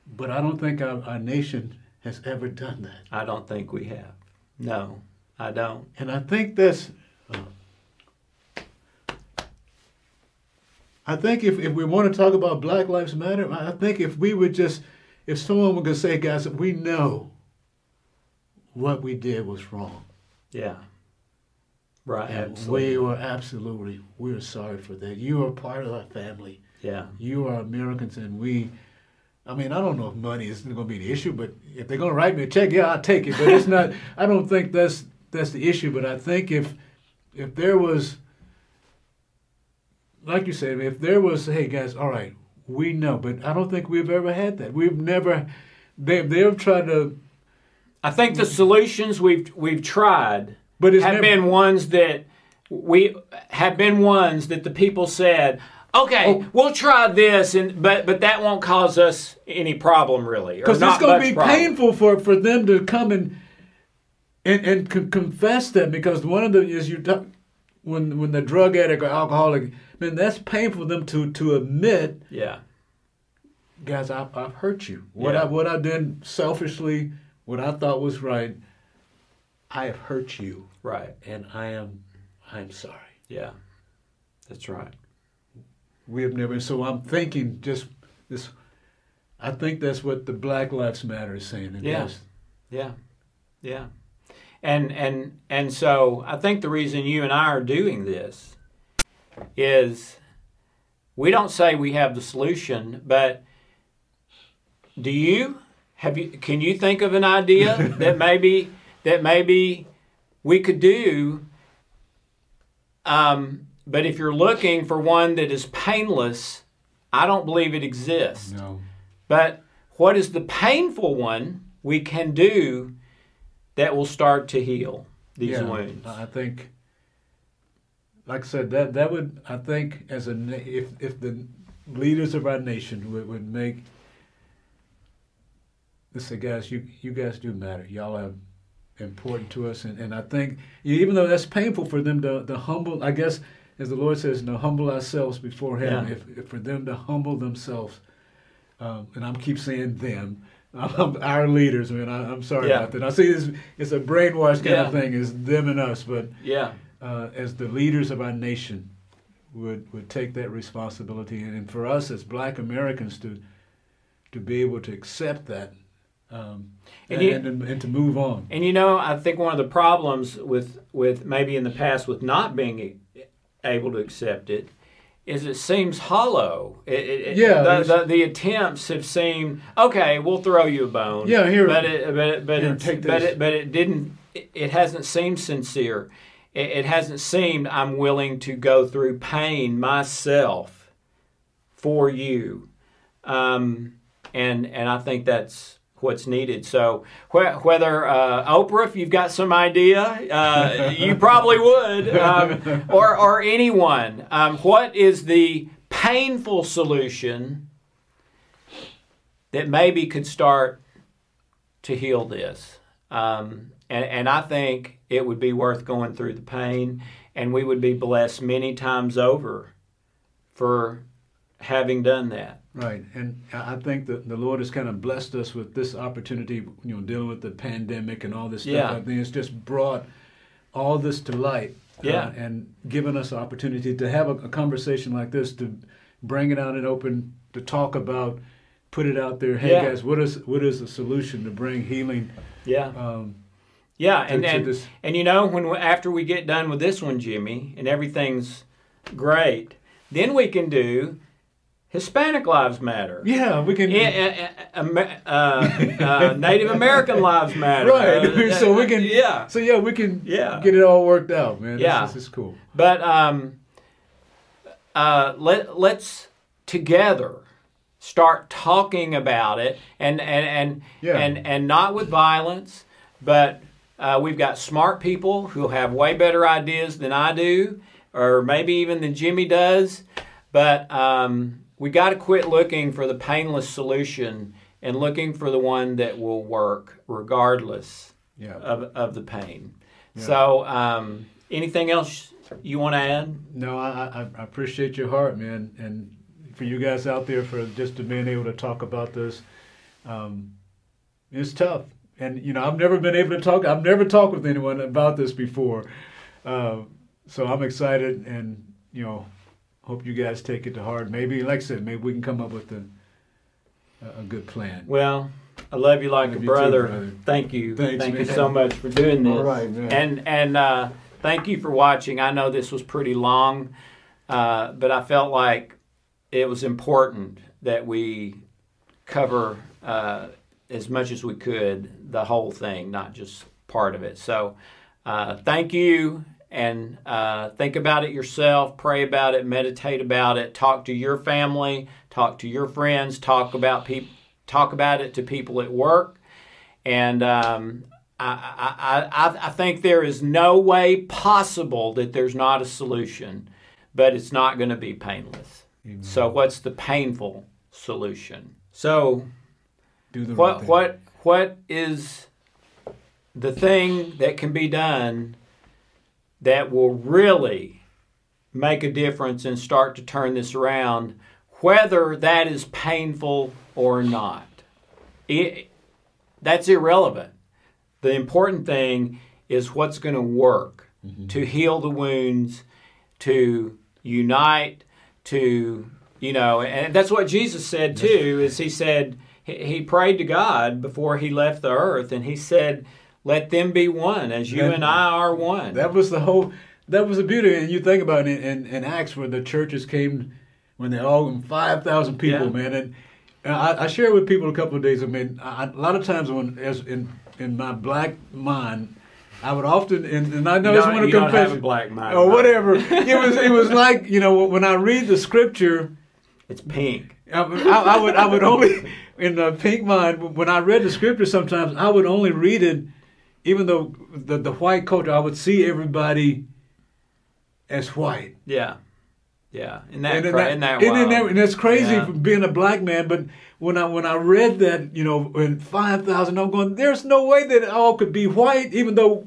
[SPEAKER 2] But I don't think our, our nation has ever done that.
[SPEAKER 1] I don't think we have. No, I don't.
[SPEAKER 2] And I think that's. uh, I think if, if we want to talk about Black Lives Matter, I think if we would just, if someone could say, guys, we know what we did was wrong.
[SPEAKER 1] Yeah. Right.
[SPEAKER 2] And
[SPEAKER 1] absolutely.
[SPEAKER 2] we were absolutely, we are sorry for that. You are part of our family.
[SPEAKER 1] Yeah.
[SPEAKER 2] You are Americans, and we. I mean, I don't know if money is going to be the issue, but if they're going to write me a check, yeah, I'll take it. But it's not. I don't think that's that's the issue. But I think if if there was, like you said, if there was, hey guys, all right, we know, but I don't think we've ever had that. We've never. they've they've tried to,
[SPEAKER 1] I think the solutions we've we've tried
[SPEAKER 2] but it's
[SPEAKER 1] have
[SPEAKER 2] never,
[SPEAKER 1] been ones that we have been ones that the people said, okay,
[SPEAKER 2] Oh.
[SPEAKER 1] we'll try this, and but but that won't cause us any problem really, or
[SPEAKER 2] because it's going to be
[SPEAKER 1] problem.
[SPEAKER 2] painful for, for them to come and and, and con- confess that because one of the is you when when the drug addict or alcoholic man that's painful for them to to admit
[SPEAKER 1] Yeah.
[SPEAKER 2] guys I've, I've hurt you what
[SPEAKER 1] Yeah.
[SPEAKER 2] I what I did selfishly what I thought was right I have hurt you
[SPEAKER 1] Right.
[SPEAKER 2] and I am I'm sorry
[SPEAKER 1] Yeah. That's right.
[SPEAKER 2] we have never so I'm thinking just this I think that's what the Black Lives Matter is saying and
[SPEAKER 1] Yeah.
[SPEAKER 2] yes,
[SPEAKER 1] Yeah, yeah, and and and so I think the reason you and I are doing this is we don't say we have the solution, but do you have you? Can you think of an idea that maybe that maybe we could do? Um, but if you're looking for one that is painless, I don't believe it exists.
[SPEAKER 2] No.
[SPEAKER 1] But what is the painful one we can do that will start to heal these
[SPEAKER 2] yeah,
[SPEAKER 1] wounds?
[SPEAKER 2] I think, like I said, that that would I think as a if if the leaders of our nation would, would make. They say, guys, you you guys do matter. Y'all are important to us, and, and I think even though that's painful for them to, to humble, I guess as the Lord says, to humble ourselves before Him.
[SPEAKER 1] Yeah.
[SPEAKER 2] If, if for them to humble themselves, um, and I'm keep saying them, um, our leaders. Man, I, I'm sorry
[SPEAKER 1] Yeah.
[SPEAKER 2] about that. I see this. It's a brainwash kind of thing. It's them and us, but
[SPEAKER 1] Yeah.
[SPEAKER 2] uh, as the leaders of our nation would would take that responsibility, and, and for us as Black Americans to to be able to accept that. Um,
[SPEAKER 1] And
[SPEAKER 2] and,
[SPEAKER 1] you-
[SPEAKER 2] and, to, and to move on.
[SPEAKER 1] And you know, I think one of the problems with with maybe in the past with not being able to accept it is it seems hollow. It, it, it-
[SPEAKER 2] Yeah,
[SPEAKER 1] the, the, the attempts have seemed okay. We'll throw you a bone.
[SPEAKER 2] Yeah, here-
[SPEAKER 1] but it, but but
[SPEAKER 2] here, take
[SPEAKER 1] but it, but it didn't. It, it hasn't seemed sincere. It, it hasn't seemed I'm willing to go through pain myself for you, um, and and I think that's what's needed. So wh- whether uh, Oprah, if you've got some idea, uh, you probably would, um, or or anyone. Um, what is the painful solution that maybe could start to heal this? Um, and, and I think it would be worth going through the pain, and we would be blessed many times over for having done that.
[SPEAKER 2] Right, and I think that the Lord has kind of blessed us with this opportunity, you know, dealing with the pandemic and all this stuff.
[SPEAKER 1] Yeah.
[SPEAKER 2] I think it's just brought all this to light. uh,
[SPEAKER 1] Yeah.
[SPEAKER 2] and given us opportunity to have a, a conversation like this, to bring it out and open, to talk about, put it out there. Hey
[SPEAKER 1] Yeah.
[SPEAKER 2] guys, what is what is the solution to bring healing?
[SPEAKER 1] Yeah.
[SPEAKER 2] Um,
[SPEAKER 1] Yeah,
[SPEAKER 2] to-
[SPEAKER 1] and
[SPEAKER 2] to
[SPEAKER 1] and,
[SPEAKER 2] this-
[SPEAKER 1] and you know when after we get done with this one, Jimmy, and everything's great, then we can do Hispanic Lives Matter.
[SPEAKER 2] yeah, we can.
[SPEAKER 1] Yeah, uh, uh, uh, uh, Native American Lives Matter.
[SPEAKER 2] Right,
[SPEAKER 1] Uh,
[SPEAKER 2] so we can.
[SPEAKER 1] Yeah,
[SPEAKER 2] So yeah, we can.
[SPEAKER 1] Yeah.
[SPEAKER 2] Get it all worked out, man.
[SPEAKER 1] Yeah.
[SPEAKER 2] This, this is cool.
[SPEAKER 1] but um, uh, let let's together start talking about it, and and and
[SPEAKER 2] Yeah.
[SPEAKER 1] and and not with violence, but uh, we've got smart people who have way better ideas than I do, or maybe even than Jimmy does. But um, we got to quit looking for the painless solution and looking for the one that will work regardless
[SPEAKER 2] Yeah.
[SPEAKER 1] of, of the pain. So, um, anything else you want to add?
[SPEAKER 2] No, I, I, appreciate your heart, man, and for you guys out there for just to being able to talk about this. Um, it's tough, and you know I've never been able to talk. I've never talked with anyone about this before, uh, so I'm excited, and you know, hope you guys take it to heart. Maybe, like I said, maybe we can come up with a a, good plan.
[SPEAKER 1] Well, I love you like
[SPEAKER 2] Love
[SPEAKER 1] a
[SPEAKER 2] you too,
[SPEAKER 1] brother.
[SPEAKER 2] brother.
[SPEAKER 1] Thank you.
[SPEAKER 2] Thanks,
[SPEAKER 1] Thank you so much for doing this.
[SPEAKER 2] All right, man.
[SPEAKER 1] And and uh, thank you for watching. I know this was pretty long, uh, but I felt like it was important that we cover uh, as much as we could the whole thing, not just part of it. So, uh, thank you. And uh, think about it yourself, pray about it, meditate about it, talk to your family, talk to your friends, talk about people, talk about it to people at work, and um, I, I, I, I think there is no way possible that there's not a solution, but it's not going to be painless. So, what's the painful solution? So,
[SPEAKER 2] Do the
[SPEAKER 1] what
[SPEAKER 2] thing.
[SPEAKER 1] what what is the thing that can be done that will really make a difference and start to turn this around, whether that is painful or not? It, that's irrelevant. The important thing is what's going to work mm-hmm. to heal the wounds, to unite, to you know, and that's what Jesus said too. Is he said he, he prayed to God before he left the earth, and he said, "Let them be one, as you
[SPEAKER 2] That-
[SPEAKER 1] and I are one."
[SPEAKER 2] That was the whole. That was the beauty, and you think about it in, in Acts where the churches came when they all five thousand people,
[SPEAKER 1] Yeah.
[SPEAKER 2] man, and I, I shared with people a couple of days. I mean, I, a lot of times when as in in my black mind, I would often and, and I know it's one of
[SPEAKER 1] you don't have a
[SPEAKER 2] confession
[SPEAKER 1] black mind,
[SPEAKER 2] or whatever. it was it was like you know when I read the scripture,
[SPEAKER 1] It's pink.
[SPEAKER 2] I, I, I would I would only in the pink mind when I read the scripture sometimes I would only read it even though the the white culture I would see everybody as white
[SPEAKER 1] Yeah. Yeah. Isn't that,
[SPEAKER 2] and,
[SPEAKER 1] cra-
[SPEAKER 2] that,
[SPEAKER 1] isn't that
[SPEAKER 2] and, that- and that's crazy
[SPEAKER 1] Yeah.
[SPEAKER 2] being a black man but when I when I read that you know in five thousand I'm going there's no way that it all could be white even though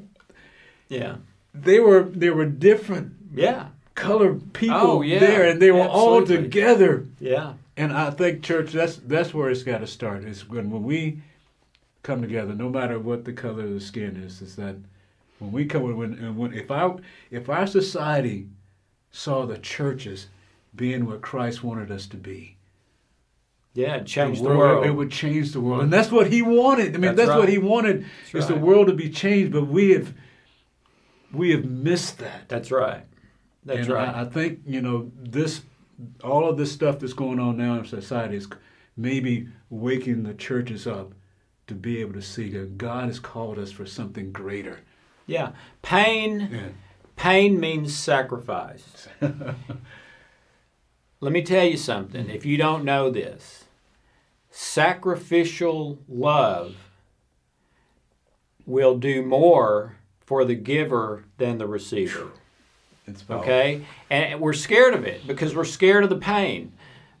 [SPEAKER 1] Yeah.
[SPEAKER 2] they were they were different
[SPEAKER 1] Yeah.
[SPEAKER 2] colored people
[SPEAKER 1] Oh, yeah.
[SPEAKER 2] there and they were all together
[SPEAKER 1] Yeah.
[SPEAKER 2] And I think church that's that's where it's got to start. Is when when we come together, no matter what the color of the skin is, is that when we come when when if our if our society saw the churches being what Christ wanted us to be,
[SPEAKER 1] Yeah. It changed the
[SPEAKER 2] world, it would change the world, and that's what He wanted. I mean,
[SPEAKER 1] That's
[SPEAKER 2] that's, what. He wanted
[SPEAKER 1] That's
[SPEAKER 2] is the world to be changed, but we have we have missed that.
[SPEAKER 1] That's right. That's
[SPEAKER 2] and
[SPEAKER 1] right.
[SPEAKER 2] I, I think you know this, all of this stuff that's going on now in society is maybe waking the churches up to be able to see that God has called us for something greater.
[SPEAKER 1] yeah. Pain.
[SPEAKER 2] Yeah.
[SPEAKER 1] Pain means sacrifice. Let me tell you something. If you don't know this, sacrificial love will do more for the giver than the receiver.
[SPEAKER 2] It's.
[SPEAKER 1] Okay? And we're scared of it because we're scared of the pain.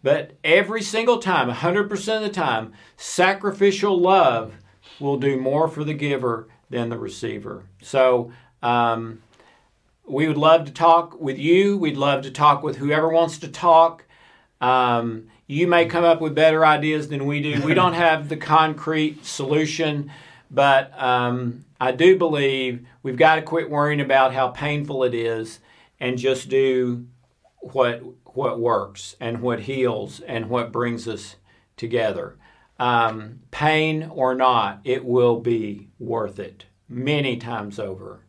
[SPEAKER 1] But every single time, 100% of the time, sacrificial love will do more for the giver than the receiver. So, um, we would love to talk with you. We'd love to talk with whoever wants to talk. Um, you may come up with better ideas than we do. We don't have the concrete solution, but um, I do believe we've got to quit worrying about how painful it is and just do what what works and what heals and what brings us together. Um, pain or not, it will be worth it many times over.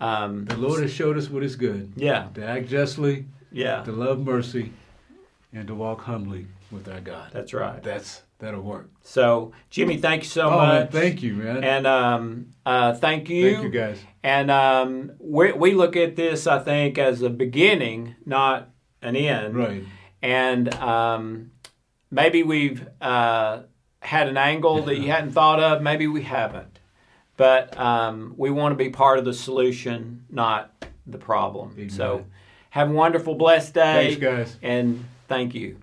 [SPEAKER 1] Um,
[SPEAKER 2] The Lord has showed us what is good
[SPEAKER 1] yeah,
[SPEAKER 2] to act justly,
[SPEAKER 1] yeah,
[SPEAKER 2] to love mercy, and to walk humbly with our God.
[SPEAKER 1] that's right.
[SPEAKER 2] That's that'll work.
[SPEAKER 1] So, Jimmy, thank you so
[SPEAKER 2] oh, man,
[SPEAKER 1] much.
[SPEAKER 2] thank you, man.
[SPEAKER 1] And um, uh, thank you.
[SPEAKER 2] thank you, guys.
[SPEAKER 1] And um, we, we look at this, I think, as a beginning, not an end.
[SPEAKER 2] Right.
[SPEAKER 1] And um, maybe we've uh, had an angle that you hadn't thought of. Maybe we haven't. But um, we want to be part of the solution, not the problem.
[SPEAKER 2] Amen.
[SPEAKER 1] So have a wonderful, blessed day.
[SPEAKER 2] Thanks, guys.
[SPEAKER 1] And thank you.